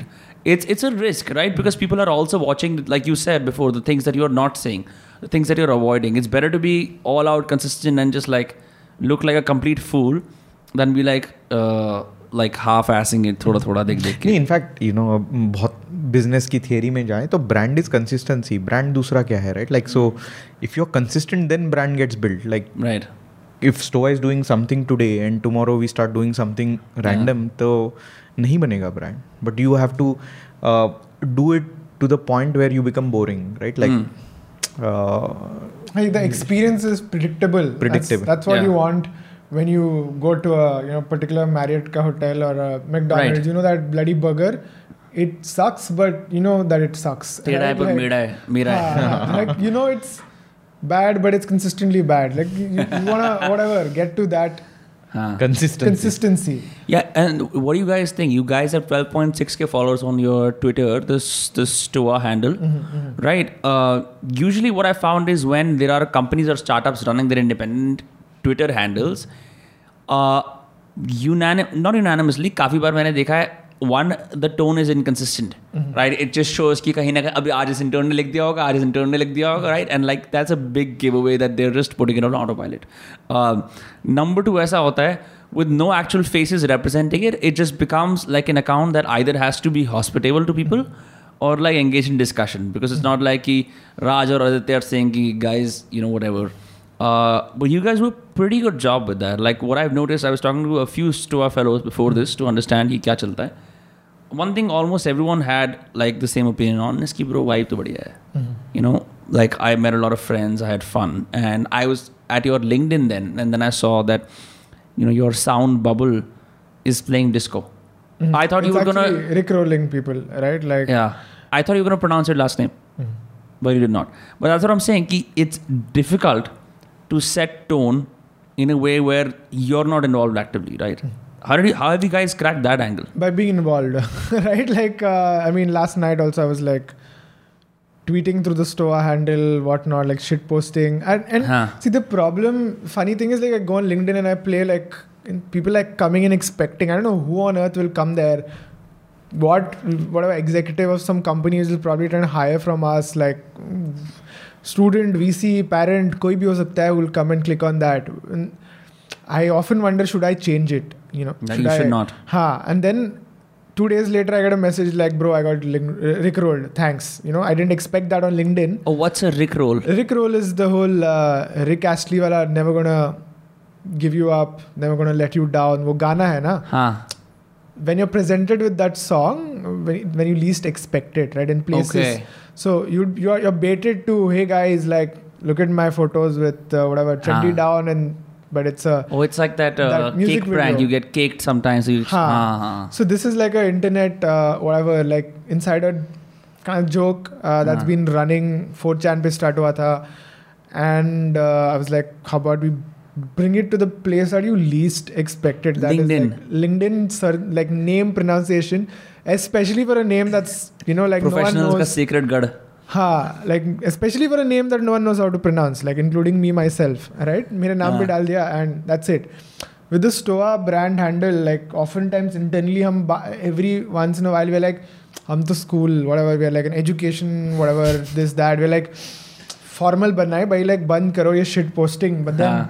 Speaker 1: it's it's a risk right because people are also watching like you said before the things that you're not saying the things that you're avoiding it's better to be all out consistent and just like look like a complete fool than be like uh, like half assing it थोड़ा थोड़ा देख देख के नहीं
Speaker 3: in fact you know बहुत business की theory में जाएं तो ब्रांड इज कंसिस्टेंसी ब्रांड दूसरा क्या है right like so if you are consistent then brand gets build like
Speaker 1: right
Speaker 3: if स्टोवा is doing something today and tomorrow we start doing something random तो नहीं बनेगा brand but you have to do it to the point where you become boring right like
Speaker 2: the experience is predictable. Predictable. That's, that's what yeah. you want when you go to a you know particular Marriott ka hotel or a McDonald's. Right. You know that bloody burger. It sucks, but you know that it sucks. Right? Like, like, mera hai. like you know it's bad, but it's consistently bad. Like you, you wanna whatever get to that consistency या running
Speaker 1: there independent Twitter handles not unanimously काफी बार मैंने देखा है one the tone is inconsistent right it just shows की कहीं ना कहीं अभी आज इस इंटर्न ने लिख दिया होगा आज इस इंटर्न ने लिख दिया होगा right and like that's a big give away that there just putting in auto pilot number two ऐसा होता है with no actual face is representing it it just becomes like an account that either has to be hospitable to people और like engage in discussion because it's not like कि राज और आदित्य सिंह की guys you know whatever Uh, but you guys do a pretty good job with that. Like what I've noticed, I was talking to a few Stoa fellows before this to understand he kya chalta. है. One thing almost everyone had like the same opinion on is कि bro vibe to बढ़िया hai. Mm-hmm. You know, like I met a lot of friends, I had fun, and I was at your LinkedIn then, and then I saw that you know your sound bubble is playing disco. Mm-hmm. I thought it's you were gonna recrolling people, right? Like yeah, I thought you were gonna pronounce your last name, mm-hmm. but you did not. But that's what I'm saying. Ki it's difficult to set tone in a way where you're not involved actively, right? Hmm. How did you, how have you guys cracked that angle?
Speaker 2: By being involved, [laughs] right? Like uh, I mean, last night also I was like tweeting through the store handle, whatnot, like shit posting, and and huh. see the problem. Funny thing is like I go on LinkedIn and I play like people like coming and expecting. I don't know who on earth will come there. What whatever executive of some companies will probably try and hire from us like Student, VC, parent, parent कोई भी हो सकता है will come and click on that I often wonder should I Then it you know हाँ and then two days later i got a message like bro i got link- thanks you know i didn't expect that on linkedin oh what's a rickroll rickroll is the whole uh, rick astley wala never gonna give you up never gonna let you down wo gana hai na huh. when you're presented with that song when, when you least expect it right in places so you you are you're baited to hey guys like look at my photos with uh, whatever trendy ah. down and but it's a
Speaker 1: oh it's like that, uh, that cake brand you get caked sometimes you, so
Speaker 2: this is like an internet uh, whatever like insider kind of joke uh, that's been running 4chan pe start hua tha and uh, I was like how about we bring it to the place that you least expected that
Speaker 1: LinkedIn.
Speaker 2: Like LinkedIn sir, like name pronunciation especially for a name that's you know like
Speaker 1: professionals no one knows. secret god
Speaker 2: ha like especially for a name that no one knows how to pronounce like including me myself right mere naam uh-huh. and that's it with the stoa brand handle like oftentimes internally hum every once in a while we're like hum to school whatever we're like an education whatever this that we're like formal banai by like band karo ye shit posting but then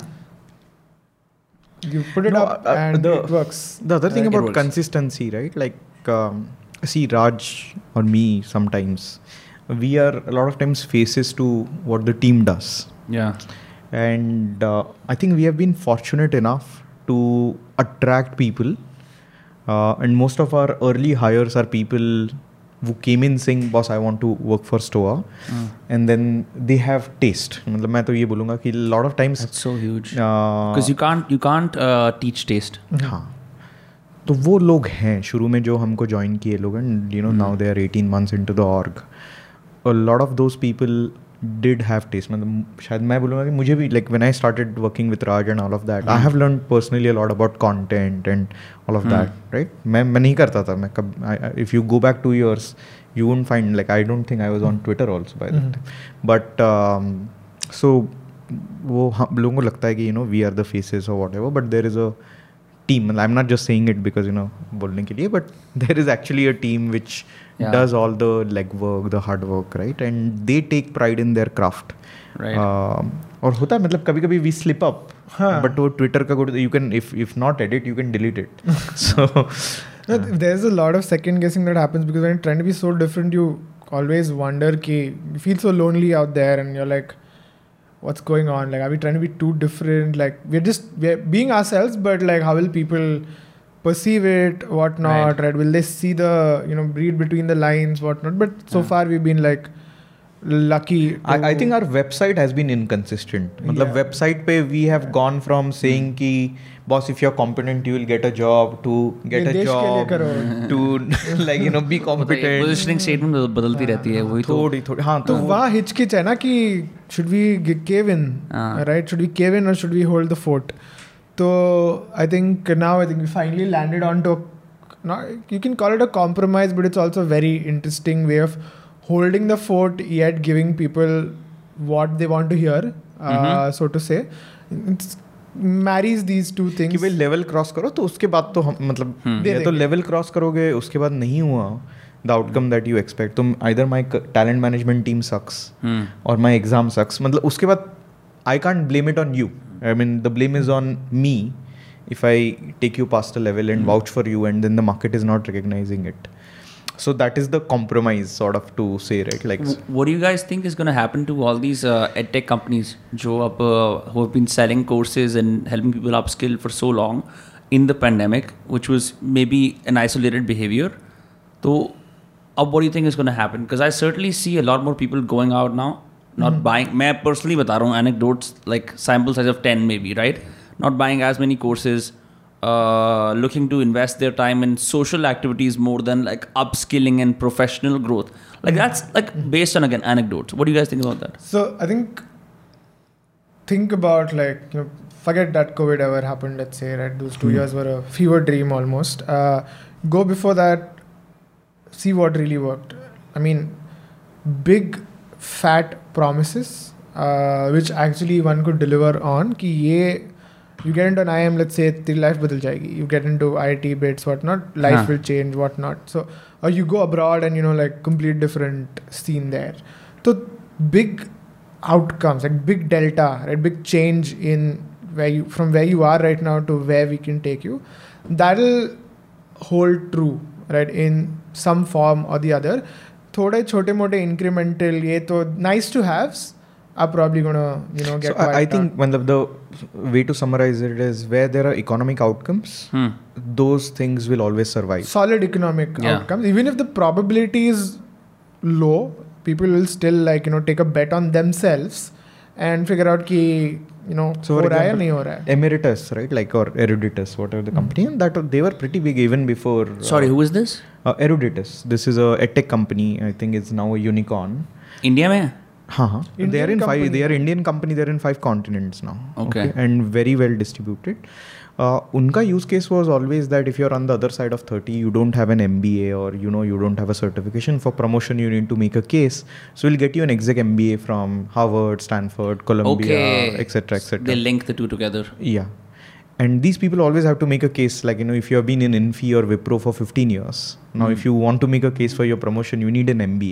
Speaker 2: You put it up uh, and the, it works.
Speaker 3: The other thing uh, about consistency, right? Like um, see Raj or me sometimes we are a lot of times faces to what the team does. Yeah. And uh, I think we have been fortunate enough to attract people. Uh, and most of our early hires are people who came in saying, boss, I want to work for Stoa. Mm. And then they have taste. a lot of times.
Speaker 1: That's so huge. Because uh, you can't you can't uh, teach taste.
Speaker 3: तो वो लोग हैं शुरू में जो हमको join किए लोग and you know now they are eighteen months into the org lot of those people did have test मतलब शायद मैं बोलूँगा कि मुझे भी like when I started working with Raj and all of that I have learn personally lot about content and all of that right मैं मैं नहीं करता था मैं कब if you go back two years you won't find like I don't think I was on Twitter also by that but so वो हम लोगों को लगता है कि you know we are the faces और whatever but there is a team and i'm not just saying it because you know bolne ke liye but there is actually a team which yeah. does all the legwork the hard
Speaker 1: work
Speaker 3: right and they take pride in their craft right um, और होता है मतलब कभी कभी we slip up but वो Twitter का good you can if if not edit you
Speaker 2: can delete it so there is a lot of second guessing that happens because when trend be so different you always wonder ki you feel so lonely out there and you're like what's going on like are we trying to be too different like we're just we're being ourselves but like how will people perceive it whatnot right, right? will they see the you know read between the lines whatnot but so far we've been like lucky
Speaker 3: I think our website has been been मतलब website पे we have gone from saying कि boss if you are competent you will get a job to get a job to like you know be competent positioning
Speaker 1: statement बदलती रहती है वही
Speaker 3: तो। थोड़ी थोड़ी हां तो, तो
Speaker 2: वाह हिचकिच है ना कि should we give in right should we give in और should we hold the fort तो I think now I think we finally landed on to you can call it a compromise but it's also very interesting way of holding the fort yet giving people what they want to hear, uh, mm-hmm. so these two thing कि
Speaker 3: level cross करो तो उसके बाद तो हम मतलब hmm. ये तो लेवल क्रॉस करोगे उसके बाद नहीं हुआ the outcome that you expect तुम either my talent management team sucks और माई एग्जाम सक्स मतलब उसके बाद I can't blame it on you I mean the blame is on me if I take you pass a level and vouch for you and then the market is not recognising it so that is the compromise sort of to say right
Speaker 1: like what do you guys think is going to happen to all these uh, edtech companies up, uh, who have been selling courses and helping people upskill for so long in the pandemic which was maybe an isolated behavior so uh, what do you think is going to happen? Because I certainly see a lot more people going out now, not mm-hmm. buying. मैं personally with our own anecdotes like sample size of 10 maybe, right? Not buying as many courses, uh, looking to invest their time in social activities more than like upskilling and professional growth. Like that's like based on again anecdotes. What do you guys think about that?
Speaker 2: So I think think about like you know, forget that COVID ever happened. Let's say right, those two mm. years were a fever dream almost. Uh, go before that, see what really worked. I mean, big fat promises uh, which actually one could deliver on. कि ये you get into I M let's तेरी life बदल जाएगी you get into I T bets what not life will change what not so और you go abroad and you know like complete different scene there तो big outcomes एक big delta at big change in way you from way you are right now to way we can take you that will hold true right in some form और the other थोड़े छोटे मोटे incremental ये तो nice to haves are probably going to you know get.
Speaker 3: So I, I think when the, the way to summarize it is where there are economic outcomes, hmm. those things will always survive.
Speaker 2: Solid economic yeah. outcomes, even if the probability is low, people will still like you know take a bet on themselves and figure out ki you know so हो example?
Speaker 3: emeritus right like or eruditus whatever the hmm. company mm that they were pretty big even before uh,
Speaker 1: sorry uh, who is this
Speaker 3: uh, eruditus this is a tech company i think it's now a unicorn
Speaker 1: india mein
Speaker 3: Huh. They are in company. five. They are Indian company. They are in five continents now.
Speaker 1: Okay.
Speaker 3: okay? And very well distributed. Uh, unka use case was always that if you're on the other side of 30, you don't have an MBA or you know you don't have a certification for promotion, you need to make a case. So we'll get you an exec MBA from Harvard, Stanford, Columbia, etc., okay. etc. Et they link the two together. Yeah and these people always have to make a case like you know if you have been in infi or wipro for 15 years now if hmm. you want to make a case for your promotion you need an mba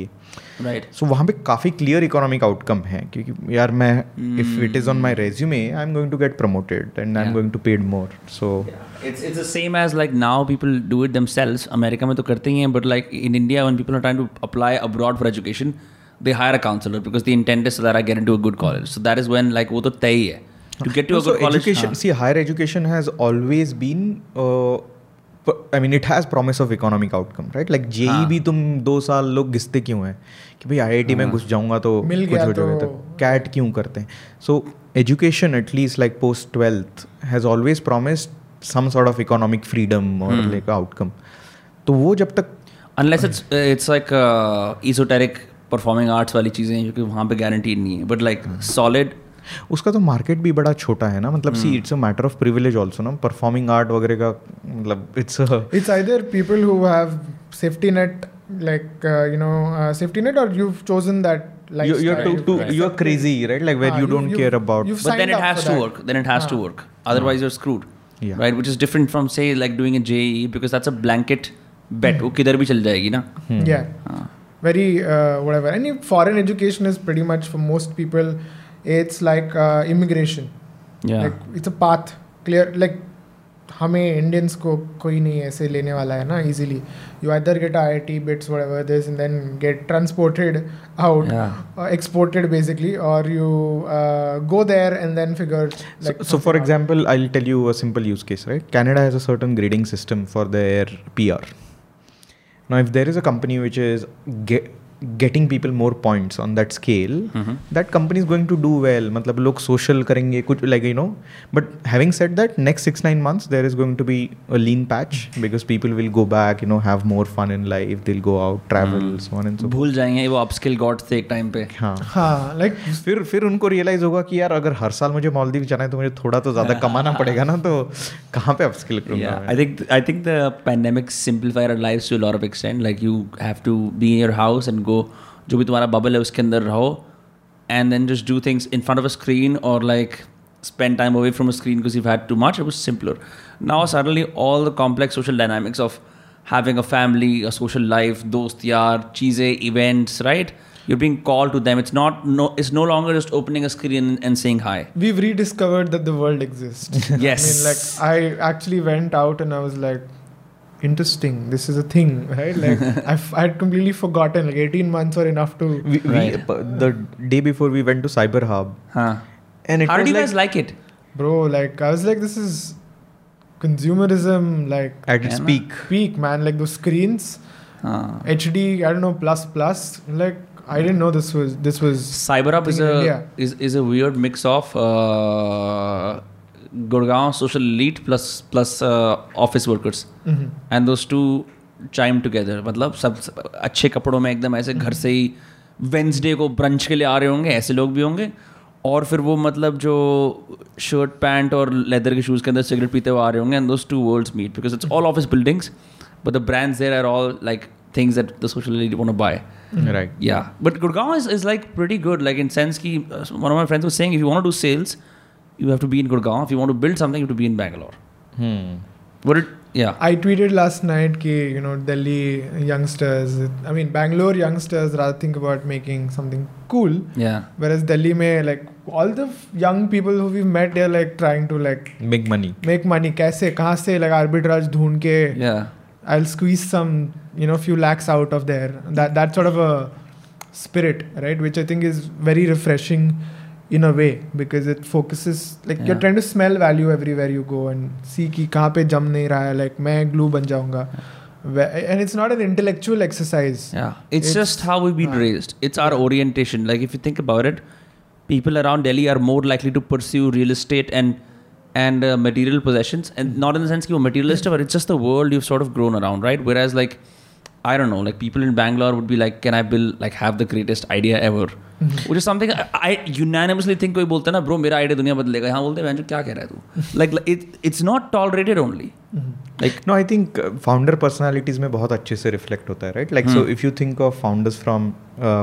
Speaker 1: right
Speaker 3: so wahan pe kafi clear economic outcome hai kyunki yaar main if it is on my resume i'm going to get promoted and i'm going to paid more so
Speaker 1: it's it's the same as like now people do it themselves america mein to karte hi hain but like in india when people are trying to apply abroad for education they hire a counselor because the intent is that i get into a good college so that is when like wo to tay hai to get to no, a good so
Speaker 3: college. Education, huh? Ah. See, higher education has always been. Uh, I mean it has promise of economic outcome right like JEE भी तुम दो साल लोग घिसते क्यों हैं कि भाई IIT में हाँ। घुस जाऊंगा तो मिल गया कुछ तो कैट क्यों करते हैं so education at least like post twelfth has always promised some sort of economic freedom और लाइक आउटकम तो वो जब तक unless it's it's
Speaker 1: like esoteric performing arts वाली चीज़ें जो कि वहाँ पे गारंटीड नहीं है बट लाइक सॉलिड
Speaker 3: उसका तो मार्केट भी बड़ा छोटा है ना मतलब see it's a matter of privilege also ना परफॉर्मिंग
Speaker 2: आर्ट वगैरह का मतलब it's it's either people who have safety net like you know safety net और you have chosen that lifestyle you are to to you are crazy right like where you don't care about but then it has to work then it has to
Speaker 1: work otherwise you are screwed Yeah. Right, which is different from say like doing a JE because that's a blanket bet. Hmm. Okay, bhi chal jayegi na. Hmm. Yeah, ah.
Speaker 2: very uh, whatever. Any foreign education is pretty it's like uh, immigration yeah. like it's a path clear like हमें Indians को कोई नहीं ऐसे लेने वाला है ना easily you either get I I T BITS ever this and then get transported out exported basically और you go there and then figure
Speaker 3: so for example I will tell you a simple use case right Canada has a certain grading system for their PR Now, if there is a company which is ge- getting people more points on that scale that company is going to do well मतलब लोग social करेंगे कुछ like you know but having set that next six nine months there is going to be a lean patch because people will go back you know have more fun in life they'll go out
Speaker 1: travel भूल जाएंगे वो upskill God थे एक time
Speaker 3: पे हाँ हाँ like फिर फिर उनको रियलाइज होगा कि यार अगर हर साल मुझे मालदीव जाना है तो मुझे थोड़ा तो ज़्यादा कमाना [laughs] पड़ेगा ना तो कहाँ पे अपस्किल करूँगा I think I think the pandemic
Speaker 1: simplifier life to lot of extent like you have to be in your house and go को जो भी तुम्हारा बबल है उसके अंदर रहो and then just spend time away from a screen because you've had too much. It was simpler. Now suddenly all the complex social dynamics of having a family, a social life, dost yaar, cheese, events, right? You're being called to them. It's not no. It's no longer just opening a screen and saying hi. We've rediscovered that the world exists. [laughs]
Speaker 2: yes. I mean, like I actually went out and I was like, interesting this is a thing right like [laughs] i've i had completely forgotten like 18 months were enough to
Speaker 3: we, right. we, the day before we went to cyber hub
Speaker 1: huh. and it how do you guys like it
Speaker 2: bro like i was like this is consumerism like at
Speaker 3: its peak
Speaker 2: peak man like those screens huh. hd i don't know plus plus like I didn't know this was this was
Speaker 1: CyberUp is a is is a weird mix of uh, Gurgaon social lead plus plus office workers and mm to chime together मतलब सब, अच्छे कपड़ों में एकदम ऐसे घर से ही Wednesday को ब्रंच के लिए आ रहे होंगे ऐसे लोग भी होंगे और फिर वो मतलब जो शर्ट पैंट और लेदर के शूज़ के अंदर सिगरेट पीते हुए आ रहे होंगे and those two worlds meet because it's all office buildings but the brands there are all like things that the social lead
Speaker 3: want to buy right या but
Speaker 1: Gurgaon is is like pretty good like in sense की one of my friends was saying if you want to do sales you have to be in Gurgaon. If you want to build something, you have to be in Bangalore.
Speaker 3: Hmm. Would it?
Speaker 1: Yeah. I
Speaker 2: tweeted last night that you know Delhi youngsters, I mean Bangalore youngsters rather think about making something cool.
Speaker 1: Yeah.
Speaker 2: Whereas Delhi may like all the young people who we've met, they're like trying to like
Speaker 3: make money.
Speaker 2: Make money. Kaise? Kahan se? Like arbitrage dhoond ke.
Speaker 1: Yeah. I'll
Speaker 2: squeeze some you know few lakhs out of there. That that sort of a spirit, right? Which I think is very refreshing in a way because it focuses like yeah. you're trying to smell value everywhere you go and see ki kahan pe jam nahi raha hai like main glue ban jaunga and it's not an intellectual exercise
Speaker 1: yeah it's, it's just how we've been uh, raised it's our orientation like if you think about it people around delhi are more likely to pursue real estate and and uh, material possessions and mm. not in the sense you're materialist but it's just the world you've sort of grown around right whereas like i don't know like people in bangalore would be like can i build like have the greatest idea ever वो जो something I unanimously think कोई बोलता है ना bro मेरा idea दुनिया बदलेगा यहाँ बोलते हैं क्या कह रहा है तू like it's not tolerated only
Speaker 3: like no I think founder personalities में बहुत अच्छे से रिफ्लेक्ट होता है right like so if you think of founders from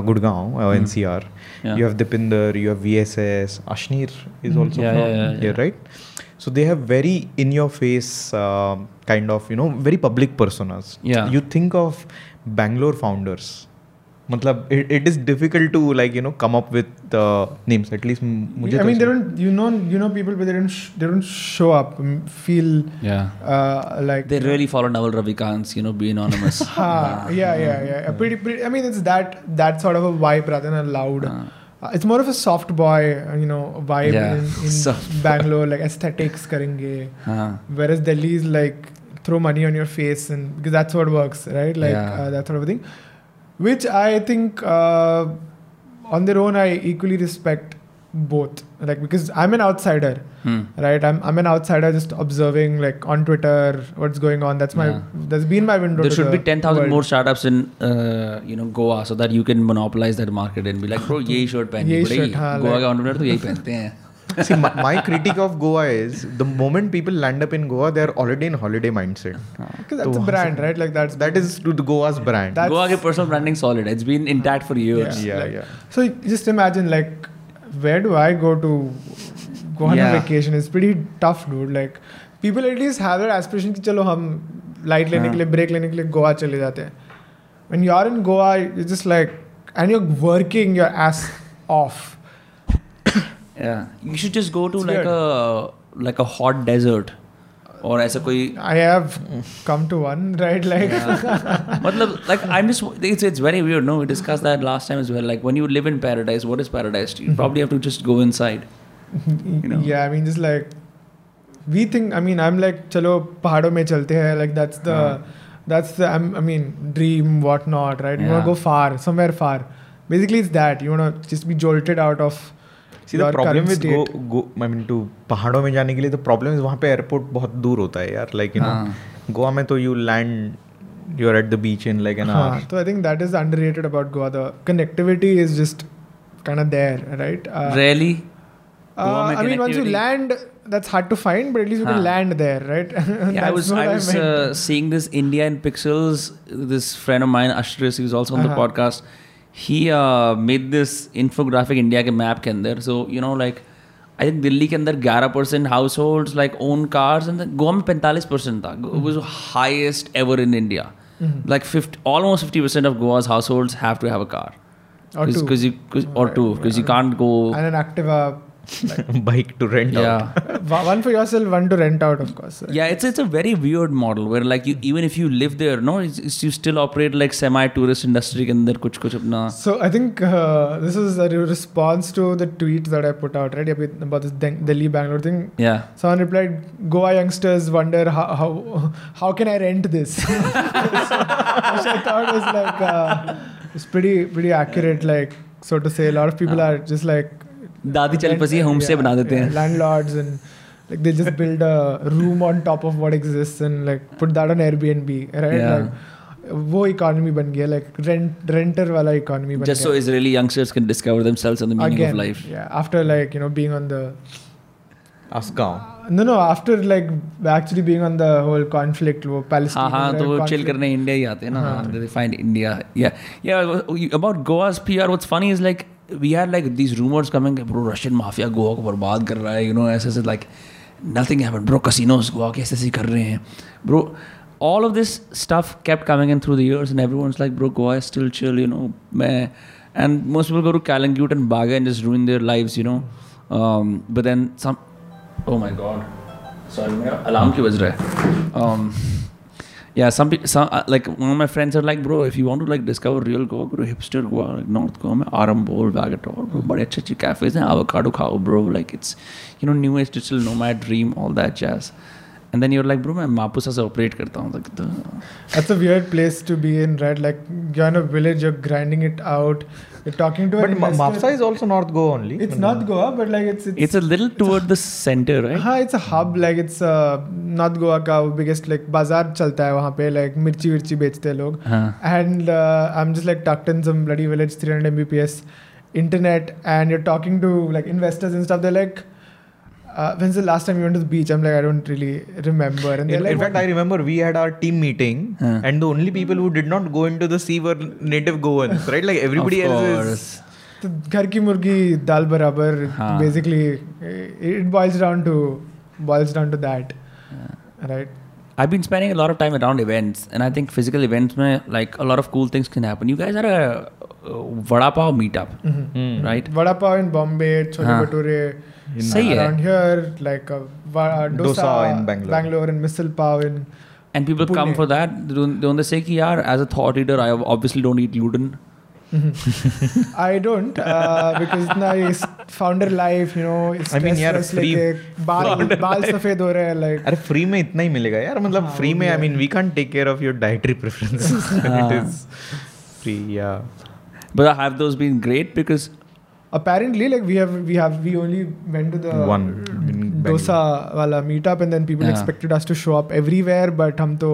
Speaker 3: Gurgaon N C R you have Dipinder you have V S S Ashneer is also right so they have very in your face kind of you know very public persons you think of Bangalore founders मतलब it is difficult to like you know come up with names
Speaker 2: at least मुझे I mean they don't you know you know people but they don't they don't show up feel like they really follow Naval Ravikant you know be anonymous हां या yeah या pretty pretty I mean it's that that sort of a vibe rather than a loud uh. Uh, it's more of a soft boy uh, you know vibe in, [laughs] Bangalore like aesthetics karenge whereas Delhi is like throw money on your face and because that's what works right like that sort of thing which I think uh, on their own I equally respect both like because i'm an outsider hmm. right I'm, I'm an outsider just observing like on twitter what's going on that's my yeah. that's been my window there
Speaker 1: should the be 10000 more startups in uh, you know goa so that you can monopolize that market and be like bro [laughs] ye shirt pehni goa ka entrepreneur to yahi pehnte hain
Speaker 3: See, my, my, critique of Goa is the moment people land up in Goa, they're already in holiday mindset.
Speaker 2: Because that's a brand, right? Like that's that is
Speaker 3: to the Goa's brand. That's, Goa
Speaker 1: personal branding solid. It's been intact for years. Yeah, yeah. Like,
Speaker 2: yeah. So just imagine, like, where do I go to go on yeah. a vacation? It's pretty tough, dude. Like, people at least have their aspiration that, चलो हम light lene के लिए break लेने के लिए गोवा चले जाते हैं when you are in Goa, you're just like, and you're working your ass off
Speaker 1: yeah you should just go to it's like weird. a like a hot desert or
Speaker 2: as a koi i have come to one right
Speaker 1: like yeah. [laughs] like i'm just it's, it's very weird no we discussed that last time as well like when you live in paradise what is paradise you mm-hmm. probably have to just go inside you know yeah
Speaker 2: i mean just like we think i mean i'm like chalo pahadon mein chalte hai like that's the yeah. that's the I'm, i mean dream whatnot right yeah. you want to go far somewhere far basically it's that you want to just be jolted out of
Speaker 3: see the problem with go go I mean to पहाड़ों में जाने के लिए तो problem वहाँ पे airport बहुत दूर होता है यार लाइक यू नो गोवा में तो you land you are at the beach in like an hour
Speaker 2: तो I think that is underrated about Goa the connectivity is just kind of there right
Speaker 1: uh, really
Speaker 2: uh, i mean once you land that's hard to find, but at least you huh. can land there, right?
Speaker 1: yeah, I was I, I was uh, seeing this India in pixels. This friend of mine, Ashtrish, he was also on uh-huh. the podcast. He made this infographic India के map के अंदर so you know like I think Delhi के अंदर 11 percent household like own cars and Goa में पैंतालीस percent था was highest ever in India like almost fifty percent of Goa's household have to have
Speaker 2: a car or two, you, or two, because you can't go and an Activa uh,
Speaker 1: like, [laughs] bike to rent
Speaker 2: yeah. [laughs]
Speaker 1: out.
Speaker 2: one for yourself, one to rent out, of course. Right?
Speaker 1: Yeah, it's it's a very weird model where like you, even if you live there, no, it's, it's you still operate like semi tourist industry and there kuch kuch apna.
Speaker 2: So I think uh, this is a response to the tweet that I put out right about this Delhi Bangalore thing.
Speaker 1: Yeah.
Speaker 2: Someone replied, "Goa youngsters wonder how how, how can I rent this?" [laughs] Which I thought was like uh, it's pretty pretty accurate, like so to say. A lot of people are just like
Speaker 1: दादी चल पसी home stay बना देते हैं
Speaker 2: landlords and like they just build a room on top of what exists and like put that on Airbnb, right? Yeah. Like, वो economy बन गया like rent renter वाला इकोनॉमी
Speaker 1: बन just so Israeli youngsters can discover themselves and the meaning of life
Speaker 2: या after like you know being on the
Speaker 1: Afghan.
Speaker 2: No, no. After like actually being on the whole conflict, वो Palestine. हाँ
Speaker 1: हाँ तो वो chill करने India ही आते हैं ना. They find India. Yeah, yeah. About Goa's PR, what's funny is like we are like this rumours coming bro Russian mafia Goa को बर्बाद कर रहा है यू नो ऐसे ऐसे like nothing happen bro casinos Goa के ऐसे ऐसे कर रहे हैं bro all of this stuff kept coming in through the years and every one like bro Goa still chill you know my and most people go to Calangute and Baga and just ruin their life you know but then some oh my God sorry मेरा alarm क्यों बज रहा है um, yeah, some people, some, uh, like one of my friends are like, bro, if you want to like discover real Goa, go to hipster Goa, like North Goa, में Arambol Vagator, bro, बड़े अच्छे अच्छे cafes हैं, avocado khao, bro, like it's, you know, new age digital nomad dream, all that jazz. And then you're like, bro, मैं मापुसा से operate karta हूँ, like
Speaker 2: That's a weird place to be in, right? Like you're in a village, you're grinding it out talking to
Speaker 1: but an Mafsa is also North Goa only.
Speaker 2: It's mm-hmm. North Goa, but like it's it's,
Speaker 1: it's a little toward a, the center, right?
Speaker 2: हाँ it's a hub like it's uh, North Goa biggest like bazaar. Chalta hai wahan pe like mirchi, विर्ची bechte log.
Speaker 1: And
Speaker 2: uh, I'm just like tucked in some bloody village 300 Mbps internet and you're talking to like investors and stuff. They're like uh, when's the last time you went to the beach? I'm like, I don't really remember. And in, like,
Speaker 3: in fact, I remember we had our team meeting, huh. and the only people who did not go into the sea were native Goans, right? Like everybody else is. तो घर की मुर्गी दाल बराबर basically it boils down to boils down to that right? I've been spending a lot of time
Speaker 1: around events, and I think physical events, mein, like a lot of cool things can happen. You guys are a uh, Vada Pav meetup, mm-hmm. Hmm. right? Vada Pav in Bombay, Chole Huh. सही है. here, here like dosa in dosa in in misal pav in and people come for that they for that. They don't, they don't say ki, yaar, as a thought eater, I don't I don't uh, because now it's founder
Speaker 3: life you know it's I mean yeah, free बाल बाल सफेद हो रहे हैं like अरे free में इतना ही मिलेगा यार मतलब हाँ, free में I mean we can't take care of your dietary preferences it is free yeah but have those been great because
Speaker 2: apparently like we have we have we only went to the
Speaker 3: one mm,
Speaker 2: dosa wala meetup and then people yeah. expected us to show up everywhere but hum to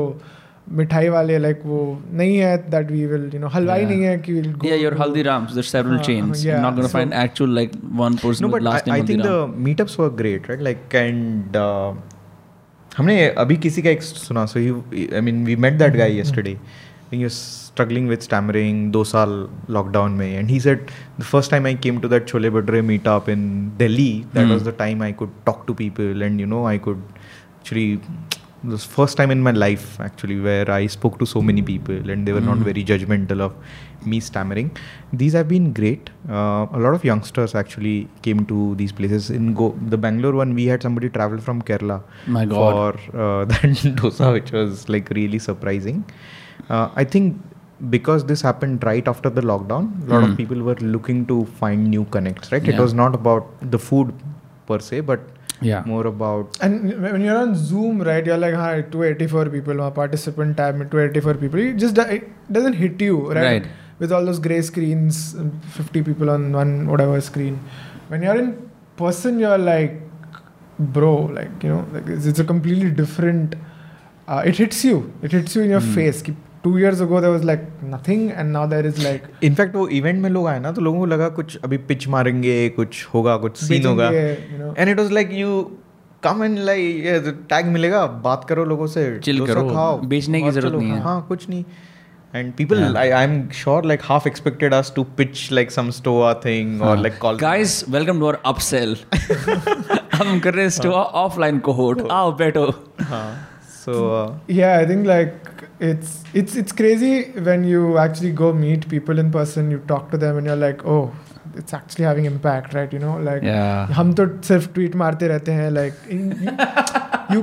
Speaker 2: मिठाई वाले like वो नहीं है that we will you know हलवाई नहीं है कि will
Speaker 1: go या your Haldiram's there several chains you are not gonna find actual like one person with last name I think the
Speaker 3: meetups were great right like and हमने अभी किसी का एक सुना so you I mean we met that guy yesterday I think struggling with stammering do saal lockdown may and he said the first time i came to that chole bhature meetup in delhi that mm. was the time i could talk to people and you know i could actually the first time in my life actually where i spoke to so many people and they were mm. not hmm. very judgmental of me stammering these have been great uh, a lot of youngsters actually came to these places in Go- the bangalore one we had somebody travel from kerala for uh, [laughs] that dosa which was like really surprising uh, I think because this happened right after the lockdown a lot mm. of hmm. people were looking to find new connects right yeah. it was not about the food per se but
Speaker 1: yeah
Speaker 3: more about
Speaker 2: and when you're on zoom right you're like hi 284 people my participant time, 284 people it just it doesn't hit you right, right. with all those gray screens 50 people on one whatever screen when you're in person you're like bro like you know like it's, it's a completely different uh, it hits you it hits you in your mm. face two years ago there was like nothing and now there is like
Speaker 3: in fact वो event में लोग आए ना तो लोगों को लगा कुछ अभी पिच मारेंगे कुछ होगा कुछ सीन होगा and it was like you come and like tag मिलेगा बात करो लोगों से
Speaker 1: चिल करो खाओ बेचने की जरूरत नहीं है हाँ
Speaker 3: कुछ नहीं and people yeah. I, i'm sure like half expected us to pitch like some stoa thing huh. or हाँ। like call
Speaker 1: guys them. welcome to our upsell [laughs] हम कर रहे हैं स्टोआ ऑफलाइन कोहोर्ट आओ बैठो
Speaker 3: हाँ So mm. uh, yeah, I think
Speaker 2: like it's it's it's crazy when you actually go meet people in person. You talk to them and you're like, oh, it's actually having impact, right? You know, like हम तो सिर्फ tweet मारते रहते हैं like you,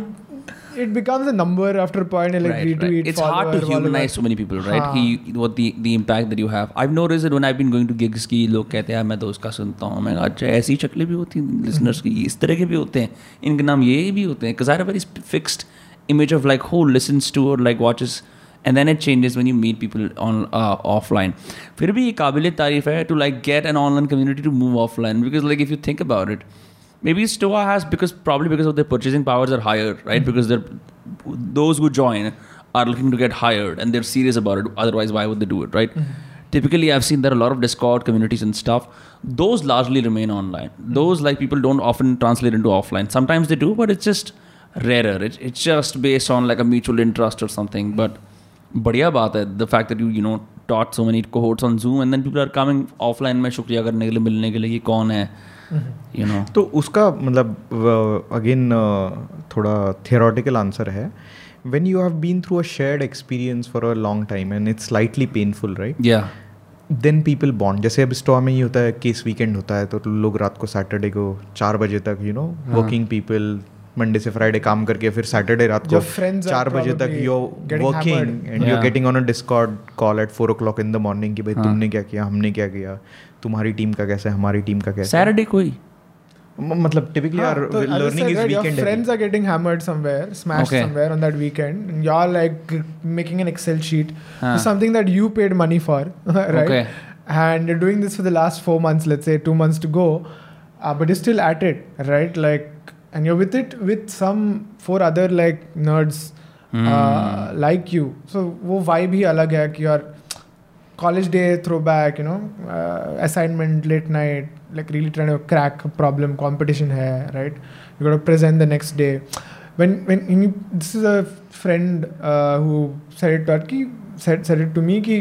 Speaker 2: it becomes a number after a point
Speaker 1: like right, retweet right. it's hard to humanize so many people right he, what the the impact that you have I've noticed that when I've been going to gigs की लोग कहते हैं मैं दोस्त का सुनता हूँ मैं अच्छा ऐसी शक्लें भी होती हैं listeners की इस तरह के भी होते हैं इनके नाम ये भी होते हैं because I have a very fixed image of like who listens to or like watches and then it changes when you meet people on uh, offline फिर भी ये काबिल तारीफ है to like get an online community to move offline because like if you think about it maybe Stoa has because probably because of their purchasing powers are higher right hmm. because they're those who join are looking to get hired and they're serious about it otherwise why would they do it right hmm. typically I've seen there are a lot of discord communities and stuff those largely remain online hmm. those like people don't often translate into offline sometimes they do but it's just rarer. It, it's just based on like a mutual interest or something. But बढ़िया बात है the fact that you you know taught so many cohorts on Zoom and then people are coming offline में शुक्रिया करने के लिए मिलने के लिए कौन है यू mm-hmm. नो तो उसका मतलब अगेन uh,
Speaker 3: uh, थोड़ा थियोरटिकल आंसर है when you have been through a shared experience for a long time and it's slightly painful right या देन पीपल बॉन्ड जैसे अब स्टॉ में ही होता है केस वीकेंड होता है तो लोग रात को सैटरडे को चार बजे तक you know working people Monday से फ्राइडे काम करके फिर सैटरडे रात
Speaker 2: को चार बजे तक यो working
Speaker 3: and you getting on a Discord call at four o in the morning की भाई हाँ। तुमने क्या किया हमने क्या किया तुम्हारी टीम का कैसा है हमारी टीम का कैसा सैटरडे कोई मतलब typically are learning is weekend friends are getting
Speaker 2: hammered somewhere smash somewhere on that weekend and you are like making an Excel sheet something that you paid money for right and doing this for the last 4 months let's say 2 months to go but you still at it right like and you're with it with some four other like nerds mm. uh, like you so wo vibe hi alag hai ki your college day throwback you know uh, assignment late night like really trying to crack a problem competition hai right you got to present the next day when when in, this is a friend uh, who said it to said said it to me ki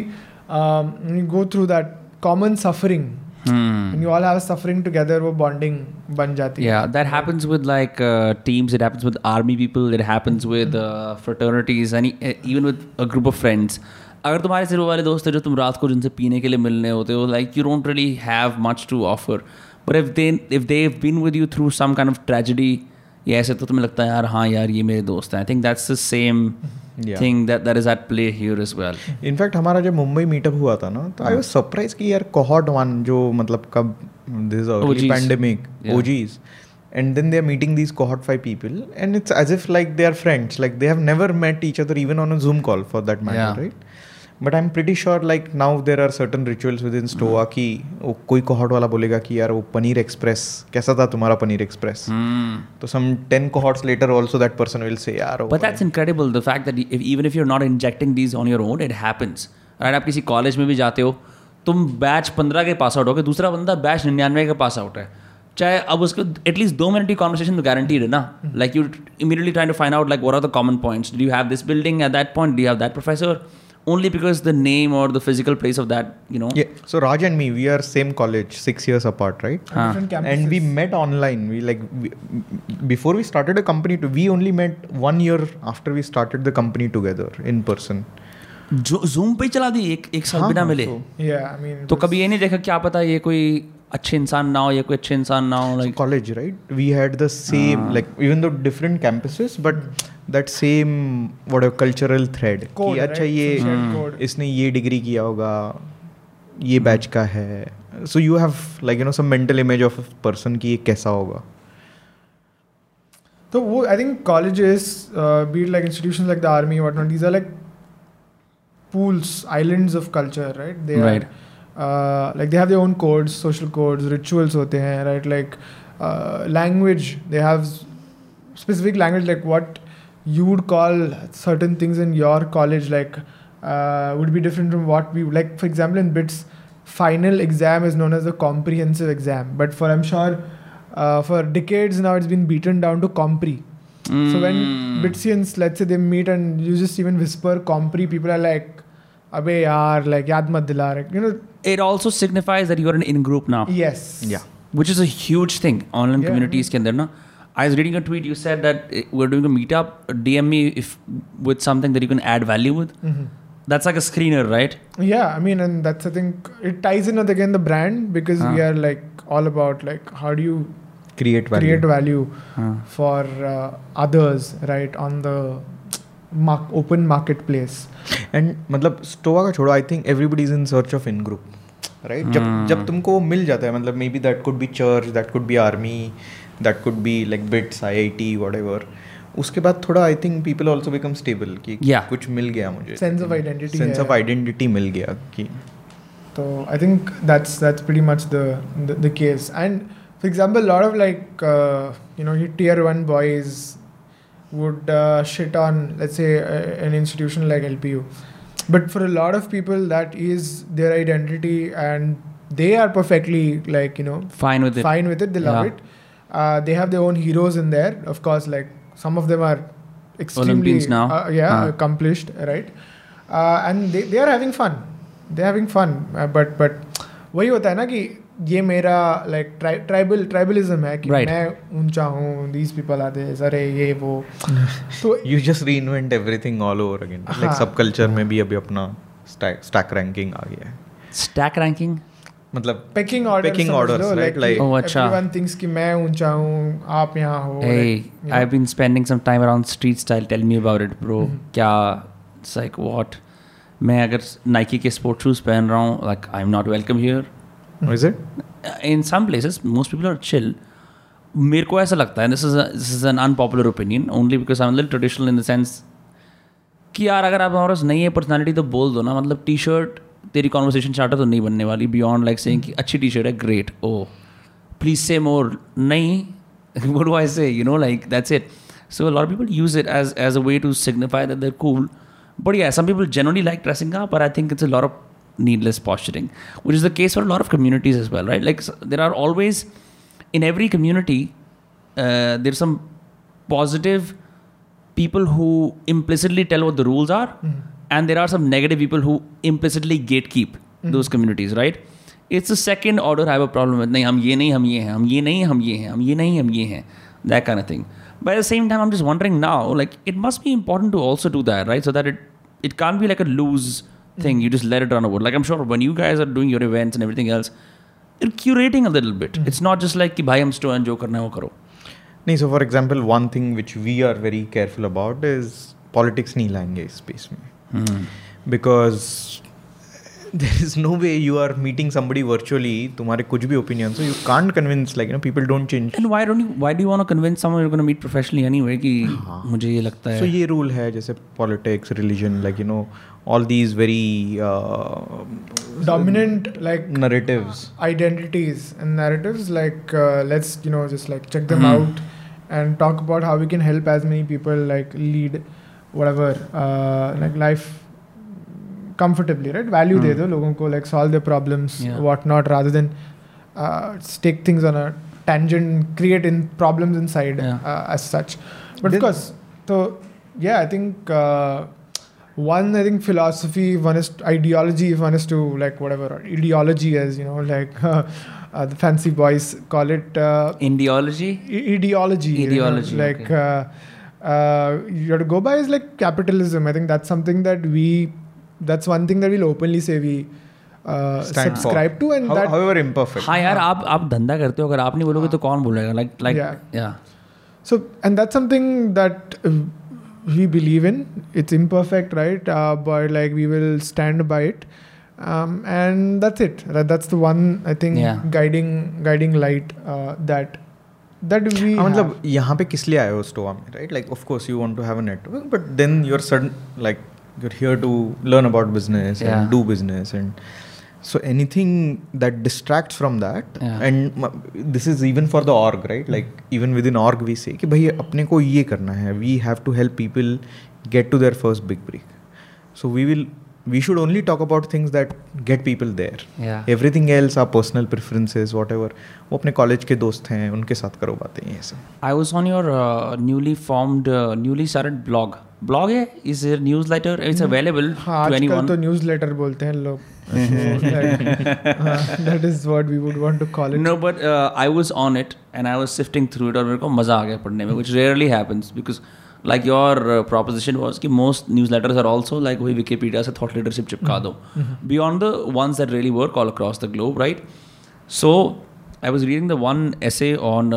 Speaker 2: um, you go through that common suffering
Speaker 1: and
Speaker 2: you all have suffering together वो bonding बन
Speaker 1: जाती है yeah that happens with like uh, teams it happens with army people it happens with uh, fraternities and even with a group of friends अगर तुम्हारे सिर्फ वाले दोस्त हैं जो तुम रात को जिनसे पीने के लिए मिलने होते हो like you don't really have much to offer but if they if they been with you through some kind of tragedy या ऐसे तो तुम्हें लगता है यार हाँ यार ये मेरे दोस्त हैं I think that's the same thing that that is at play here as well
Speaker 3: in fact हमारा जब मुंबई मीटअप हुआ था ना तो आई वाज सरप्राइज कि यार कोहॉर्ट वन जो मतलब कब this early pandemic OGs and then they're meeting these cohort 5 people and it's as if like they are friends like they have never met each other even on a zoom call for that matter yeah. right but I am pretty sure like now there are certain rituals within स्टोवा कि वो कोई cohort वाला बोलेगा कि यार वो paneer express कैसा था तुम्हारा पनीर एक्सप्रेस hmm. तो some ten cohorts later also that person will say यार
Speaker 1: but that's incredible the fact that even if you are not injecting these on your own it happens right आप किसी college में भी जाते हो तुम batch पंद्रह के पास आउट हो गए दूसरा बंदा बैच निन्यानवे के पास आउट है चाहे अब उसको एटलीस्ट दो मिनट की कॉन्वर्सेशन तो गारंटीड है ना like you immediately try to find out like where are the common points do you have this building at that point do have that professor only because the name or the physical place of that, you know.
Speaker 3: Yeah. So Raj and me, we are same college, six years apart, right?
Speaker 1: Huh.
Speaker 3: And we met online. We like we, before we started a company. We only met one year after we started the company together in person.
Speaker 1: Zoom पे चला दी एक एक साल बिना मिले तो कभी ये नहीं देखा क्या पता ये कोई अच्छे इंसान ना हो या कोई अच्छे
Speaker 3: इंसान ना हो like college right we had the same like even दो different campuses but that same what cultural thread कि अच्छा ये इसने ये डिग्री किया होगा ये बैच का है so you have like you know some mental image of person की कैसा होगा
Speaker 2: तो वो I think college be like institution like the army what not these are like pools island of culture right they are like they have their own codes social codes rituals होते हैं right like language they have specific language like what you would call certain things in your college like uh, would be different from what we like for example in bits final exam is known as a comprehensive exam but for i'm sure uh, for decades now it's been beaten down to compre mm. so when hmm. bitsians let's say they meet and you just even whisper compre people are like Abe yaar, like yaad mat dila, you know.
Speaker 1: It also signifies that you are an in group now.
Speaker 2: Yes.
Speaker 1: Yeah. Which is a huge thing. Online yeah, communities can there na. I was reading a tweet. You said that eh, we're doing a meetup. DM me if with something that you can add value with.
Speaker 2: Mm-hmm.
Speaker 1: That's like a screener, right?
Speaker 2: Yeah, I mean, and that's I think it ties in with again the brand because we ah. are like all about like how do you
Speaker 3: create value,
Speaker 2: create value
Speaker 1: ah.
Speaker 2: for uh, others, right? On the mark, open marketplace.
Speaker 3: And मतलब Stoa का छोड़ो think everybody is in search of in group, right? Right जब जब तुमको मिल जाता है मतलब maybe that could be church, that could be army. That could be like bits I I T whatever
Speaker 1: उसके बाद
Speaker 3: थोड़ा I think people also become stable कि yeah.
Speaker 2: कुछ मिल गया मुझे sense
Speaker 3: of identity sense
Speaker 2: of identity
Speaker 3: मिल गया कि तो I
Speaker 2: think that's that's pretty much the the case and for example lot of like you know tier one boys would shit on let's say an institution like L P you but for a lot of people that is their identity and they are perfectly like you know
Speaker 1: fine with
Speaker 2: fine with it they love it Uh, they have their own heroes in there. Of course, like some of them are extremely Olympians now. Uh, yeah, huh. accomplished, right? Uh, and they, they are having fun. They're having fun. Uh, but but वही होता है ना कि ये मेरा like tribal tribalism है कि right. मैं ऊंचा हूँ दीज पीपल आर दिस अरे ये वो तो
Speaker 3: you just reinvent everything all over again like सब कल्चर में भी अभी अपना
Speaker 1: स्टैक रैंकिंग आ गया है स्टैक
Speaker 3: रैंकिंग मतलब pecking order pecking order right like oh अच्छा एवरीवन थिंक्स
Speaker 2: कि मैं ऊंचा हूं आप यहां हो
Speaker 1: hey I have been spending some time around street style tell me about it bro क्या इट्स लाइक व्हाट मैं अगर नाइकी के स्पोर्ट शूज पहन रहा हूं like I am not welcome here is it in some places most people are chill मेरे को ऐसा लगता है this is this is an unpopular opinion only because I am little traditional in the sense कि यार अगर आप हमारे पास नहीं है पर्सनालिटी तो बोल दो ना मतलब टी शर्ट तेरी कॉन्वर्सेशन चार्टर तो नहीं बनने वाली बियॉन्ड लाइक सेइंग कि hmm. अच्छी टी शर्ट है great oh please say more नहीं would why say you know like that's it so lot people use it as as a way to signify that they're cool but या some people generally like dressing up I think it's a lot of needless posturing which is the case for lot of communities is well right like there are always in every community there some positive people who implicitly tell what the rules are and there are some negative people who implicitly gatekeep mm-hmm. those communities right it's a second order i have a problem with nahi hum ye nahi hum ye hain hum ye nahi hum ye that kind of thing but at the same time i'm just wondering now like it must be important to also do that right so that it it can't be like a loose thing mm-hmm. you just let it run over like i'm sure when you guys are doing your events and everything else you're curating a little bit mm-hmm. it's not just like ki bhai hum store and jo karna hai wo karo
Speaker 3: नहीं so for example one thing which we are very careful about is politics नहीं लाएंगे इस में
Speaker 1: because
Speaker 3: there is no way you are meeting somebody virtually तुम्हारे कुछ भी opinions हो you can't convince like you know people don't change and why don't why do you want to convince someone you gonna meet professionally anyway कि मुझे ये लगता है सो ये रूल है जैसे
Speaker 2: politics
Speaker 3: religion like you know all these very dominant like
Speaker 2: narratives identities and narratives like uh, let's you know just like check them mm-hmm. out and talk about how we can help as many people like lead whatever uh, like life comfortably right value mm. they do logon ko like solve their problems yeah. whatnot rather than uh, take things on a tangent create in problems inside yeah. uh, as such but Did of course so yeah i think uh, one i think philosophy one is ideology if one is to like whatever ideology as you know like uh, [laughs] uh, the fancy boys call it uh, ideology ideology ideology you know, like uh, uh, go by is like capitalism. I think that's something that we, that's one thing that we'll openly say we subscribe to and that however imperfect हां यार
Speaker 1: आप आप धंधा करते हो अगर आप नहीं बोलोगे तो कौन बोलेगा लाइक लाइक या so
Speaker 2: and that's something that we believe in it's imperfect right uh, but like we will stand by it um, and that's it that's the one i think guiding guiding light uh, that that we हाँ, मतलब
Speaker 3: यहाँ पे किस लिए आए हो Stoa में right like of course you want to have a network but then you are sudden like you are here to learn about business and do business and so anything that distract from that and this is even for the org right like even with in org we say कि भाई अपने को ये करना है we have to help people get to their first big break so we will we should only talk about things that get people there.
Speaker 1: Yeah.
Speaker 3: Everything else are personal preferences, whatever. वो अपने college के दोस्त हैं उनके साथ करो बातें ये सब I
Speaker 1: was on your newly formed newly started blog blog है is newsletter it's available आजकल तो
Speaker 2: न्यूज लेटर बोलते हैं लोग that is what we would want to call it
Speaker 1: no but I was on it and I was sifting through it और मेरे को मजा आ गया पढ़ने में which rarely happens because like your proposition was कि most newsletters are also like वही विकीपीडिया से थॉट लीडरशिप चिपका mm-hmm. दो beyond the ones that really work all across the globe right so I was reading the one essay on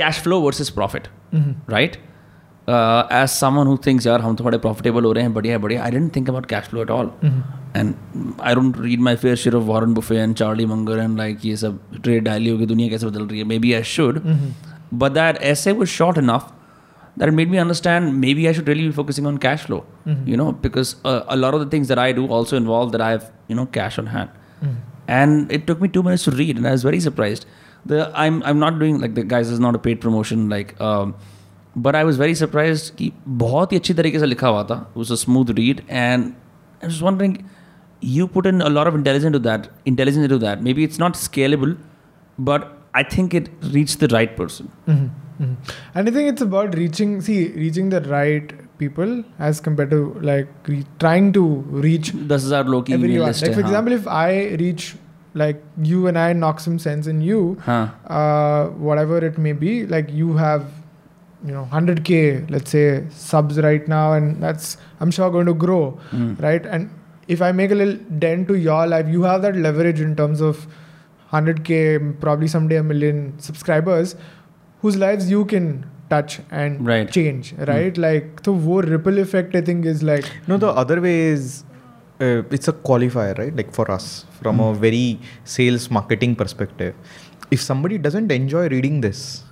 Speaker 1: cash flow versus profit right as someone who things यार हम तो बड़े profitable हो रहे हैं बढ़िया बढ़िया I dent think about cash flow at all and I don't read my fair share of Warren Buffett and Charlie Munger and like ये सब ट्रेड डायली होगी दुनिया कैसे बदल रही है maybe I should But that essay was short enough that it made me understand maybe I should really be focusing on cash flow,
Speaker 2: mm-hmm.
Speaker 1: you know, because uh, a lot of the things that I do also involve that I have, you know, cash on hand. Mm-hmm. And it took me two minutes to read, and I was very surprised. The I'm I'm not doing like the guys is not a paid promotion like. Um, I was very surprised. Surprise कि बहुत ही अच्छी तरीके से लिखा हुआ था was a smooth read, and I was wondering, you put in a lot of intelligence that that. Intelligence into that. Maybe it's not scalable, but I think it reached the right person.
Speaker 2: Mm-hmm. Mm-hmm. And I think it's about reaching, see, reaching the right people as compared to like re- trying to reach.
Speaker 1: This is our Loki
Speaker 2: everyone. Like, for uh-huh. example, if I reach like you and I knock some sense in you,
Speaker 1: huh.
Speaker 2: uh, whatever it may be, like you have you know 100k let's say subs right now and that's i'm sure going to grow mm. right and if i make a little dent to your life you have that leverage in terms of 100k, probably someday a million subscribers whose lives you can touch and
Speaker 1: right.
Speaker 2: change, hmm. right? Mm. Like, so, war ripple effect I think is like.
Speaker 3: No, the other way is uh, it's a qualifier, right? Like for us, from mm. a hmm. very sales marketing perspective, if somebody doesn't enjoy reading this,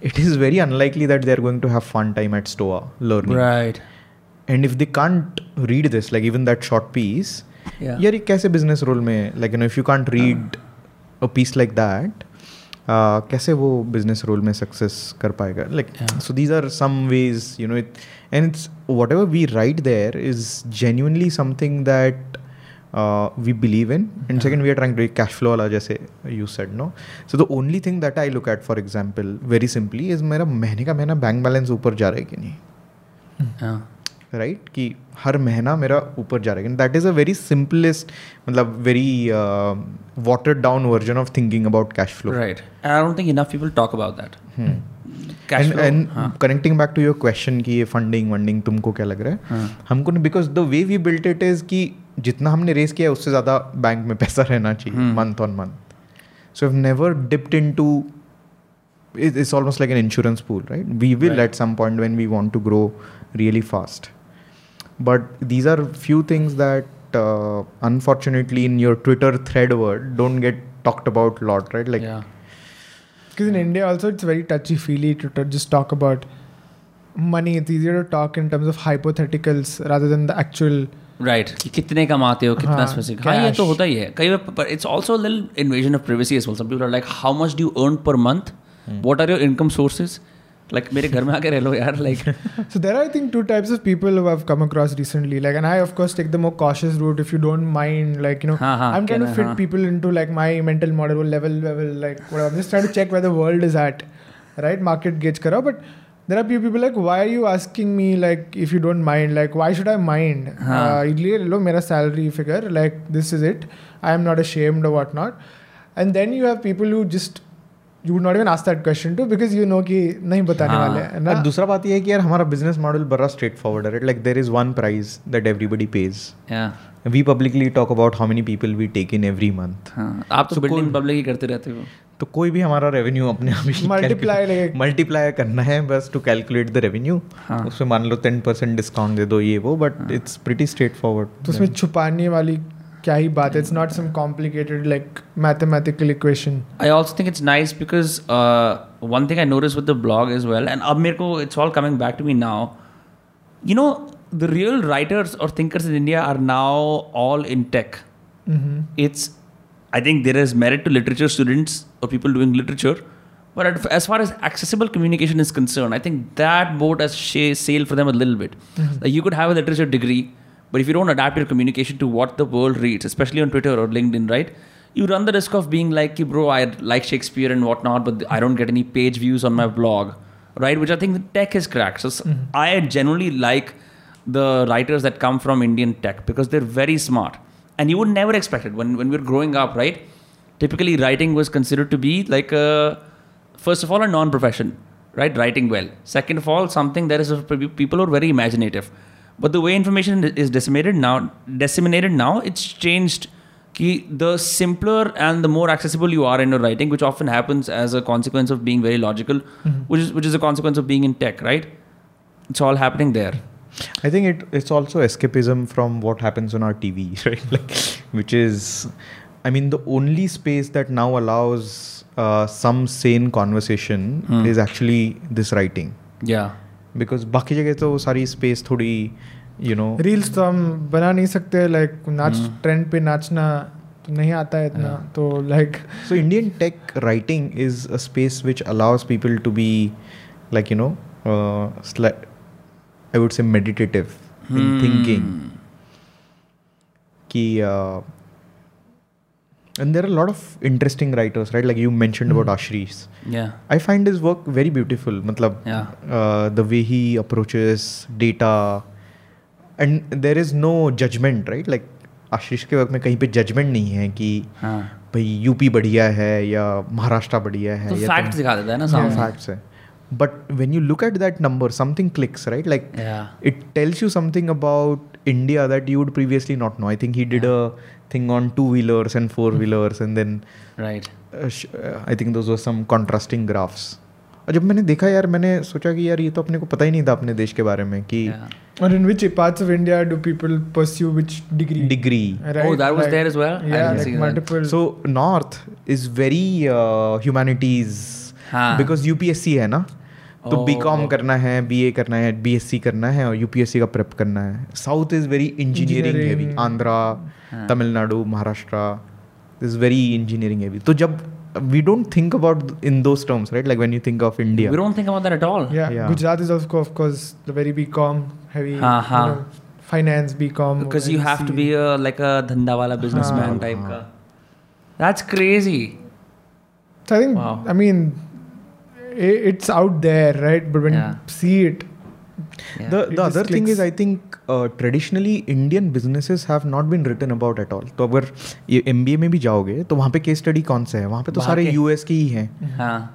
Speaker 3: it is very unlikely that they're going to have fun time at Stoa learning.
Speaker 1: Right.
Speaker 3: And if they can't read this, like even that short piece,
Speaker 1: yeah. यार
Speaker 3: ये business business role like you know, if you can't read. A piece like that कैसे वो business role में success कर पाएगा like so these are some ways you know it and it's whatever we right there is genuinely something that we believe in and second we are trying to cash flow वाला जैसे you said no so the only thing that I look at for example very simply is मेरा महीने का महीना bank balance ऊपर जा रहा है कि नहीं राइट कि हर महीना मेरा ऊपर जा रहा है that is a very simplest मतलब very water down version of thinking about
Speaker 1: cash flow right I don't think enough people talk about that and and connecting
Speaker 3: back to your question कि ये फंडिंग वंडिंग तुमको क्या लग रहा है हाँ. हमको because the way we built it is कि जितना हमने रेस किया है उससे ज़्यादा बैंक में पैसा रहना चाहिए मंथ ऑन मंथ सो इव never dipped in to it's almost like an insurance pool right we will right. at some point when we want to grow really fast But these are few things that uh, unfortunately in your Twitter thread word don't get talked about a lot, right?
Speaker 1: Like,
Speaker 2: because yeah. in India also it's very touchy feely to just talk about money. It's easier to talk in terms of hypotheticals rather than the actual.
Speaker 1: Right right. कि कितने कमाते हो कितना specific हाँ ये तो होता ही है कई बार इट्स ऑल्सो लिल invasion of privacy as well some people are like how much do earn per month what are your income sources like mere ghar mein aake reh
Speaker 2: lo yaar like so there are i think two types of people who i've come across recently like and i of course take the more cautious route if you don't mind like you know haan, haan, i'm trying to fit haan. people into like my mental model level level like whatever i'm just trying to check where the world is at right market gauge karo but there are people like why are you asking me like if you don't mind like why should i mind इसलिए लो मेरा salary figure like this is it I am not ashamed or whatnot and then you have people who just you would not even ask that question to because you know कि नहीं बताने हाँ, वाले हैं ना दूसरा
Speaker 3: बात ये है कि यार हमारा बिजनेस मॉडल बड़ा स्ट्रेट फॉरवर्ड है like there is one price that everybody pays we publicly talk about how many people we take in every month
Speaker 1: आप तो बिल्डिंग पब्लिक ही करते
Speaker 3: रहते हो तो कोई भी हमारा रेवेन्यू अपने आप ही
Speaker 2: मल्टीप्लाई
Speaker 3: मल्टीप्लाई करना है बस टू कैलकुलेट द रेवेन्यू उसमें मान लो टेन परसेंट डिस्काउंट दे दो ये वो but it's pretty straightforward तो उसमें
Speaker 2: छुपाने वाली it's not some complicated like mathematical equation
Speaker 1: i also think it's nice because uh, one thing i noticed with the blog as well and ab mereko it's all coming back to me now you know the real writers or thinkers in india are now all in tech
Speaker 2: mm-hmm.
Speaker 1: it's i think there is merit to literature students or people doing literature but as far as accessible communication is concerned, I think that boat has sh- sailed for them a little bit.
Speaker 2: Mm-hmm.
Speaker 1: you could have a literature degree, but if you don't adapt your communication to what the world reads, especially on Twitter or LinkedIn, right? You run the risk of being like, hey, bro, I like Shakespeare and whatnot, but I don't get any page views on my blog, right? Which I think the tech has cracked. So mm-hmm. I generally like the writers that come from Indian tech because they're very smart. And you would never expect it. When, when we were growing up, right? Typically, writing was considered to be like a, first of all, a non profession, right? Writing well. Second of all, something that is people are very imaginative but the way information is disseminated now disseminated now it's changed the simpler and the more accessible you are in your writing which often happens as a consequence of being very logical
Speaker 2: mm-hmm.
Speaker 1: which is which is a consequence of being in tech right it's all happening there
Speaker 3: i think it it's also escapism from what happens on our tv [laughs] right like which is i mean the only space that now allows uh, some sane conversation mm. is actually this writing
Speaker 1: yeah
Speaker 3: because बाकी जगह तो सारी space थोड़ी you know
Speaker 2: reels तो हम बना नहीं सकते लाइक नाच ट्रेंड hmm. पे नाचना तो नहीं आता है इतना तो like
Speaker 3: so Indian tech writing is a space which allows people to be like you know I would say meditative in thinking कि uh, and there are a lot of interesting writers right like you mentioned mm. about hmm. ashrish yeah i find his work very beautiful matlab yeah. uh, the way he approaches data and there is no judgment right like Ashish के वक्त में कहीं पे judgment नहीं है कि भाई UP बढ़िया है या महाराष्ट्र बढ़िया है तो या फैक्ट्स है ना सामने facts है but when you look at that number something clicks right like yeah. it tells you something about india that you would previously not know i think he did yeah. a thing on two wheelers and four wheelers and
Speaker 1: then right
Speaker 3: uh, uh, I think those were some contrasting graphs और जब मैंने देखा यार मैंने सोचा कि यार ये तो अपने को पता ही नहीं था अपने देश के बारे में कि और in which
Speaker 1: parts of India do people pursue which degree degree oh that was there as well multiple so north is very humanities because
Speaker 3: UPSC है ना तो बी कॉम करना है बी ए करना है बी एस सी करना है और यू पी एस सी का प्रेप करना है south is very engineering heavy Andhra Tamil Nadu Maharashtra is very engineering heavy तो जब we don't think about in those terms, right? Like when you think of India, we don't think about that at all.
Speaker 2: Yeah, yeah. Gujarat is of course, of course, the very BCom heavy. Uh-huh. You know, finance BCom because you have to be a like
Speaker 1: a dhandawala businessman uh-huh. type. Uh-huh. That's crazy.
Speaker 2: So I think wow. I mean it's out there, right? But when yeah. you see it,
Speaker 3: yeah. The, the other thing is, I think uh, traditionally Indian businesses have not been written about at all. तो अगर ये M में भी जाओगे तो वहाँ पे case study कौन सा है वहाँ पे तो सारे यू के ही हैं हाँ.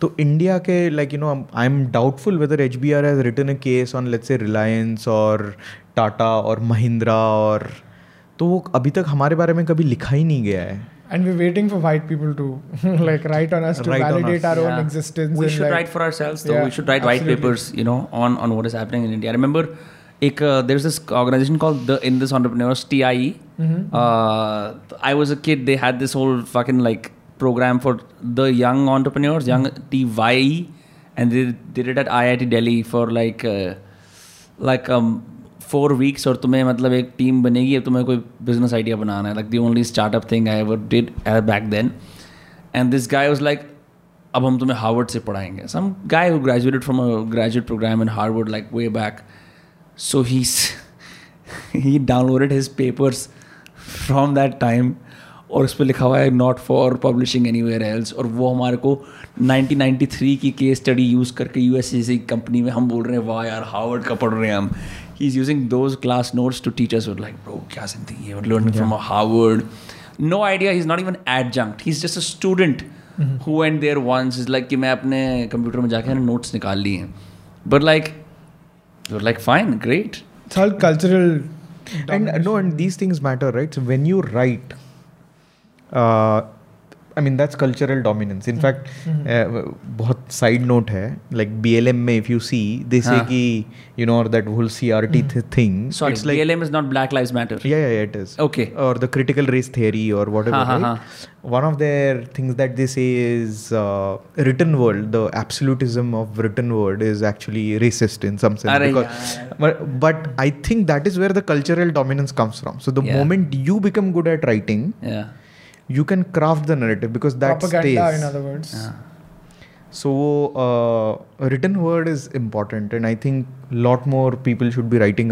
Speaker 3: तो इंडिया के like you know I am doubtful whether H B R has written a case on let's say Reliance और टाटा और महिंद्रा और तो वो अभी तक हमारे बारे में कभी लिखा ही नहीं गया है
Speaker 2: and we're waiting for white people to [laughs] like write on us to write validate us. our yeah. own existence.
Speaker 1: We should like, write for ourselves, though. Yeah, we should write absolutely. white papers, you know, on on what is happening in India. I remember. Uh, there's this organization called the in this this entrepreneurs T I I was a kid they had this whole fucking program for the young entrepreneurs, young TYE, and they did it at IIT Delhi for like uh, like um, four weeks और तुम्हें मतलब एक team बनेगी अब तुम्हें कोई business idea बनाना है like the only startup thing I वो did back then and this guy was like अब हम तुम्हें हार्वर्ड से पढ़ाएंगे some guy who graduated from a graduate program in Harvard like way back so he he downloaded his papers from that time और उस पर लिखा हुआ है not for publishing anywhere else और वो हमारे को 1993 की केस स्टडी यूज़ करके यू एस कंपनी में हम बोल रहे हैं वाह यार हार्वर्ड का पढ़ रहे हैं हम he's using those class notes to teach us. we like, bro, kya he would learn yeah. from a Harvard. No idea. He's not even adjunct. He's just a student mm-hmm. who went there once. Is like कि मैं have computer में जाके notes निकाल ली हैं. But like, you're like, fine, great. It's all cultural.
Speaker 3: And no, and these things matter, right? So when you write. Uh, I mean that's cultural dominance in fact बहुत side note है like BLM में if you see they say कि you know और that whole CRT thing
Speaker 1: so it's
Speaker 3: like
Speaker 1: BLM is not black lives matter
Speaker 3: या या it is
Speaker 1: okay
Speaker 3: और the critical race theory और whatever one of their things that they say is uh, written word the absolutism of written word is actually racist in some sense Array, But, i think that is where the cultural dominance comes from so the moment you become good at writing
Speaker 1: yeah
Speaker 3: you can craft the narrative because that
Speaker 2: Propaganda, stays. in other words. Yeah.
Speaker 1: So
Speaker 3: uh, a written word is important, and I think a lot more people should be writing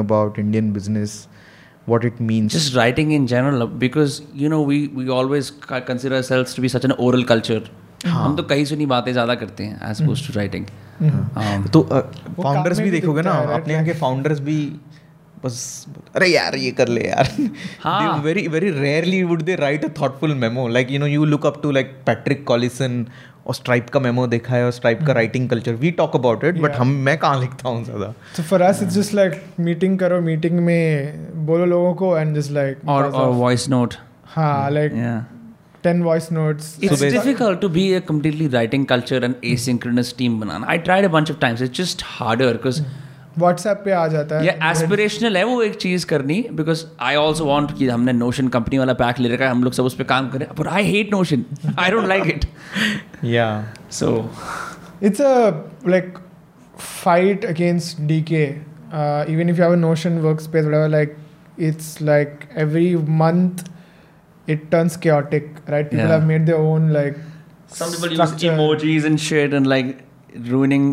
Speaker 3: what it means.
Speaker 1: Just writing in general, because you know we we always consider ourselves to be such an oral culture. हाँ. हम तो कहीं सुनी बातें ज़्यादा करते हैं
Speaker 3: as to writing तो फाउंडर्स भी देखोगे ना अपने यहाँ के founders भी बस अरे यार ये कर ले यार [laughs] हाँ very very rarely would they write a thoughtful memo like you know you look up to like Patrick Collison और स्ट्राइप का मेमो देखा है और स्ट्राइप का writing culture we talk about it but हम मैं कहाँ लिखता हूँ ज़्यादा
Speaker 2: तो for us it's just like meeting करो मीटिंग में बोलो लोगों को एंड जस्ट लाइक
Speaker 1: और और वॉइस नोट
Speaker 2: हाँ like hmm. 10 voice notes.
Speaker 1: It's so difficult to be a completely writing culture and asynchronous team banana. I tried a bunch of times. It's just harder because mm.
Speaker 2: WhatsApp पे आ जाता है
Speaker 1: ये aspirational है वो एक चीज़ करनी बिकॉज आई ऑल्सो वॉन्ट कि हमने नोशन कंपनी वाला पैक ले रखा है हम लोग सब उस पर काम करें but I hate Notion I don't like it
Speaker 3: या
Speaker 1: so
Speaker 2: it's a like fight against decay even if you have a Notion workspace like it's like every month it turns chaotic, right People yeah. have made their own
Speaker 1: Some people use emojis and shit and like ruining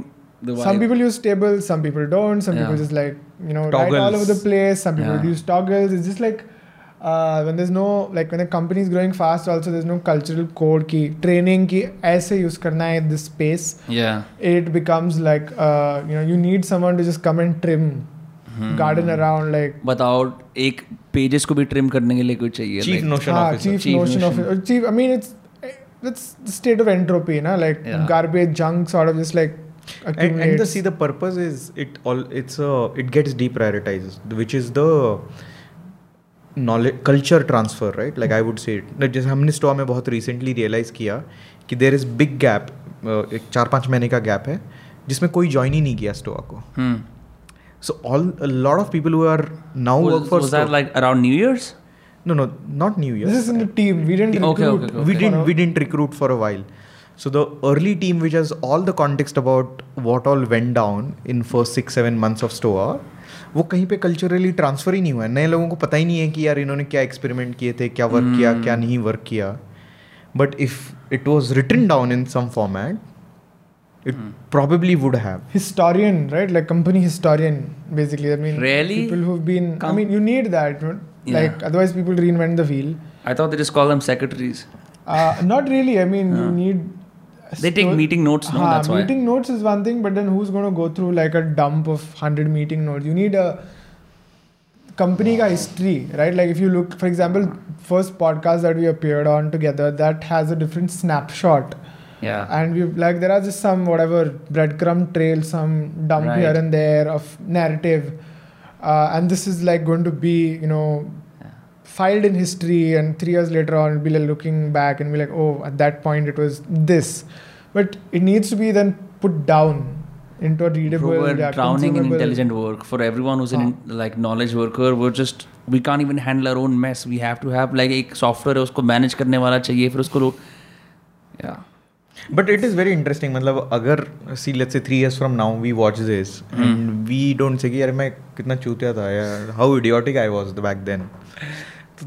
Speaker 1: the
Speaker 2: Some people use tables, some people don't. Some yeah. people just like you know toggles. write all over the place. Some people yeah. use toggles. It's just like uh, when there's no like when a company is growing fast, also there's no cultural code ki training ki aise use karna hai this space.
Speaker 1: Yeah,
Speaker 2: it becomes like uh, you know you need someone to just come and trim. Hmm. garden around like.
Speaker 1: बताओ एक pages को भी trim करने के लिए कुछ चाहिए chief notion
Speaker 3: officer
Speaker 2: chief
Speaker 3: notion officer
Speaker 2: chief I mean it's it's the state of entropy, na? like yeah. garbage, junk, sort of just like and, and
Speaker 3: the see the purpose is it all it's a it gets deprioritized which is the knowledge culture transfer right like mm-hmm. i would knowledge culture transfer right like I would say जैसे हमने Stoa में बहुत recently realize किया कि देर is big gap एक चार पाँच महीने का गैप है जिसमें कोई ज्वाइन ही नहीं किया स्टोआ को so all lot of people who are now work that like around new years no no not new years this is in the team we didn't okay, recruit okay, okay, okay. we didn't we didn't recruit for a while So the early team, which has all the context about what all went down in first six seven months of Stoa, वो कहीं पे culturally transferring ही नहीं हुआ है नए लोगों को पता ही नहीं है कि यार इन्होंने क्या एक्सपेरिमेंट किए थे क्या वर्क hmm. किया क्या नहीं वर्क किया but if it was written down in some format it hmm. probably would have historian
Speaker 2: right like company historian basically i mean really people who've been i mean you need that like otherwise people reinvent the wheel i thought they just call them secretaries uh, not really i mean you need
Speaker 1: they take so, meeting notes no that's
Speaker 2: meeting
Speaker 1: why
Speaker 2: meeting notes is one thing but then who's going to go through like a dump of 100 meeting notes you need a company wow. history right like if you look for example first podcast that we appeared on together that has a different snapshot
Speaker 1: yeah
Speaker 2: and we like there are just some whatever breadcrumb trail some dump right. here and there of narrative uh, and this is like going to be you know filed in history and three years later on be like looking back and be like oh at that point it was this but it needs to be then put down into a readable
Speaker 1: we're drowning
Speaker 2: in
Speaker 1: intelligent work for everyone who's ah. an like knowledge worker we're just we can't even handle our own mess we have to have like एक software है उसको manage करने वाला चाहिए फिर उसको लोग
Speaker 3: yeah But it is very interesting. मतलब अगर see let's say three years from now we watch this mm. and we don't say कि यार मैं कितना चूतिया था यार how idiotic I was back then.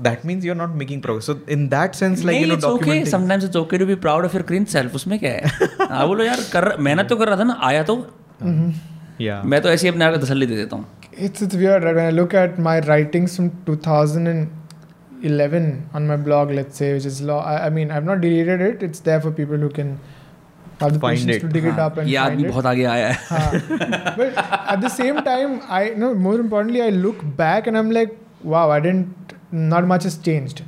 Speaker 3: that means you're not making progress. So in that sense, like
Speaker 1: you know, it's okay.
Speaker 3: Sometimes it's okay to be
Speaker 1: proud of your cringe self. उसमें क्या है? हाँ बोलो यार कर मेहनत तो कर रहा था ना आया तो yeah. मैं तो ऐसे ही अपने आप को तसल्ली दे देता हूँ
Speaker 2: It's it's weird right? when I look at my writings from 2011 on my blog, let's say, which is law. I, I mean, I've not deleted it. It's there for people who can have the find patience it. to dig हाँ, it up and ये आदमी बहुत आगे आया है. हाँ. But at the same time, I no more importantly, I look back and I'm like, wow, I didn't not much has changed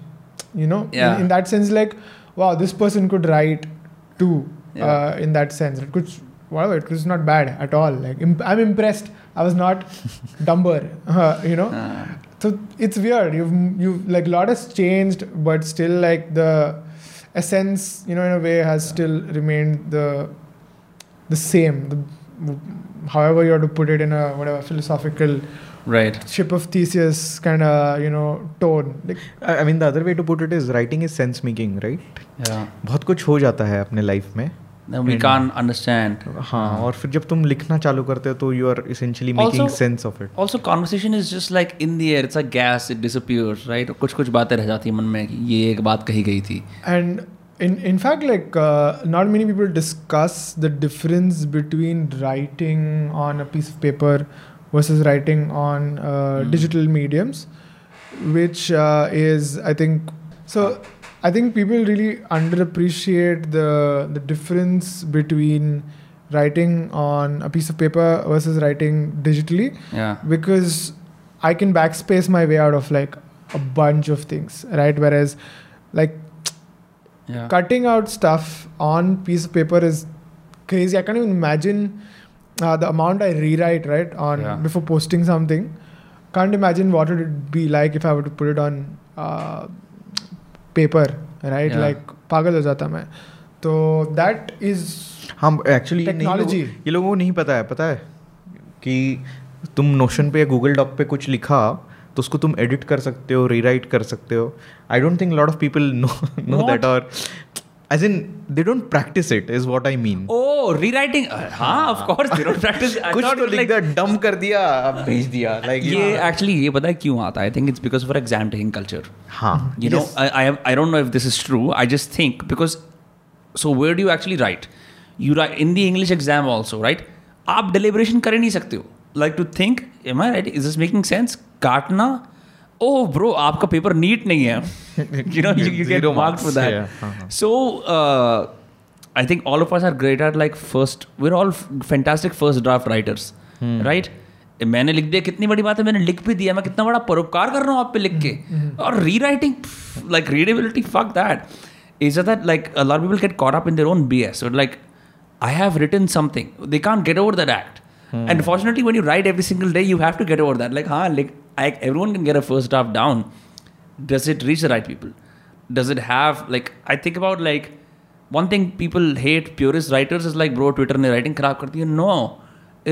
Speaker 2: you know yeah. in, in, that sense like wow this person could write too yeah. uh, in that sense it could wow it was not bad at all like imp- i'm impressed i was not [laughs] dumber uh, you know uh. so it's weird you've you've like a lot has changed but still like the essence you know in a way has yeah. still remained the the same the, however you have to put it in a whatever philosophical
Speaker 1: right ship of
Speaker 2: theseus kind of you know tone like i mean the other way to put
Speaker 3: it is writing is sense making right
Speaker 2: yeah bahut बहुत कुछ हो जाता है अपने life में
Speaker 3: we can't understand हाँ और फिर जब तुम लिखना चालू करते हो तो you are essentially making
Speaker 1: sense of it also
Speaker 3: conversation is just like in the air it's a gas it
Speaker 1: disappears right कुछ कुछ बातें रह जाती मन में
Speaker 2: ये एक बात कही गई थी and in in fact like uh, not many people discuss the difference between writing on a piece of paper versus writing on uh, mm. digital mediums, which uh, is I think so. I think people really underappreciate the the difference between writing on a piece of paper versus writing digitally.
Speaker 1: Yeah.
Speaker 2: Because I can backspace my way out of like a bunch of things, right? Whereas, like, yeah. cutting out stuff on piece of paper is crazy. I can't even imagine uh, the amount I rewrite right on yeah. before posting something, can't imagine what it would be like if I were to put it on uh, paper, right? Yeah. Like pagal ho jata main. So that is.
Speaker 3: हम actually technology ये लोगों को नहीं पता है पता है कि तुम नोशन पे या गूगल डॉक पे कुछ लिखा तो उसको तुम एडिट कर सकते हो रीराइट कर सकते हो I don't think lot of people know know that और as in they don't practice it is what i mean
Speaker 1: oh rewriting uh, हाँ of course they don't practice I कुछ तो
Speaker 3: लिख दिया कर दिया भेज दिया like
Speaker 1: ये actually ये पता है क्यों आता I think it's because of our exam taking culture
Speaker 3: हाँ
Speaker 1: you yes. know I, I I don't know if this is true I just think because so where do you actually write you write in the English exam also right आप deliberation कर नहीं सकते हो like to think am I right is this making sense काटना oh oh, bro आपका paper neat नहीं है you know you get marks for that so I think all of us are great all like first we are all fantastic first draft writers right मैंने लिख दिया कितनी बड़ी बात है मैंने लिख भी दिया मैं कितना बड़ा परोपकार कर रहा हूँ आप पे लिख के hmm, hmm, hmm. और rewriting like readability fuck that is that like अलॉर people get caught up in their own B S like I have written something they can't get over that act and fortunately one you write every single day you have to get over that like हाँ I, everyone can get a first draft down. Does it reach the right people? Does it have like I think about like one thing people hate purist writers is like bro Twitter ne writing खराब करती है no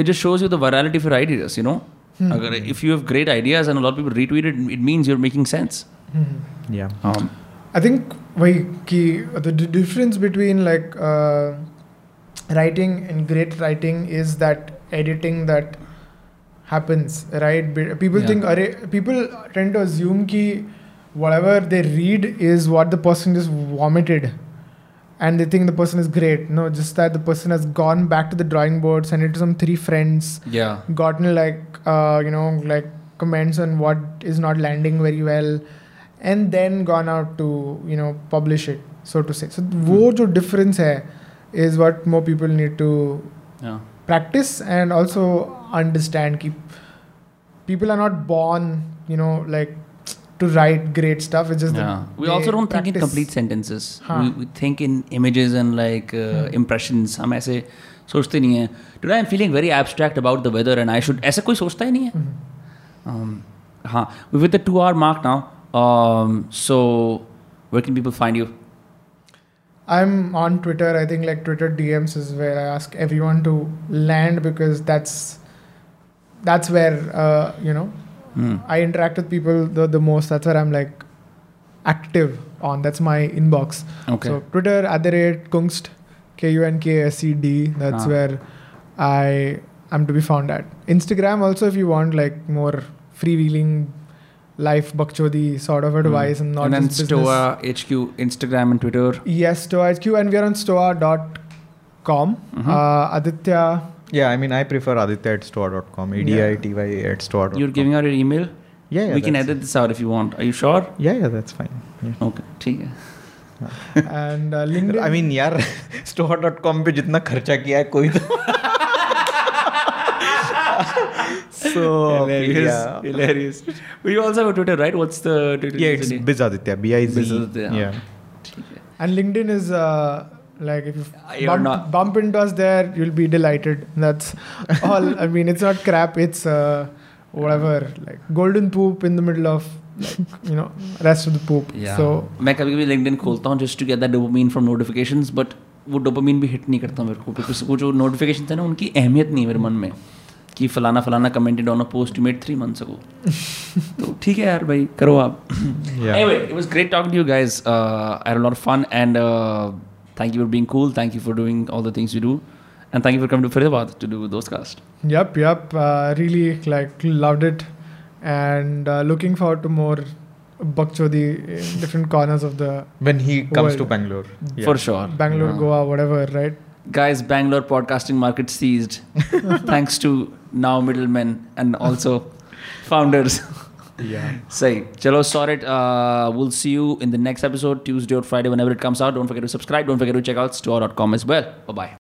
Speaker 1: it just shows you the virality of your ideas you know hmm. Agar, if you have great ideas and a lot of people retweet it it means you're making sense hmm.
Speaker 3: yeah
Speaker 2: um, I think uh, the difference between like uh, writing and great writing is that editing that happens, right? People yeah. think, people tend to assume ki whatever they read is what the person just vomited. And they think the person is great. No, just that the person has gone back to the drawing board, sent it to some three friends.
Speaker 1: Yeah.
Speaker 2: Gotten like, uh, you know, like comments on what is not landing very well. And then gone out to you publish it, so to say. the वो जो difference है what more people need to to practice and also understand keep people are not born you know like to write great stuff it's just
Speaker 1: yeah. we also don't practice. think in complete sentences huh. we, we, think in images and like uh, hmm. impressions हम ऐसे सोचते नहीं हैं today I am feeling very abstract about the weather and I should ऐसा कोई सोचता ही नहीं है hmm. um, हाँ with the two hour mark now so where can people find you
Speaker 2: I'm on Twitter. I think like Twitter DMs is where I ask everyone to land because that's that's where uh, you know
Speaker 1: mm.
Speaker 2: I interact with people the, the most. That's where I'm like active on. That's my inbox.
Speaker 1: Okay. So
Speaker 2: Twitter at the rate Kungst, K U N K S E D. That's ah. where I am to be found at. Instagram also, if you want like more freewheeling life bakchodi sort of hmm. advice mm. and not and
Speaker 1: then stoa hq instagram and twitter
Speaker 2: yes stoa hq and we are on stoa.com mm-hmm. uh, aditya
Speaker 3: yeah, I mean, I prefer aditya at store.com, E-D-I-T-Y yeah. at store.com.
Speaker 1: You're giving out your email?
Speaker 3: Yeah, yeah
Speaker 1: We can edit this out if you want. Are you sure?
Speaker 3: Yeah, yeah, that's fine. Yeah. Okay, ठीक है. And LinkedIn I mean यार store
Speaker 1: dot com
Speaker 2: पे
Speaker 3: जितना खर्चा किया है कोई तो [laughs] so hilarious, yeah. hilarious. But you also
Speaker 1: have a Twitter, right? What's the Twitter? Yeah, it's biz Aditya. B I Z.
Speaker 2: Yeah. And LinkedIn is uh, like if you uh, bump, bump, into us there you'll be delighted that's [laughs] all i mean it's not crap it's uh, whatever like golden poop in the middle of like, you know rest of the poop yeah. so मैं कभी कभी linkedin खोलता just to get that
Speaker 1: dopamine
Speaker 2: from
Speaker 1: notifications but वो dopamine भी hit नहीं करता मेरे को because वो जो notifications है ना उनकी अहमियत नहीं है मेरे मन में कि फलाना फलाना commented on a post you made three months ago तो ठीक है यार भाई करो आप anyway it was great talking to you guys I had a lot of fun and Thank you for being cool. Thank you for doing all the things you do. And thank you for coming to Faridabad to do those cast.
Speaker 2: Yep, yep. Uh, really like loved it, and uh, looking forward to more Bakchodi in different corners of the
Speaker 3: when he comes to Bangalore
Speaker 1: yeah. for sure.
Speaker 2: Bangalore, yeah. Goa, whatever, right?
Speaker 1: Guys, Bangalore podcasting market seized [laughs] thanks to now middlemen and also founders. [laughs] yeah. Say, chalo, sorry. Uh, we'll see you in the next episode, Tuesday or Friday, whenever it comes out. Don't forget to subscribe. Don't forget to check out store.com as well. Bye bye.